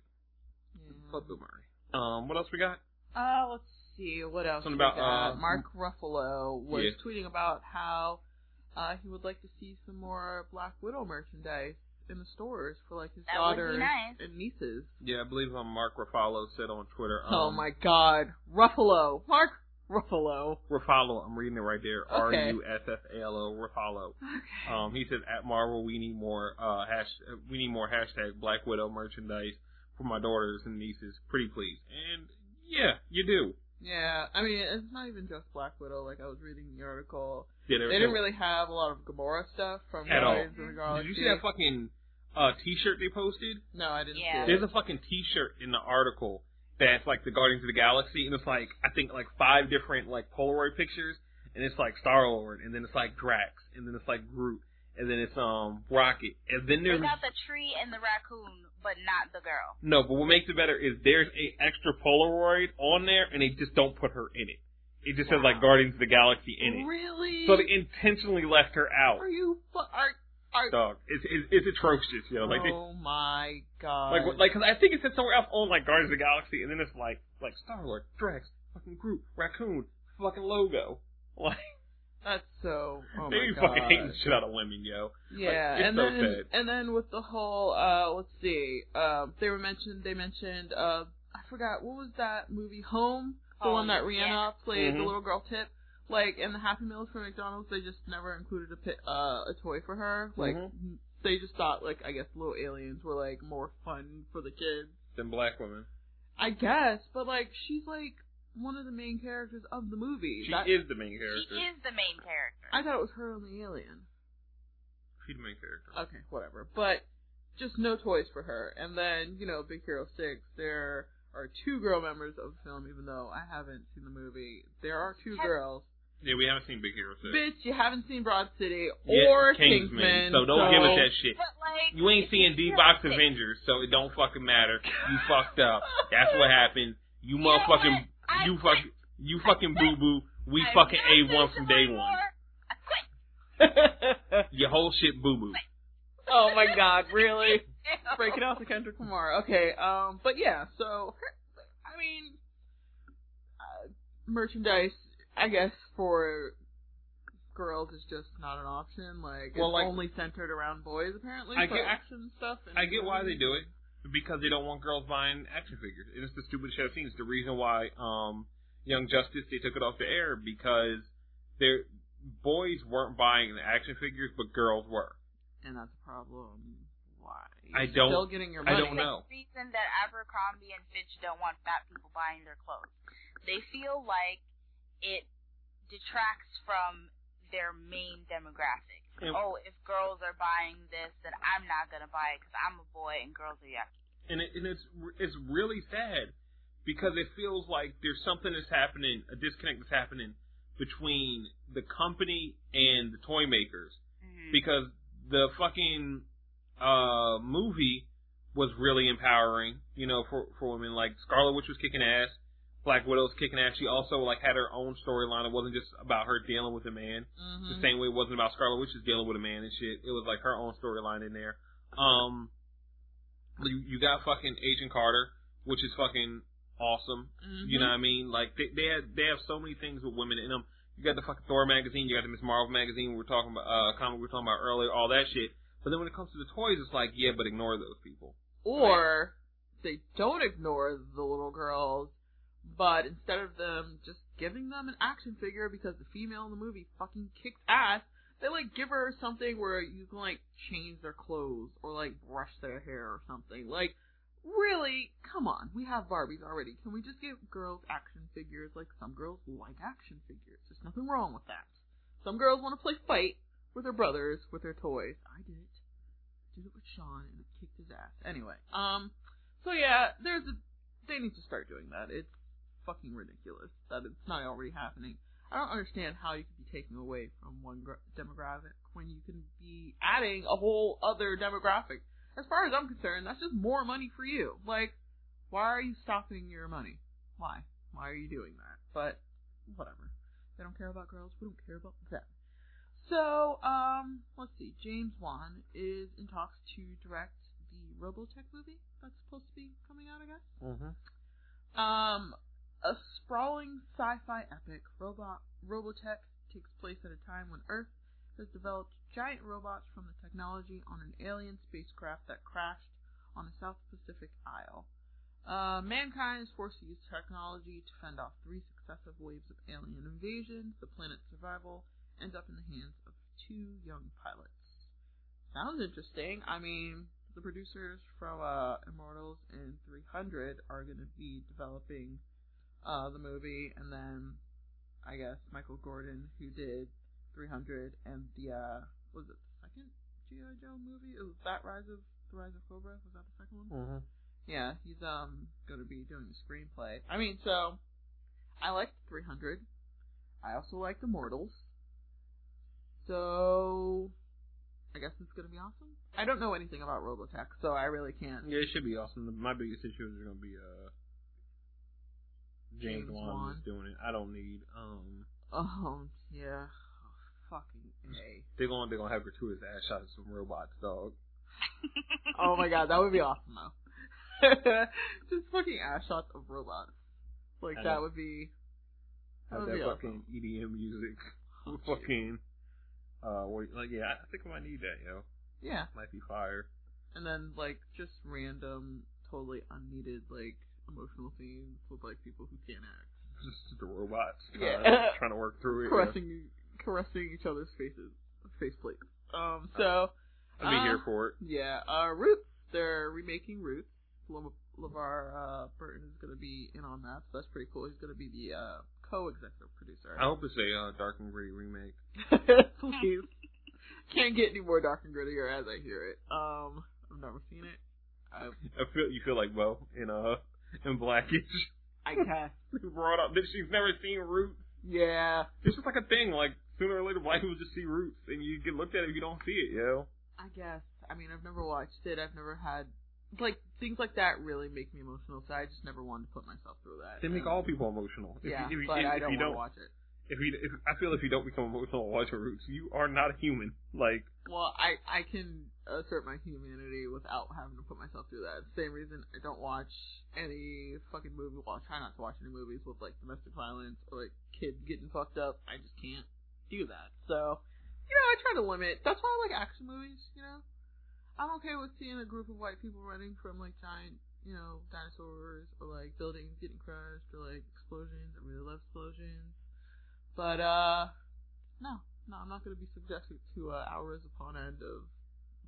Fuck Bill Murray. Um, what else we got? Uh, let's see what else. Something about, uh, Mark Ruffalo was Yeah. tweeting about how uh, he would like to see some more Black Widow merchandise in the stores for like his That would daughters nice. and nieces. Yeah, I believe um, Mark Ruffalo said on Twitter. Um, oh my God, Ruffalo, Mark Ruffalo. Ruffalo, I'm reading it right there. R Okay. U S F A L O Ruffalo. Okay. Um, he said at Marvel we need more uh hash we need more hashtag Black Widow merchandise for my daughters and nieces. Pretty please. And yeah, you do. Yeah, I mean it's not even just Black Widow. Like I was reading the article, Yeah, they didn't really have a lot of Gamora stuff from At all. Guardians of the Galaxy. Did you see that fucking uh T-shirt they posted? No, I didn't Yeah. see it. There's a fucking T-shirt in the article that's like the Guardians of the Galaxy, and it's like I think like five different like Polaroid pictures, and it's like Star Lord, and then it's like Drax, and then it's like Groot, and then it's um Rocket, and then They there's got the tree and the raccoon, but not the girl. no, but what makes it better is there's a extra Polaroid on there, and they just don't put her in it. It just says like Guardians of the Galaxy in it, Really? so they intentionally left her out. Are you? fu- Are are? Dog, it's it's, it's atrocious, you know. Like they, oh my god! Like, like, cause I think it said somewhere else on like Guardians of the Galaxy, and then it's like, like Star Lord, Drax, fucking Groot, Raccoon, fucking logo. Like, that's so. Oh they my god! fucking hating the shit out of women, yo. Yeah, it's and so then sad. and then with the whole uh, let's see, um, they were mentioned. They mentioned uh, I forgot what was that movie, Home, the one Home, that Rihanna yeah. played the Mhm. little girl Tip. Like in the Happy Meals for McDonald's, they just never included a pi- uh, a toy for her. Like Mhm. they just thought like I guess little aliens were like more fun for the kids. Than black women. I guess, but like she's like one of the main characters of the movie. She That- is the main character. She is the main character. I thought it was her and the alien. She's the main character. Okay, whatever. But just no toys for her. And then, you know, Big Hero 6, there are two girl members of the film, even though I haven't seen the movie. There are two Have- girls. Yeah, we haven't seen Big Hero 6. Bitch, you haven't seen Broad City Yeah, or Kingsman, Kingsman. So don't give us that shit. But like, You ain't seeing D-Box feel Avengers, so it don't fucking matter. You fucked up. That's what happened. You You know motherfucking. I you quit. fucking, you fucking boo boo. We I'm fucking not A doing one this from day one. Your whole shit boo boo. oh my god, really? Breaking out the Kendrick Lamar. Okay, um, but yeah, so, I mean, uh, merchandise, I guess, for girls is just not an option. Like, Well, it's like- only centered around boys, apparently, I for get- action stuff. And I get why they do it because they don't want girls buying action figures. And it's the stupidest shit I've seen. It's the reason why um, Young Justice they took it off the air because their boys weren't buying the action figures, but girls were. And that's a problem. Why? I You're don't- Still getting your I don't know. The reason that Abercrombie and Fitch don't want fat people buying their clothes, they feel like it detracts from their main demographic. Yeah. Oh, if girls are buying this, then I'm not gonna buy it because I'm a boy and girls are yucky. and it, and it's it's really sad because it feels like there's something that's happening, a disconnect that's happening between the company and the toy makers Mm-hmm. because the fucking uh movie was really empowering, you know, for for women. Like Scarlet Witch was kicking ass, Black Widow's kicking ass. She also like had her own storyline. It wasn't just about her dealing with a man. Mhm. The same way it wasn't about Scarlet Witch is dealing with a man and shit. It was like her own storyline in there. Um, you you got fucking Agent Carter, which is fucking awesome. Mhm. You know what I mean? Like they they have they have so many things with women in them. You got the fucking Thor magazine, you got the Miss Marvel magazine we were talking about uh comic we were talking about earlier, all that shit. But then when it comes to the toys, it's like yeah, but ignore those people. Or they don't ignore the little girls, but instead of them just giving them an action figure because the female in the movie fucking kicks ass, they like give her something where you can like change their clothes or like brush their hair or something. Like, really, come on, we have Barbies already. Can we just give girls action figures? Like some girls like action figures. There's nothing wrong with that. Some girls want to play fight with their brothers with their toys. I did it I did it with Sean and it kicked his ass. Anyway, um, so yeah, there's a, they need to start doing that. It's fucking ridiculous that it's not already happening. I don't understand how you could be taking away from one gr- demographic when you can be adding a whole other demographic. As far as I'm concerned, that's just more money for you. Like, why are you stopping your money? Why? Why are you doing that? But, whatever. They don't care about girls, we don't care about them. So, um, let's see. James Wan is in talks to direct the Robotech movie that's supposed to be coming out, I guess. Mm-hmm. Um, a sprawling sci-fi epic, Robot Robotech takes place at a time when Earth has developed giant robots from the technology on an alien spacecraft that crashed on a South Pacific isle. Uh, mankind is forced to use technology to fend off three successive waves of alien invasion. The planet's survival ends up in the hands of two young pilots. Sounds interesting. I mean, the producers from uh, Immortals and 300 are going to be developing uh, the movie, and then I guess Michael Gordon, who did 300 and the uh, was it the second GI Joe movie? It was that Rise of the Rise of Cobra. Was that the second one? Mm-hmm. Yeah, he's um going to be doing the screenplay. I mean, so I liked 300. I also liked Immortals. So I guess it's going to be awesome. I don't know anything about Robotech, so I really can't. Yeah, it should be awesome. My biggest issue is gonna be uh James, James Wan just doing it. I don't need um Oh yeah, oh, fucking a. they're gonna they're gonna have gratuitous ass shots of some robots, dog. Oh my god, that would be awesome though. Just fucking ass shots of robots. Like that would be. That Have would that be fucking awesome. EDM music. Oh, fucking uh like yeah, I think I might need that, yo. Yeah, Might be fire. and then like just random, totally unneeded like emotional scenes with like people who can't act. Just the robots uh, Yeah. trying to work through it. caressing caressing each other's faces, face plates. Um, so Yeah. I'd be uh, here for it. Yeah, uh, Roots. They're remaking Roots. Le- LeVar uh, Burton is going to be in on that, so that's pretty cool. He's going to be the uh, co-executive producer. I hope it's a uh, dark and gritty remake. Please. Can't get any more dark and grittier as I hear it. Um, I've never seen it. I, I feel you feel like Bo in uh in Blackish. I guess. Who brought up that she's never seen Roots. Yeah, It's just like a thing. Like sooner or later, black people just see Roots, and you get looked at if you don't see it, yo. I guess. I mean, I've never watched it. I've never had like things like that really make me emotional. So I just never wanted to put myself through that. They make all people emotional. If yeah, you, if, but if, I don't you don't, watch it. If you, if, I feel if you don't become emotional watching Roots, you are not a human. Like, Well, I I can assert my humanity without having to put myself through that. Same reason I don't watch any fucking movie. Well, I try not to watch any movies with like domestic violence or like kids getting fucked up. I just can't do that. So, you know, I try to limit. That's why I like action movies. You know, I'm okay with seeing a group of white people running from like giant, you know, dinosaurs or like buildings getting crushed or like explosions. I really love explosions. But uh, no, no, I'm not going to be subjected to uh, hours upon end of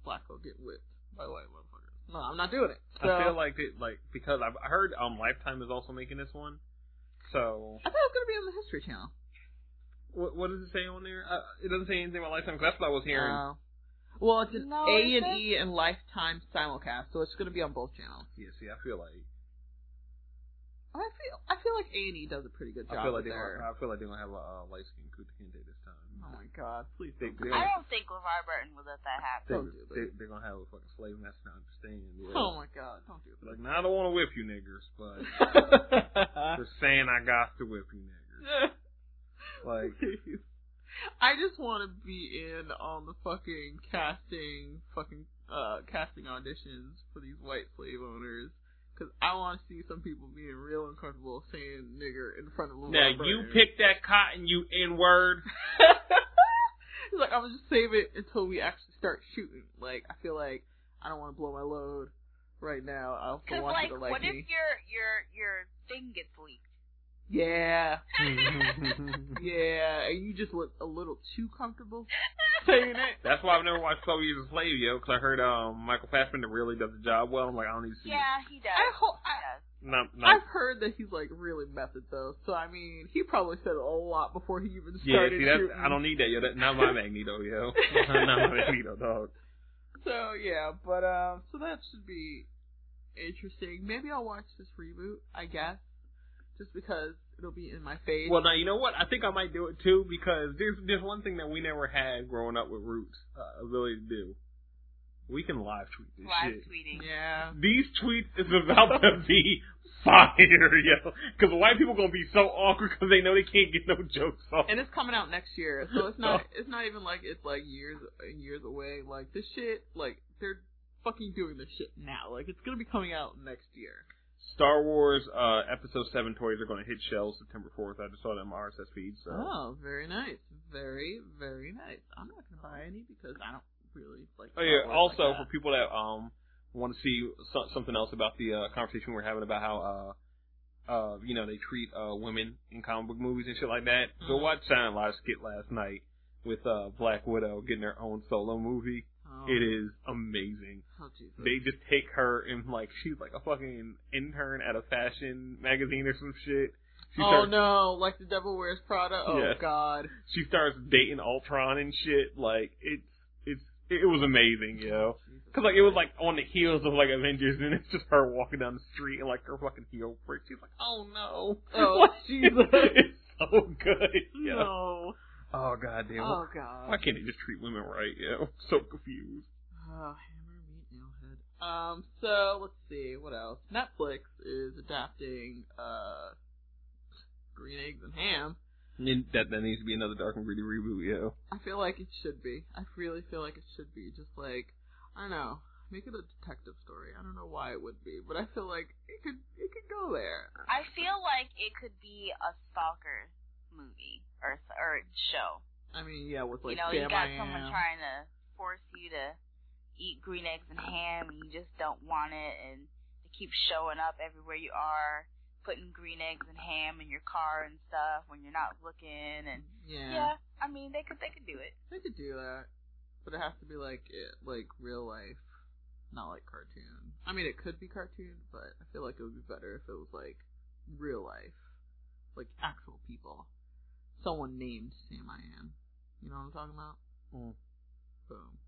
black folk getting whipped by white motherfuckers. No, I'm not doing it. So, I feel like it, like because I've I heard um Lifetime is also making this one. So I thought it was going to be on the History Channel. what what does it say on there? Uh, it doesn't say anything about Lifetime. 'cause that's what I was hearing. Uh, well, it's an No, A and E and Lifetime simulcast, so it's going to be on both channels. yeah, see, I feel like I feel I feel like A and E does a pretty good job. I feel like with they their... gonna, I feel like they're gonna have a uh, light skinned Kunta Kinte this time. Oh my god! Please They- don't. they- do I don't think LeVar Burton would let that They, happen. Don't do they, they're gonna have a fucking slave master. I understand. Yeah. Oh my god! Don't do it. Like, now I don't want to whip you niggers, but that. just saying I got to whip you niggers. Like, Please. I just want to be in on the fucking casting, fucking uh casting auditions for these white slave owners. Cause I want to see some people being real uncomfortable saying nigger in front of LeVar now Burton. you pick that cotton, you N word. He's like, I'm gonna just save it until we actually start shooting. Like, I feel like I don't want to blow my load right now. I also Because want like, you to like what me. if your your your thing gets leaked? Yeah, yeah, and you just look a little too comfortable saying it. That's why I've never watched Twelve Years a Slave, yo, because I heard um Michael Fassbender really does the job well. I'm like, I don't need to see Yeah, he does. I hope. He I, does. it. Not, not, I've heard that he's like really method though, so I mean, he probably said a lot before he even started. yeah, see, that's, shooting. I don't need that, yo. That, not my Magneto, yo. not my Magneto, dog. So yeah, but um, so that should be interesting. Maybe I'll watch this reboot. I guess, just because it'll be in my face. Well, now you know what? I think I might do it too because there's there's one thing that we never had growing up with Roots uh, ability to do. We can live tweet this shit. Live shit. tweeting. yeah. These tweets is about to be fire, yo. Because white people gonna be so awkward because they know they can't get no jokes off. and it's coming out next year, so it's not it's not even like it's like years and years away. Like this shit, like they're fucking doing this shit now. Like it's gonna be coming out next year. Star Wars uh, Episode Seven toys are gonna hit shelves September fourth. I just saw them on RSS feed. So Oh, very nice, very very nice. I'm not gonna buy any because I don't really like. Oh yeah. Also, like for people that um want to see so- something else about the uh, conversation we we're having about how uh uh you know they treat uh women in comic book movies and shit like that, go Mhm. watch Silent Live skit last night with uh Black Widow getting her own solo movie. Oh, It is amazing. Oh. They just take her and like she's like a fucking intern at a fashion magazine or some shit. She oh starts, no, like the Devil Wears Prada. Oh Yeah. God. She starts dating Ultron and shit. Like it's it's it was amazing, yo. Oh, Jesus Cause like it was like on the heels of like Avengers, and it's just her walking down the street and like her fucking heel breaks. She's like, oh no, Oh, Like, Jesus. it's so good. Yo. No. Oh god damn. Oh God. Why can't they just treat women right? Yo, so confused. Oh, hammer meat nailhead. Um, so let's see what else. Netflix is adapting uh Green Eggs and Ham. And that that needs to be another dark and gritty reboot, yo. I feel like it should be. I really feel like it should be. Just like I don't know, make it a detective story. I don't know why it would be, but I feel like it could it could go there. I feel like it could be a stalker movie or or show. I mean, yeah, with like you know, you got I someone Am. trying to force you to eat green eggs and ham, and you just don't want it, and they keep showing up everywhere you are. putting green eggs and ham in your car and stuff when you're not looking and Yeah. yeah, I mean they could they could do it. They could do that, but it has to be like it, like real life, not like cartoon. I mean, it could be cartoon, but I feel like it would be better if it was like real life, like actual people. Someone named Sam I Am. You know what I'm talking about? Mm. Boom.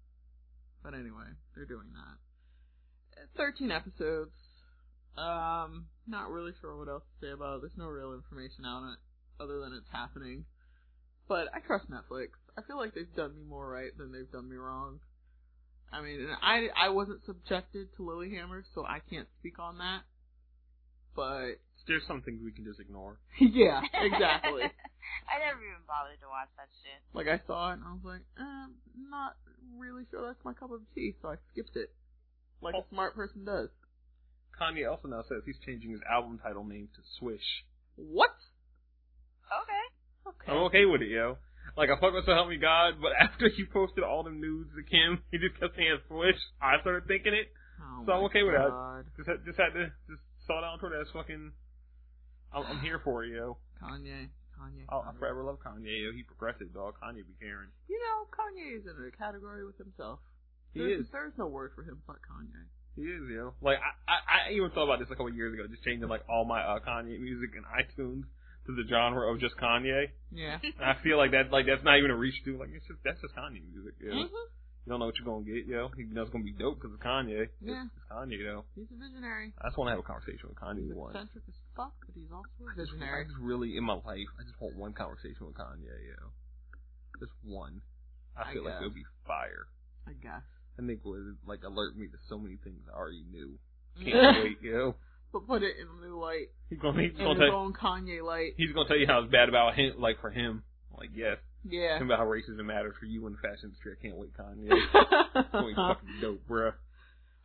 But anyway, they're doing that. Uh, Thirteen episodes. Um, not really sure what else to say about it. There's no real information out on it other than it's happening. But I trust Netflix. I feel like they've done me more right than they've done me wrong. I mean, and I I wasn't subjected to Lilyhammer, so I can't speak on that. But There's some things we can just ignore. yeah, exactly. I never even bothered to watch that shit. like I saw it and I was like, eh, not really sure that's my cup of tea, so I skipped it, like a smart person does. Kanye also now says he's changing his album title name to Swish. What? Okay. Okay. I'm okay with it, yo. Like, I fuck with So Help Me God, but after he posted all them nudes of Kim, he just kept saying Swish. I started thinking it. Oh So I'm my okay with that. Just had, just had to just saw down toward that fucking. I'm, I'm here for you, yo. Kanye, Kanye. I'll, I'll forever love Kanye, yo. He progressive, dog. Kanye be caring. You know, Kanye is in a category with himself. He there's, is. There's no word for him but Kanye. He is, yo. Like, I, I, I even thought about this a couple years ago, just changing, like, all my uh, Kanye music in iTunes to the genre of just Kanye. Yeah. And I feel like that, like, that's not even a reach to. Like, it's just, that's just Kanye music, yo. Mhm. You don't know what you're gonna get, yo. You know it's gonna be dope because it's Kanye. It's, Yeah. it's Kanye, though. He's a visionary. I just want to have a conversation with Kanye He's once. eccentric as fuck, but he's also a I just, I just really, in my life, I just want one conversation with Kanye, yo. Just one. I I feel like it'll be fire. I guess. I think it would, like, alert me to so many things I already knew. Can't wait, yo. but put it in a new light. He's gonna, he's In gonna his tell, own Kanye light. he's gonna tell you how it's bad about him, like, for him. Like, yes. Yeah. Tell about how racism matters for you in the fashion industry. I can't wait, Kanye. It's gonna be fucking dope, bruh.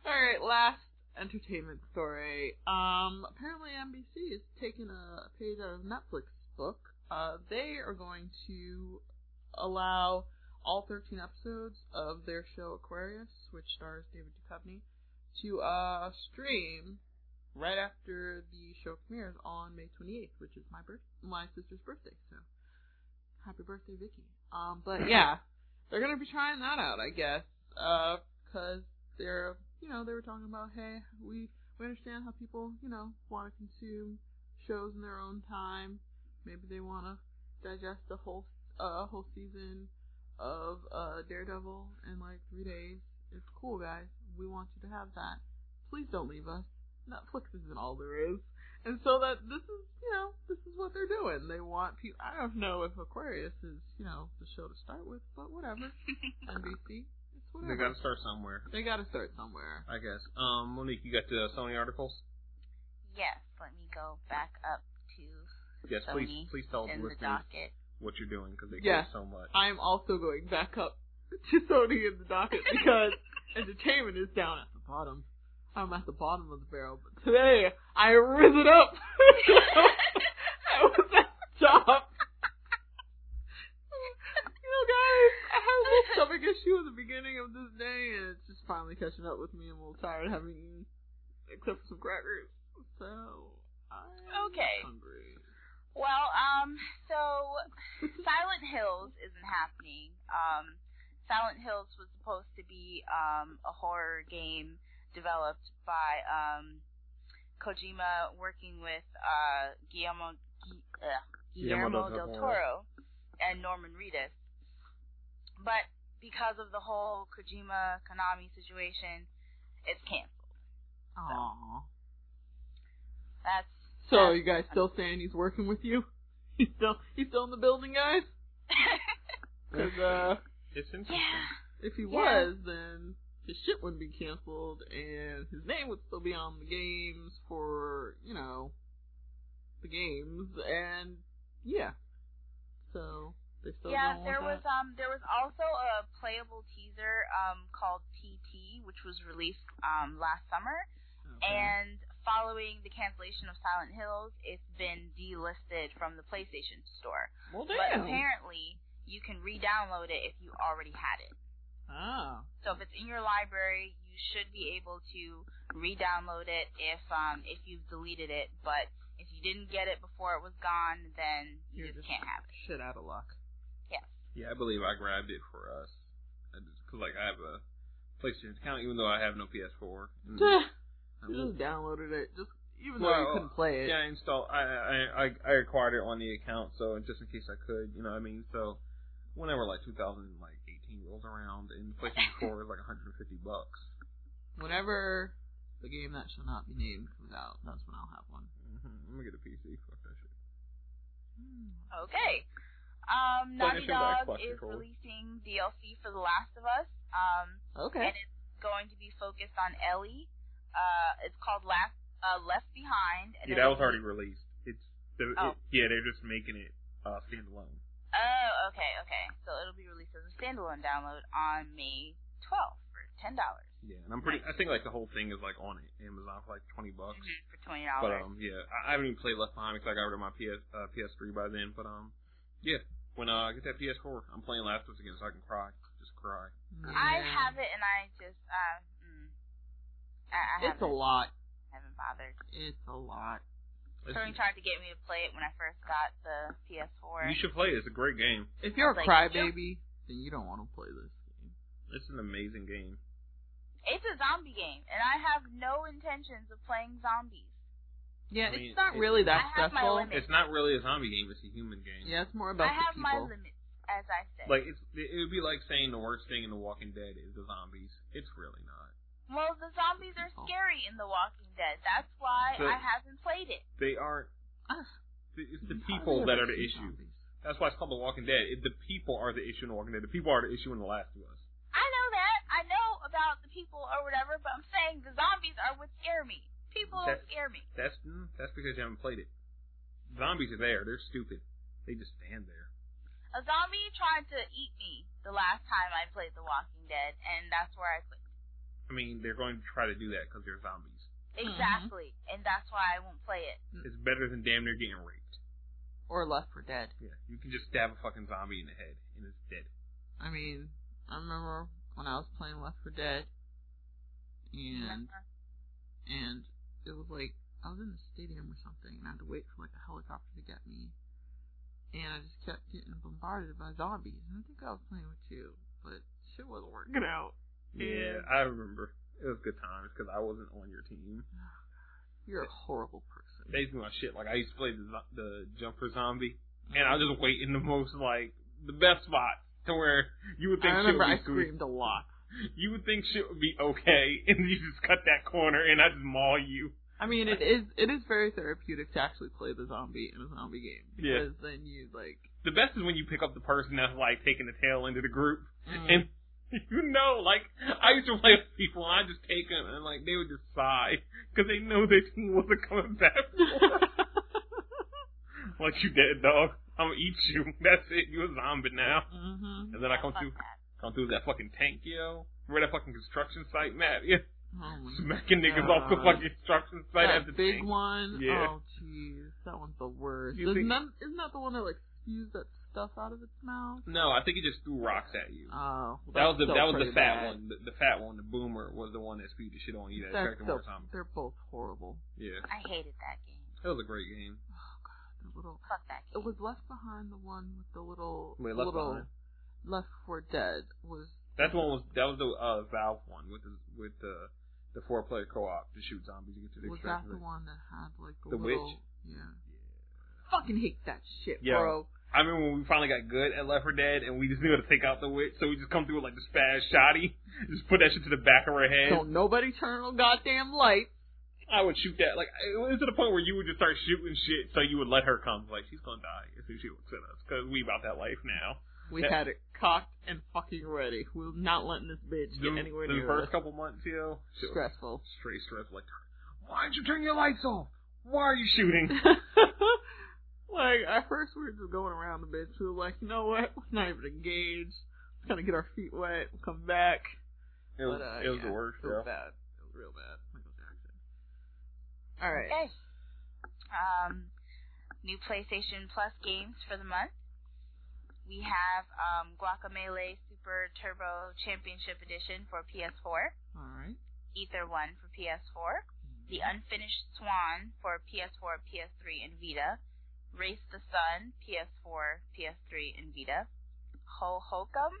Alright, last entertainment story. Um, apparently NBC is taking a page out of Netflix book. Uh, they are going to allow all 13 episodes of their show Aquarius, which stars David Duchovny, to uh stream right after the show premieres on May 28th, which is my birth, my sister's birthday. So, happy birthday, Vicky. Um, but yeah, they're gonna be trying that out, I guess, uh, because they're, you know, they were talking about, hey, we we understand how people, you know, want to consume shows in their own time. Maybe they want to digest a whole uh whole season of uh Daredevil in like three days. It's cool, guys. We want you to have that. Please don't leave us. Netflix isn't all there is. And so that this is, you know, this is what they're doing. They want people. I don't know if Aquarius is, you know, the show to start with, but whatever. NBC, it's They gotta start somewhere. They gotta start somewhere. I guess. Um, Monique, you got the Sony articles? Yes, let me go back up to Yes, please, Sony please tell the in listeners docket. what you're doing because they Yes. care so much. I am also going back up to Sony in the docket because entertainment is down at the bottom. I'm at the bottom of the barrel, but today I risen up. I was at the top. you know, guys, I had a little stomach issue at the beginning of this day, and it's just finally catching up with me. I'm a little tired of having eaten, except for some crackers. So I'm Okay. hungry. Well, um, so Silent Hills isn't happening. Um, Silent Hills was supposed to be um, a horror game developed by um, Kojima working with uh, Guillermo, uh, Guillermo Guillermo del del Toro. Toro and Norman Reedus. But because of the whole Kojima Konami situation, it's canceled. Aww. That's So you guys still saying he's working with you? He's still he's still in the building, guys. Because uh, It's interesting. yeah. if he Yeah. was, then his shit wouldn't be canceled, and his name would still be on the games for you know the games, and yeah. So they still yeah, there was um there was also a playable teaser um called P.T. which was released um last summer. Okay. and following the cancellation of Silent Hills it's been delisted from the PlayStation store. well, But apparently you can re-download it if you already had it. ah, So if it's in your library, you should be able to re-download it if um if you've deleted it, but if you you didn't get it before it was gone, then you You're just just can't have it. Shit out of luck. Yes. Yeah, I believe I grabbed it for us. Because, like, I have a PlayStation account, even though I have no PS4. And I you just downloaded it, just even though Well, you couldn't play it. Yeah, I installed. I, I I I acquired it on the account, so just in case I could, you know what I mean. So whenever like 2018 rolls around and PlayStation 4 is like 150 bucks. Whenever the game that shall not be named comes out, that's when I'll have one. Mm-hmm. I'm gonna get a PC. Fuck that shit. Okay. Um, Naughty PlayStation Dog is controller. releasing DLC for The Last of Us. Um, Okay. and it's going to be focused on Ellie. Uh, it's called Last uh, Left Behind. And Yeah, that was already released. It's the, Oh. it, yeah, they're just making it uh, standalone. Oh, okay, okay. So it'll be released as a standalone download on May 12th for ten dollars. Yeah, and I'm pretty. I think like the whole thing is like on Amazon for like 20 bucks. For twenty But dollars. um, yeah, I, I haven't even played Left Behind because I got rid of my PS uh, PS3 by then. But um, yeah, when uh, I get that PS4, I'm playing Last of Us again, so I can cry, just cry. I have it, and I just uh, mm, I, I It's a haven't, lot. haven't bothered. It's a lot. It's- Tony tried to get me to play it when I first got the PS4. you should play it. It's a great game. If you're a Like, crybaby, then you don't want to play this game. It's an amazing game. It's a zombie game, and I have no intentions of playing zombies. Yeah, I mean, it's not it- really that I stressful. It's not really a zombie game. It's a human game. Yeah, it's more about I have the my limits, as I said. Like it's it would be like saying the worst thing in The Walking Dead is the zombies. It's really not. well, the zombies are scary in The Walking Dead. That's why But- I haven't played it. They aren't. It's the people that are the issue. That's why it's called The Walking Dead. It, the people are the issue in The Walking Dead. The people are the issue in The Last of Us. I know that. I know about the people or whatever, but I'm saying the zombies are what scare me. People don't scare me. That's mm, that's because you haven't played it. Zombies are there. They're stupid. They just stand there. A zombie tried to eat me the last time I played The Walking Dead, and that's where I quit. I mean, they're going to try to do that because they're zombies. Exactly, and that's why I won't play it. It's better than damn near getting raped. Or Left 4 Dead. Yeah, you can just stab a fucking zombie in the head and it's dead. I mean, I remember when I was playing Left 4 Dead, and and it was like I was in the stadium or something, and I had to wait for like a helicopter to get me, and I just kept getting bombarded by zombies. And I think I was playing with you, but shit wasn't working out. Yeah, I remember. It was good times because I wasn't on your team. You're a horrible person. They do my shit. Like I used to play the, the jumper zombie, and I mm-hmm. was just wait in the most like the best spot to where you would think I shit remember I screamed a lot. You would think shit would be okay, and you just cut that corner, and I just maul you. I mean, it is it is very therapeutic to actually play the zombie in a zombie game Yeah. because then you like The best is when you pick up the person that's like taking the tail end of the group, mm, and you know, like I used to play with people, and I just take them, and like they would just sigh because they know their team wasn't coming back. like you dead dog, I'm gonna eat you. That's it. You're a zombie now. hmm And then I come to. that. Come through that fucking tank, yo. Remember that fucking construction site, Matt? Yeah, Oh my smacking niggas off the fucking construction site at that the big tank. one. Yeah. Oh jeez, that one's the worst. Isn't think- that isn't that the one that like spews that stuff out of its mouth? No, I think he just threw rocks at you. Oh, well, that was the that was the fat bad. one. The, the fat one, the boomer, was the one that spewed the shit on you. That That's affected still, more time. they're both horrible. Yeah, I hated that game. it was a great game. Oh god, the little. Fuck that Game. It was Left Behind, the one with the little Wait, Left little Behind? Left 4 Dead was. That one was that was the uh, Valve one with the with the the four player co op to shoot zombies and get to the Was that the one that had like the, The little? witch? Yeah. Fucking hate that shit, Yeah. bro. I remember when we finally got good at Left 4 Dead and we just knew how to take out the witch, so we just come through with like the spaz shotty, just put that shit to the back of her head. Don't nobody turn on goddamn light. I would shoot that. Like it was to the point where you would just start shooting shit, so you would let her come. Like she's gonna die as soon as she looks at us, because we about that life now. We Yeah. had it cocked and fucking ready. We're not letting this bitch get The, anywhere the near first us. couple months, yo, shit was Stressful. straight stress. Like, why did you turn your lights off? Why are you shooting? like at first we were just going around the bitch. We were like, you know what? We're not even engaged. Let's kind of get our feet wet. We'll come back. It was But, uh, it was yeah, the worst, It was yo. bad. It was real bad. Michael Jackson. All right. Okay. Um, new PlayStation Plus games for the month. We have um, Guacamelee Super Turbo Championship Edition for PS4, All right. Ether 1 for PS4, The Unfinished Swan for PS4, PS3, and Vita. Race the Sun, PS4, PS3, and Vita. Hohokum,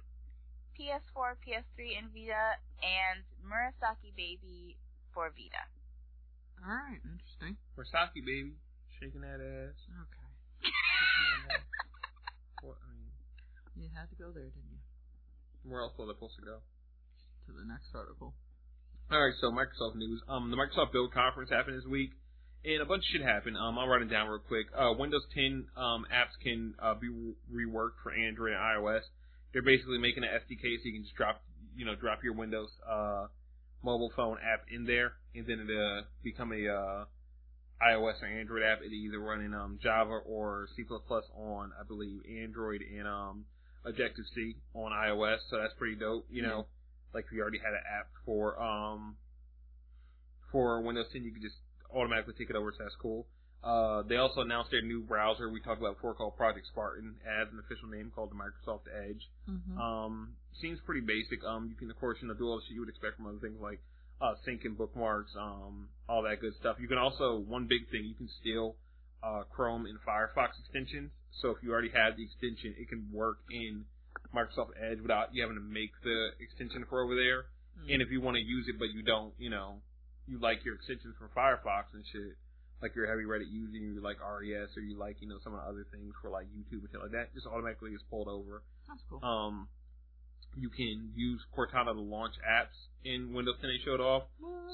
PS4, PS3, and Vita. And Murasaki Baby for Vita. All right, interesting. Murasaki baby, shaking that ass. Okay. Shaking that ass. What, I mean, You had to go there, didn't you? where else was I supposed to go? To the next article. All right, so Microsoft news. Um, the Microsoft Build Conference happened this week, and a bunch of shit happened. Um, I'll write it down real quick. Uh, Windows 10 um, apps can uh, be re- reworked for Android and iOS. They're basically making an SDK so you can just drop, you know, drop your Windows uh, mobile phone app in there, and then it uh, become a uh, iOS or Android app. It either run in um, Java or C++ on, I believe, Android and um, Objective C on iOS. So that's pretty dope. You know, like if you already had an app for um for Windows 10, you could just automatically take it over. So that's cool. Uh, they also announced their new browser we talked about before called Project Spartan as an official name called the Microsoft Edge. Mm-hmm. Um, seems pretty basic. Um, you can of course you know do all the shit you would expect from other things like uh, sync and bookmarks, um, all that good stuff. You can also one big thing you can steal uh, Chrome and Firefox extensions. So if you already have the extension, it can work in Microsoft Edge without you having to make the extension for over there. Mm-hmm. And if you want to use it but you don't, you know, you like your extensions from Firefox and shit, like you're heavy Reddit user, and you like RES or you like, you know, some of the other things for like YouTube and shit like that, just automatically gets pulled over. That's cool. Um, you can use Cortana to launch apps in Windows 10 they showed off.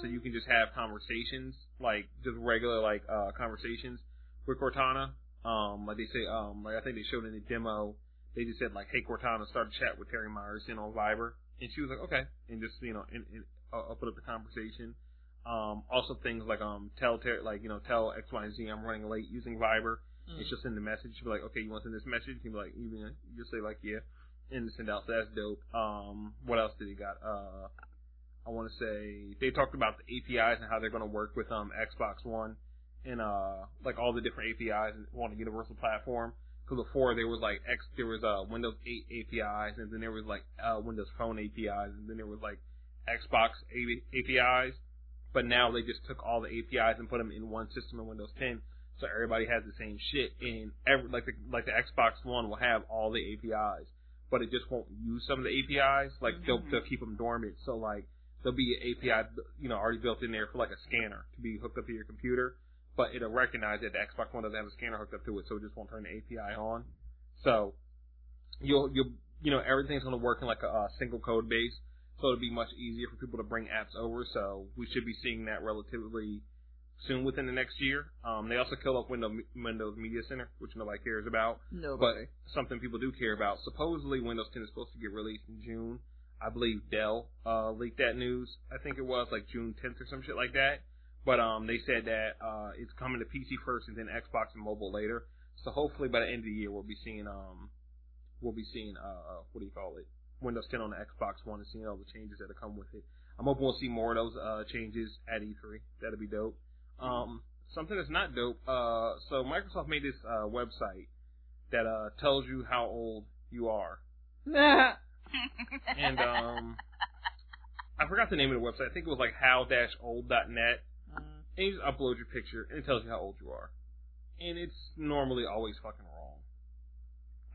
So you can just have conversations, like just regular like uh conversations with Cortana. Um, like they say, um, like I think they showed in the demo, they just said like, "Hey Cortana, start a chat with Terry Myerson on Viber," and she was like, "Okay," and just you know, and, and uh, open up the conversation. Um, also things like um, tell Terry, like you know, tell X, Y, and Z I'm running late using Viber. Mm. It's just in the message. She'll be like, "Okay, you want to send this message?" You can be like, you can just say like, "Yeah," and send out. So that's dope. Um, what else did he got? Uh. I want to say they talked about the APIs and how they're going to work with um Xbox One and uh like all the different APIs and on a universal platform. Because before there was like X, there was uh Windows 8 APIs, and then there was like uh Windows Phone APIs, and then there was like Xbox A- APIs. But now they just took all the APIs and put them in one system in Windows 10, so everybody has the same shit. And every like the like the Xbox One will have all the APIs, but it just won't use some of the APIs. Like they'll Mhm. they'll keep them dormant. So like there'll be an API, you know, already built in there for like a scanner to be hooked up to your computer, but it'll recognize that the Xbox One doesn't have a scanner hooked up to it, so it just won't turn the API on. So you'll you'll you know everything's going to work in like a, uh single code base, so it'll be much easier for people to bring apps over. So we should be seeing that relatively soon within the next year. Um, they also killed off Windows Windows Media Center, which nobody cares about Nobody. but something people do care about. Supposedly, Windows 10 is supposed to get released in June. I believe Dell uh, leaked that news. I think it was like June 10th or some shit like that. But um, they said that uh, it's coming to PC first and then Xbox and mobile later. So hopefully by the end of the year we'll be seeing um, we'll be seeing uh, what do you call it? Windows 10 on the Xbox One and seeing all the changes that have come with it. I'm hoping we'll see more of those uh, changes at E3. That'd be dope. Um, something that's not dope. Uh, so Microsoft made this uh, website that uh, tells you how old you are. And um, I forgot the name of the website. I think it was like how-old.net. And you just upload your picture and it tells you how old you are. And it's normally always fucking wrong.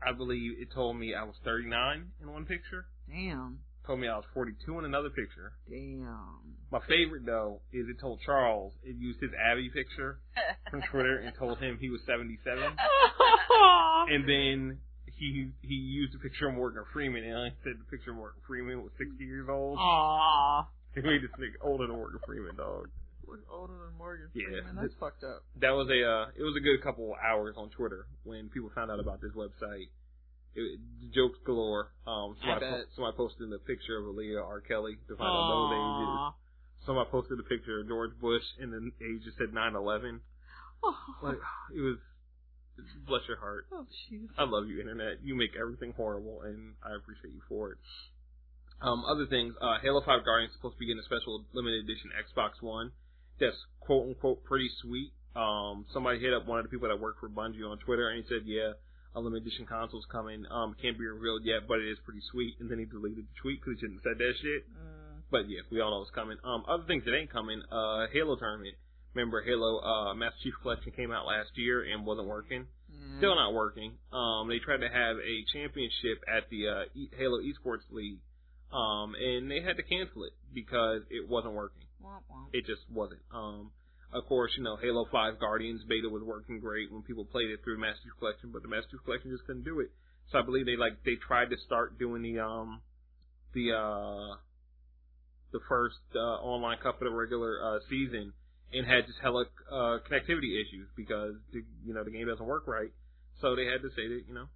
I believe it told me I was 39 in one picture. Damn. Told me I was 42 in another picture. Damn. My favorite though is it told Charles it used his Abby picture from Twitter and told him he was 77. And then he he used a picture of Morgan Freeman and I said the picture of Morgan Freeman was 60 years old. Aww. He made this nigga older than Morgan Freeman, dog. Look older than Morgan Yeah. That's fucked up. That was a uh, it was a good couple of hours on Twitter when people found out about this website. It, jokes galore. Um, I somebody, po- somebody posted the picture of Aaliyah R. Kelly to find out those ages. Aww. Somebody posted a picture of George Bush and the age just said 9/11. Like it was, bless your heart. oh, jeez. I love you, internet. You make everything horrible, and I appreciate you for it. Um, other things, uh, Halo 5 Guardian is supposed to be getting a special limited edition Xbox One. That's quote unquote pretty sweet. Um, somebody hit up one of the people that work for Bungie on Twitter, and he said, "Yeah, a limited edition console's coming. Um, can't be revealed yet, but it is pretty sweet." And then he deleted the tweet because he shouldn't have said that shit. Mm. But yeah, we all know it's coming. Um, other things that ain't coming, uh, Halo tournament. Remember, Halo uh, Master Chief Collection came out last year and wasn't working. Mm. Still not working. Um, they tried to have a championship at the uh, e- Halo Esports League, um, and they had to cancel it because it wasn't working. Womp womp. It just wasn't. Um, of course, you know, Halo 5 Guardians beta was working great when people played it through Master Chief Collection, but the Master Chief Collection just couldn't do it. So I believe they like they tried to start doing the um the uh the first uh, online cup of the regular uh, season and had just hella uh, connectivity issues because the, you know the game doesn't work right. So they had to say that you know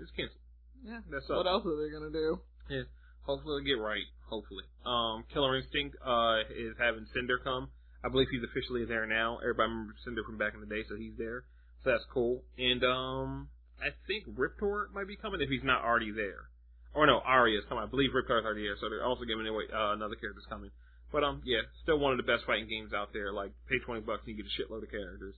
it's canceled. Yeah. That's What all. else are they gonna do? Yeah. Hopefully they'll get right. Hopefully. Um, Killer Instinct uh, is having Cinder come. I believe he's officially there now. Everybody remembers Cinder from back in the day, so he's there. So that's cool. And um, I think Riptor might be coming if he's not already there. Or no, Aria is coming. I believe Riptor's already there, so they're also giving away uh, another character's coming. But um, yeah, still one of the best fighting games out there. Like pay twenty bucks and you get a shitload of characters.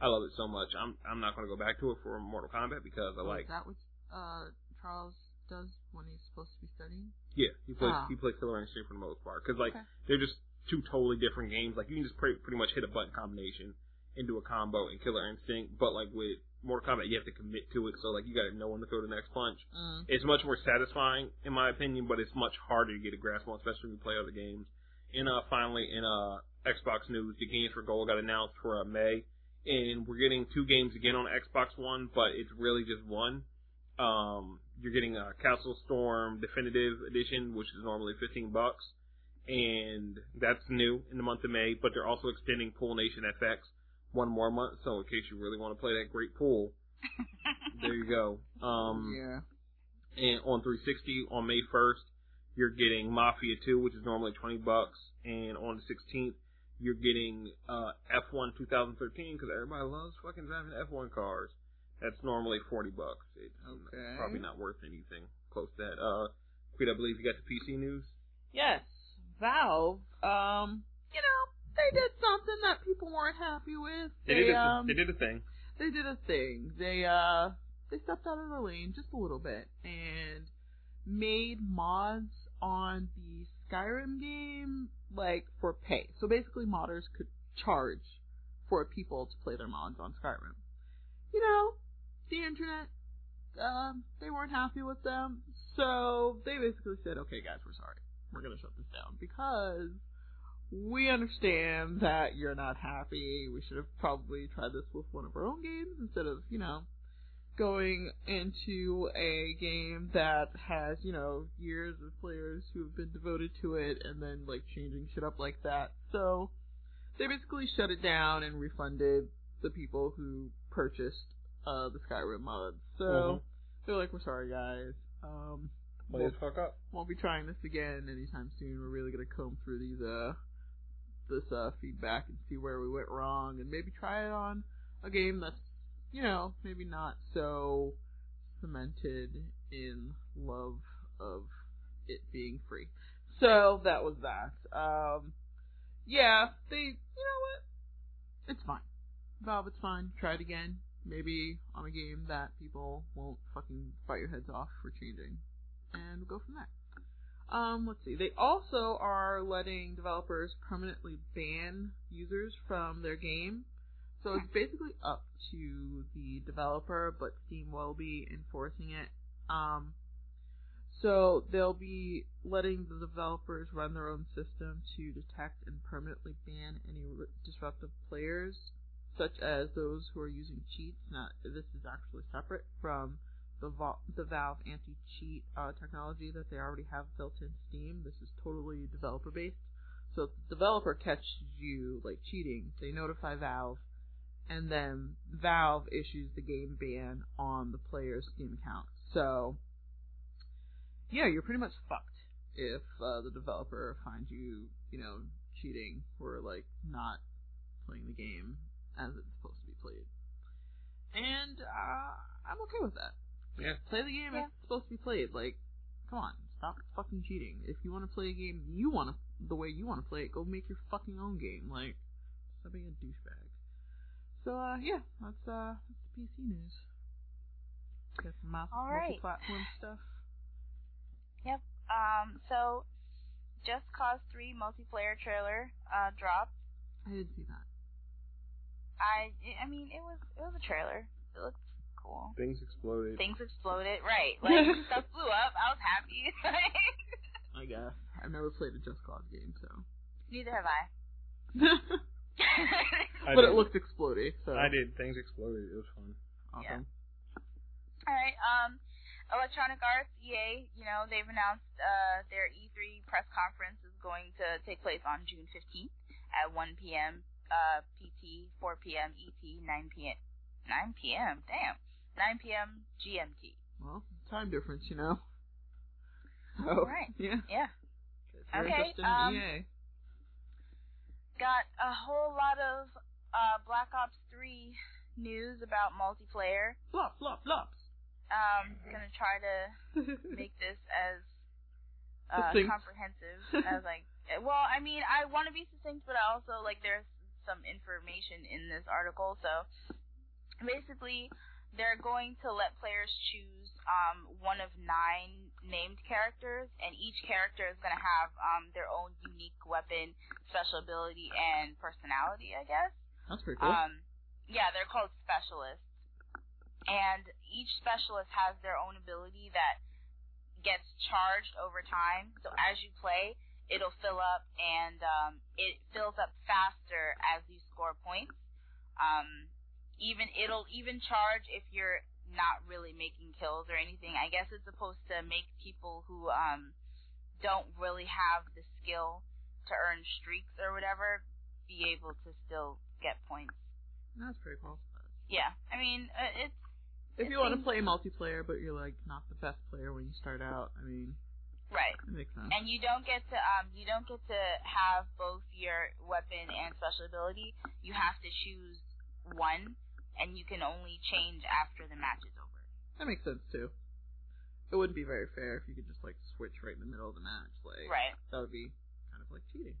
I love it so much. I'm I'm not gonna go back to it for Mortal Kombat because I like Is that what uh, Charles does when he's supposed to be studying? Yeah, he plays Ah. he plays Killer Instinct for the most part because like Okay. they're just two totally different games. Like you can just pretty, pretty much hit a button combination into a combo in Killer Instinct, but like with Mortal Kombat, you have to commit to it. So like you got to know when to throw the next punch. Mm. It's much more satisfying in my opinion, but it's much harder to get a grasp on, especially when you play other games. And uh, finally, in uh, Xbox news, the Games for Gold got announced for uh, May, and we're getting two games again on Xbox One, but it's really just one. Um, you're getting a Castle Storm Definitive Edition, which is normally 15 bucks, and that's new in the month of May. But they're also extending Pool Nation FX one more month, so in case you really want to play that great pool, there you go. Um, yeah. and on 360 on May 1st, you're getting Mafia 2, which is normally 20 bucks, and on the 16th, you're getting uh, F1 2013 because everybody loves fucking driving F1 cars. That's normally 40 bucks. It's Okay. probably not worth anything close to that. Uh, Creed, I believe you got the PC news. Yes, Valve. Um, you know, they did something that people weren't happy with. They, did a, um, they did a thing. they did a thing. They uh they stepped out of the lane just a little bit and made mods on the Skyrim game like for pay. So basically modders could charge for people to play their mods on Skyrim. You know, the internet um they weren't happy with them. So they basically said, "Okay guys, we're sorry. We're going to shut this down because we understand that you're not happy. We should have probably tried this with one of our own games instead of, you know, going into a game that has, you know, years of players who have been devoted to it and then, like, changing shit up like that. So, they basically shut it down and refunded the people who purchased, uh, the Skyrim mods. So, Mhm. they're like, we're sorry guys. Um, the fuck up. won't be trying this again anytime soon. We're really gonna comb through these uh this uh feedback and see where we went wrong and maybe try it on a game that's you know, maybe not so cemented in love of it being free. So that was that. Um yeah, they you know what? It's fine. Valve, it's fine. Try it again. Maybe on a game that people won't fucking bite your heads off for changing and we'll go from there. Um, let's see. They also are letting developers permanently ban users from their game. So it's basically up to the developer, but Steam will be enforcing it. Um, so they'll be letting the developers run their own system to detect and permanently ban any disruptive players, such as those who are using cheats. Now, this is actually separate from the, the Valve anti-cheat uh, technology that they already have built in Steam. This is totally developer based. So if the developer catches you like cheating, they notify Valve, and then Valve issues the game ban on the player's Steam account. So yeah, you're pretty much fucked if uh, the developer finds you, you know, cheating or like not playing the game as it's supposed to be played. And uh, I'm okay with that. Yeah. Play the game Yeah. as it's supposed to be played. Like, come on, stop fucking cheating. If you want to play a game you want to, the way you want to play it, go make your fucking own game. Like, stop being a douchebag. So, uh, yeah, that's, uh, that's the PC news. Got some mul- All right. multi-platform stuff. Yep. Um. So, Just Cause 3 multiplayer trailer uh dropped. I didn't see that. I I mean it was it was a trailer. It looked cool. Things exploded. Things exploded, right? Like stuff blew up. I was happy. I guess. I've never played a Just Cause game, so. Neither have I. I but did. it looked explodey, so. I did. Things exploded. It was fun. Awesome. All right. Um, Electronic Arts (EA), you know, they've announced uh, their E3 press conference is going to take place on June 15th at 1 p.m. Uh, PT, 4 p.m. ET, 9 p.m. 9 p.m. Damn, 9 p.m. GMT. Well, time difference, you know. All So, right. Yeah. Yeah. Okay, um, EA. Got a whole lot of uh, Black Ops 3 news about multiplayer. Flop, flop, flops. Um, gonna try to make this as uh, comprehensive as like. Well, I mean, I want to be succinct, but I also like there's some information in this article. So basically, they're going to let players choose um, one of nine named characters, and each character is going to have um, their own unique weapon, special ability, and personality. I guess. That's pretty cool. Um, yeah, they're called specialists, and each specialist has their own ability that gets charged over time. So as you play, it'll fill up, and um, it fills up faster as you score points. Um, even it'll even charge if you're not really making kills or anything. I guess it's supposed to make people who um, don't really have the skill to earn streaks or whatever be able to still get points. That's pretty cool. Yeah, I mean, uh, it's If you want to play multiplayer, but you're like not the best player when you start out, I mean, right. it makes sense. And you don't get to um you don't get to have both your weapon and special ability. You have to choose one and you can only change after the match is over. That makes sense too. It wouldn't be very fair if you could just like switch right in the middle of the match. Like Right. that would be kind of like cheating.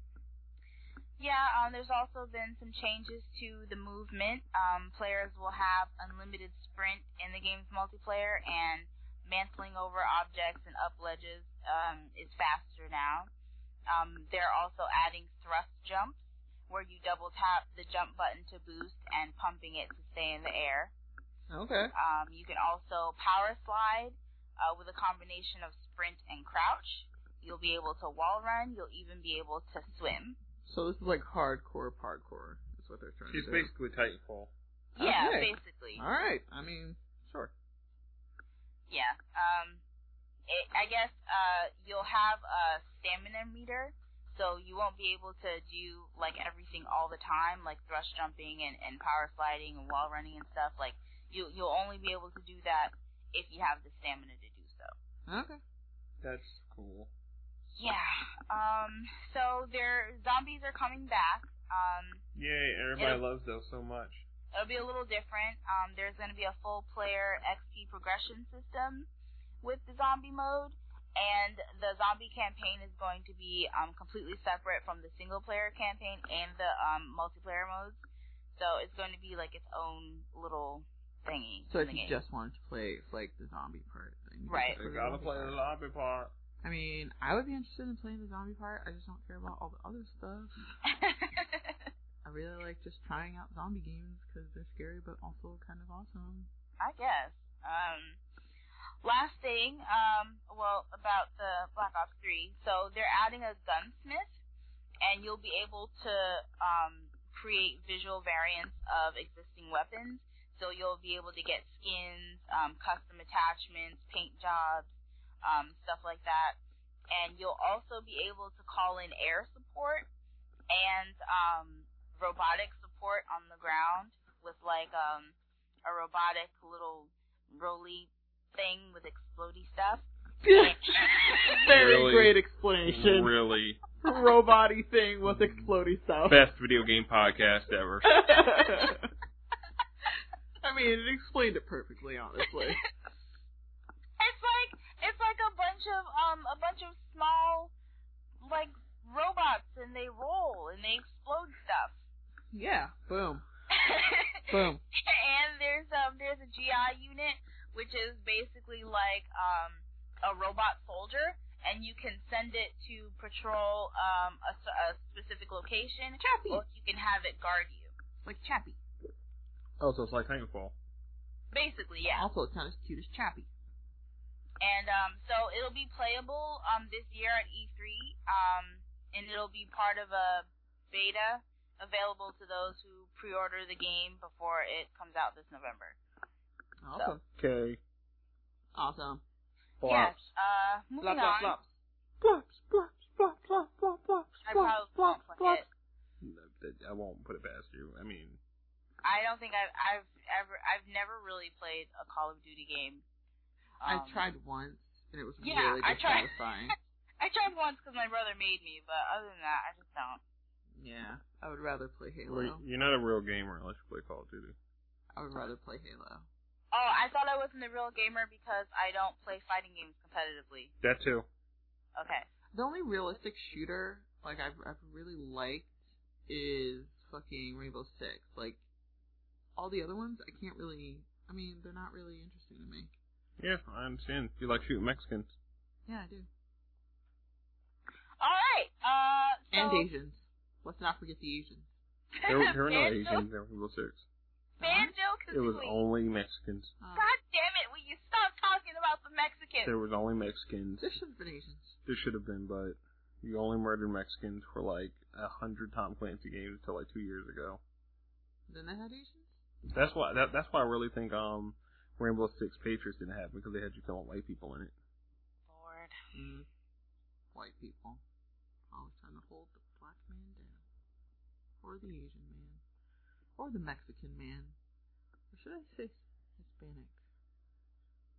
Yeah, um there's also been some changes to the movement. Um players will have unlimited sprint in the game's multiplayer and mantling over objects and up ledges um is faster now. Um they're also adding thrust jumps where you double tap the jump button to boost and pumping it to stay in the air. Okay. Um, you can also power slide uh, with a combination of sprint and crouch. You'll be able to wall run. You'll even be able to swim. So this is like hardcore parkour, is what they're trying She's to do. She's basically Titanfall. Yeah, Okay. basically. All right. I mean, sure. Yeah. Um, it, I guess uh, you'll have a stamina meter, so you won't be able to do like everything all the time, like thrust jumping and, and power sliding and wall running and stuff. Like you you'll only be able to do that if you have the stamina to do so. Okay. That's cool. Yeah. Um. So their zombies are coming back. Um. Yay, everybody loves those so much. It'll be a little different. Um. There's going to be a full player XP progression system with the zombie mode, and the zombie campaign is going to be um completely separate from the single player campaign and the um multiplayer modes. So it's going to be like its own little thingy. So if you game. just wanted to play like the zombie part, then you Right. You gotta play play the the zombie part. part. I mean, I would be interested in playing the zombie part. I just don't care about all the other stuff. I really like just trying out zombie games because they're scary but also kind of awesome. I guess. Um, last thing, um, well, about the Black Ops 3. So they're adding a gunsmith, and you'll be able to um, create visual variants of existing weapons. So you'll be able to get skins, um, custom attachments, paint jobs, um, stuff like that. And you'll also be able to call in air support and um, robotic support on the ground with like um, a robotic little roly thing with explody stuff. Very Really? great explanation. Really, Robot-y thing with explodey stuff. best video game podcast ever. I mean, it explained it perfectly, honestly. It's like it's like a bunch of um a bunch of small like robots and they roll and they explode stuff. Yeah, boom. Boom. and there's um there's a GI unit which is basically like um a robot soldier and you can send it to patrol um a, s- a specific location Chappie. or you can have it guard you. Like Chappie. Oh, so it's like Titanfall. Basically, yeah. Also, it's not as cute as Chappie. And um, so it'll be playable um, this year at E3, um, and it'll be part of a beta available to those who pre-order the game before it comes out this November. Awesome. Okay. Awesome. Yes. Uh, moving Flop, flop, on. flops. Flops, flops, flops, flops, flops, flops, I probably won't play it. I won't put it past you. I mean, I don't think I've I've ever I've never really played a Call of Duty game. I Um, tried once, and it was yeah, really I tried. I tried once because my brother made me, but other than that, I just don't. Yeah, I would rather play Halo. well, you're not a real gamer unless you play Call of Duty. I would rather play Halo. Oh, I thought I wasn't a real gamer because I don't play fighting games competitively. That too. Okay. The only realistic shooter like I've I've really liked is fucking Rainbow Six. Like all the other ones, I can't really. I mean, they're not really interesting to me. Yeah, I understand. You like shooting Mexicans. Yeah, I do. All right. Uh. So, And Asians. Let's not forget the Asians. There, there were no Banjo- Asians in Rainbow Six. Banjo It was only Mexicans. Uh, God damn it! Will you stop talking about the Mexicans? There was only Mexicans. there should have been Asians. There should have been, but you only murdered Mexicans for like a hundred Tom Clancy games until like two years ago. Then they had Asians. That's why. That, that's why I really think um Rainbow Six Patriots didn't happen because they had you killing white people in it. Lord. Mm. White people. Always trying to hold the black man down. Or the Asian man. Or the Mexican man. Or should I say Hispanic?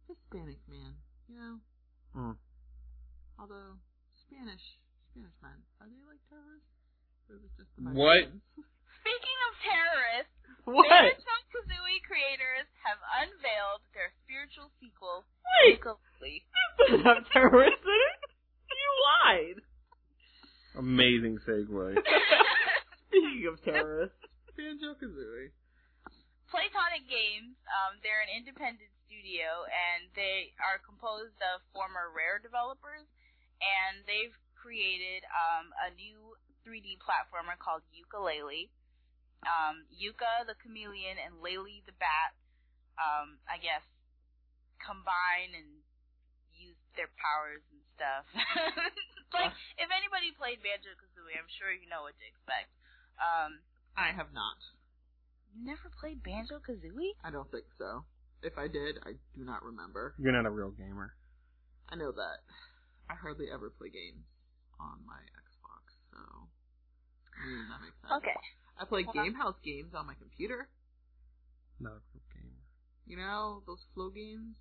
Hispanic man. You know? Hmm. Although, Spanish, Spanish men, are they like terrorists? Or is it just the What? Speaking of terrorists, what? Banjo Kazooie creators have unveiled their spiritual sequel, Wait! Yooka-Laylee. doesn't have terrorists in it? You lied! Amazing segue. Speaking of terrorists, Banjo Kazooie. Playtonic Games, um, they're an independent studio, and they are composed of former Rare developers, and they've created um, a new 3D platformer called Yooka-Laylee. Um, Yooka the chameleon and Laylee the bat, um, I guess, combine and use their powers and stuff. like, if anybody played Banjo Kazooie, I'm sure you know what to expect. Um, I have not. you never played Banjo Kazooie? I don't think so. If I did, I do not remember. You're not a real gamer. I know that. I hardly ever play games on my Xbox, so I mean that makes sense. Okay. I play Well, Gamehouse games on my computer. Not a real gamer. You know those Flo games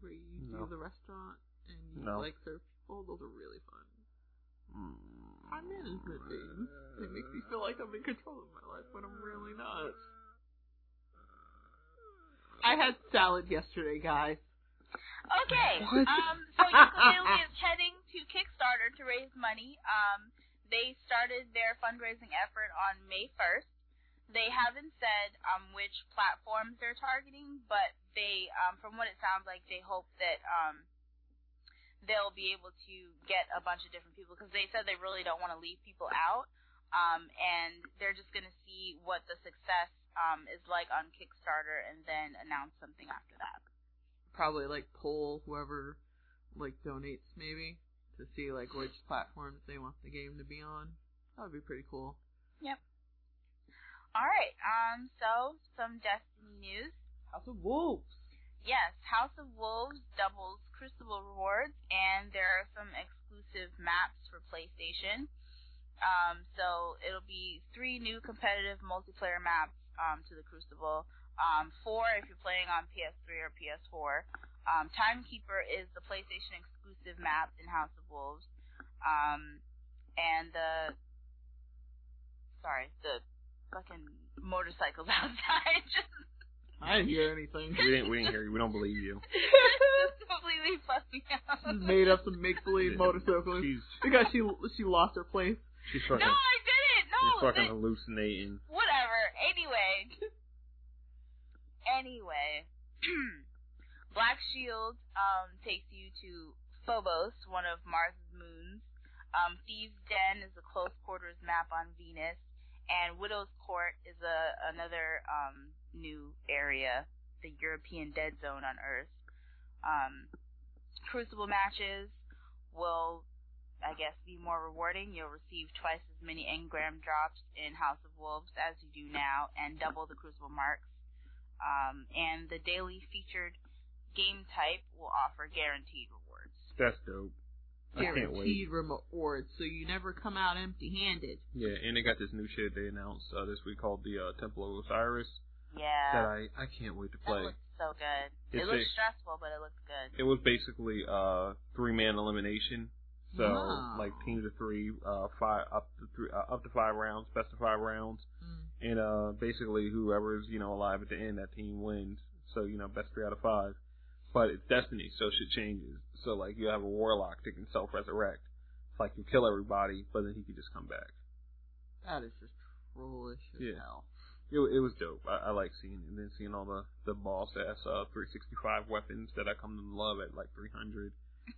where you No. do the restaurant and you No. like serve people. Those are really fun. Mm. Time management games. It makes me feel like I'm in control of my life when I'm really not. I had salad yesterday, guys. Okay. What? Um, so Yooka-Laylee is heading to Kickstarter to raise money. Um, they started their fundraising effort on May 1st. They haven't said um, which platforms they're targeting, but they, um, from what it sounds like, they hope that um, they'll be able to get a bunch of different people because they said they really don't want to leave people out. Um, and they're just going to see what the success um, is like on Kickstarter and then announce something after that. Probably like poll whoever like donates maybe to see like which platforms they want the game to be on. That would be pretty cool. Yep. All right. Um. So some Destiny news. House of Wolves. Yes, House of Wolves doubles Crucible rewards, and there are some exclusive maps for PlayStation. Um. So it'll be three new competitive multiplayer maps um to the Crucible. Um. Four if you're playing on PS3 or PS4. Um. Timekeeper is the PlayStation exclusive map in House of Wolves. Um. And the sorry the fucking motorcycles outside just I didn't hear anything. We didn't. We didn't hear you. We don't believe you. completely fucked me up. She made up some make believe motorcycles She's because she she lost her place. she's fucking. No, fucking. I didn't. No, she's fucking th- hallucinating. whatever. Anyway, anyway, Black Shield um takes you to Phobos, one of Mars's moons. Um, Thieves' Den is a close quarters map on Venus, and Widow's Court is a another um, new area, the European Dead Zone on Earth. Um, Crucible matches will, I guess, be more rewarding. You'll receive twice as many engram drops in House of Wolves as you do now, and double the Crucible marks. Um, and the daily featured game type will offer guaranteed rewards. That's dope. I. Guaranteed rewards, so you never come out empty-handed. Yeah, and they got this new shit they announced uh, this week called the uh, Temple of Osiris that Yeah, I I can't wait to that play. looks so good. It's it looks a- stressful, but it looks good. It was basically uh three man elimination. So Wow. like teams of three, uh five up to three uh, up to five rounds, best of five rounds. Mm. And uh basically whoever's, you know, alive at the end, that team wins. So, you know, best three out of five. But it's destiny, so shit changes. So like you have a warlock that can self resurrect. It's like you kill everybody, but then he can just come back. That is just trollish as Yeah. hell. It, it was dope. I, I like seeing and then seeing all the the boss ass uh 365 weapons that I come to love at like 300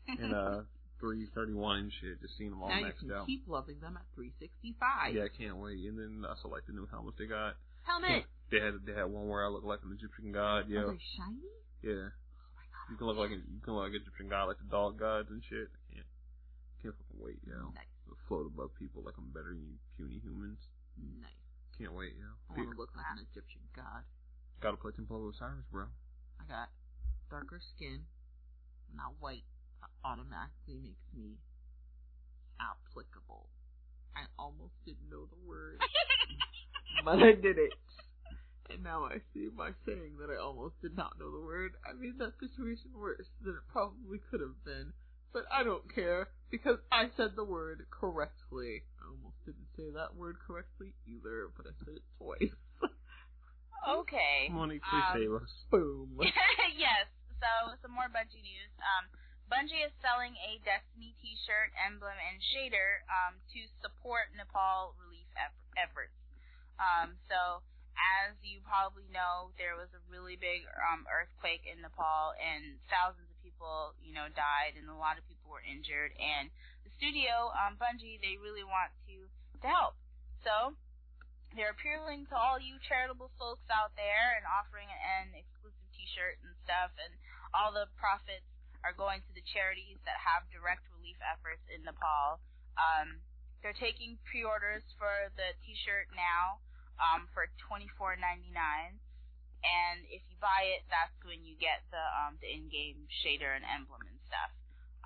and uh 331 and shit. Just seeing them all now you can out. keep loving them at 365. Yeah, I can't wait. And then I also like the new helmets they got. Helmet. They had they had one where I look like an Egyptian god. Are Yeah, they shiny? yeah. Oh my god. You can look like a, you can look like an Egyptian god, like the dog gods and shit. I can't can't fucking wait, yo. Nice. Float above people like I'm better than you puny humans. Nice. Can't wait, yo. I want to look like an Egyptian god. Gotta play Temple of Osiris, bro. I got darker skin. Not white. Automatically makes me applicable. I almost didn't know the word, but I did it. And now I see by saying that I almost did not know the word, I made that situation worse than it probably could have been. But I don't care because I said the word correctly. Oh almost didn't say that word correctly either, but I said it twice. okay. Money, please Um, save us. Boom. yes. So some more Bungie news. Um, Bungie is selling a Destiny T-shirt, emblem, and shader um, to support Nepal relief eff- efforts. Um, so as you probably know, there was a really big um, earthquake in Nepal, and thousands of people, you know, died, and a lot of people were injured. And the studio, um, Bungie, they really want to to help. So they're appealing to all you charitable folks out there and offering an exclusive T-shirt and stuff, and all the profits are going to the charities that have direct relief efforts in Nepal. Um, they're taking pre-orders for the T-shirt now um, for twenty four ninety nine, and if you buy it, that's when you get the um, the in-game shader and emblem and stuff.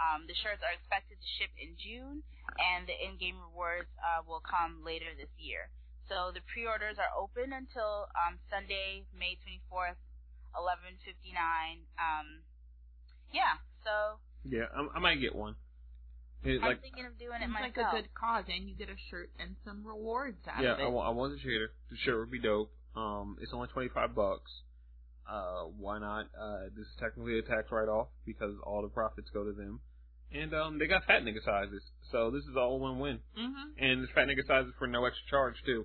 Um, the shirts are expected to ship in June, and the in-game rewards uh, will come later this year. So the pre-orders are open until um, Sunday, May 24th, 11:59. Um, yeah, so Yeah, I, I might get one. It, I'm like, thinking of doing it Seems like a good cause, and you get a shirt and some rewards out yeah, of it. Yeah, I want the shader. The shirt would be dope. Um, it's only twenty five bucks. Uh, why not? Uh, this is technically a tax write off because all the profits go to them. And um, they got fat nigga sizes, so this is all win win. mm-hmm. And there's fat nigga sizes for no extra charge too.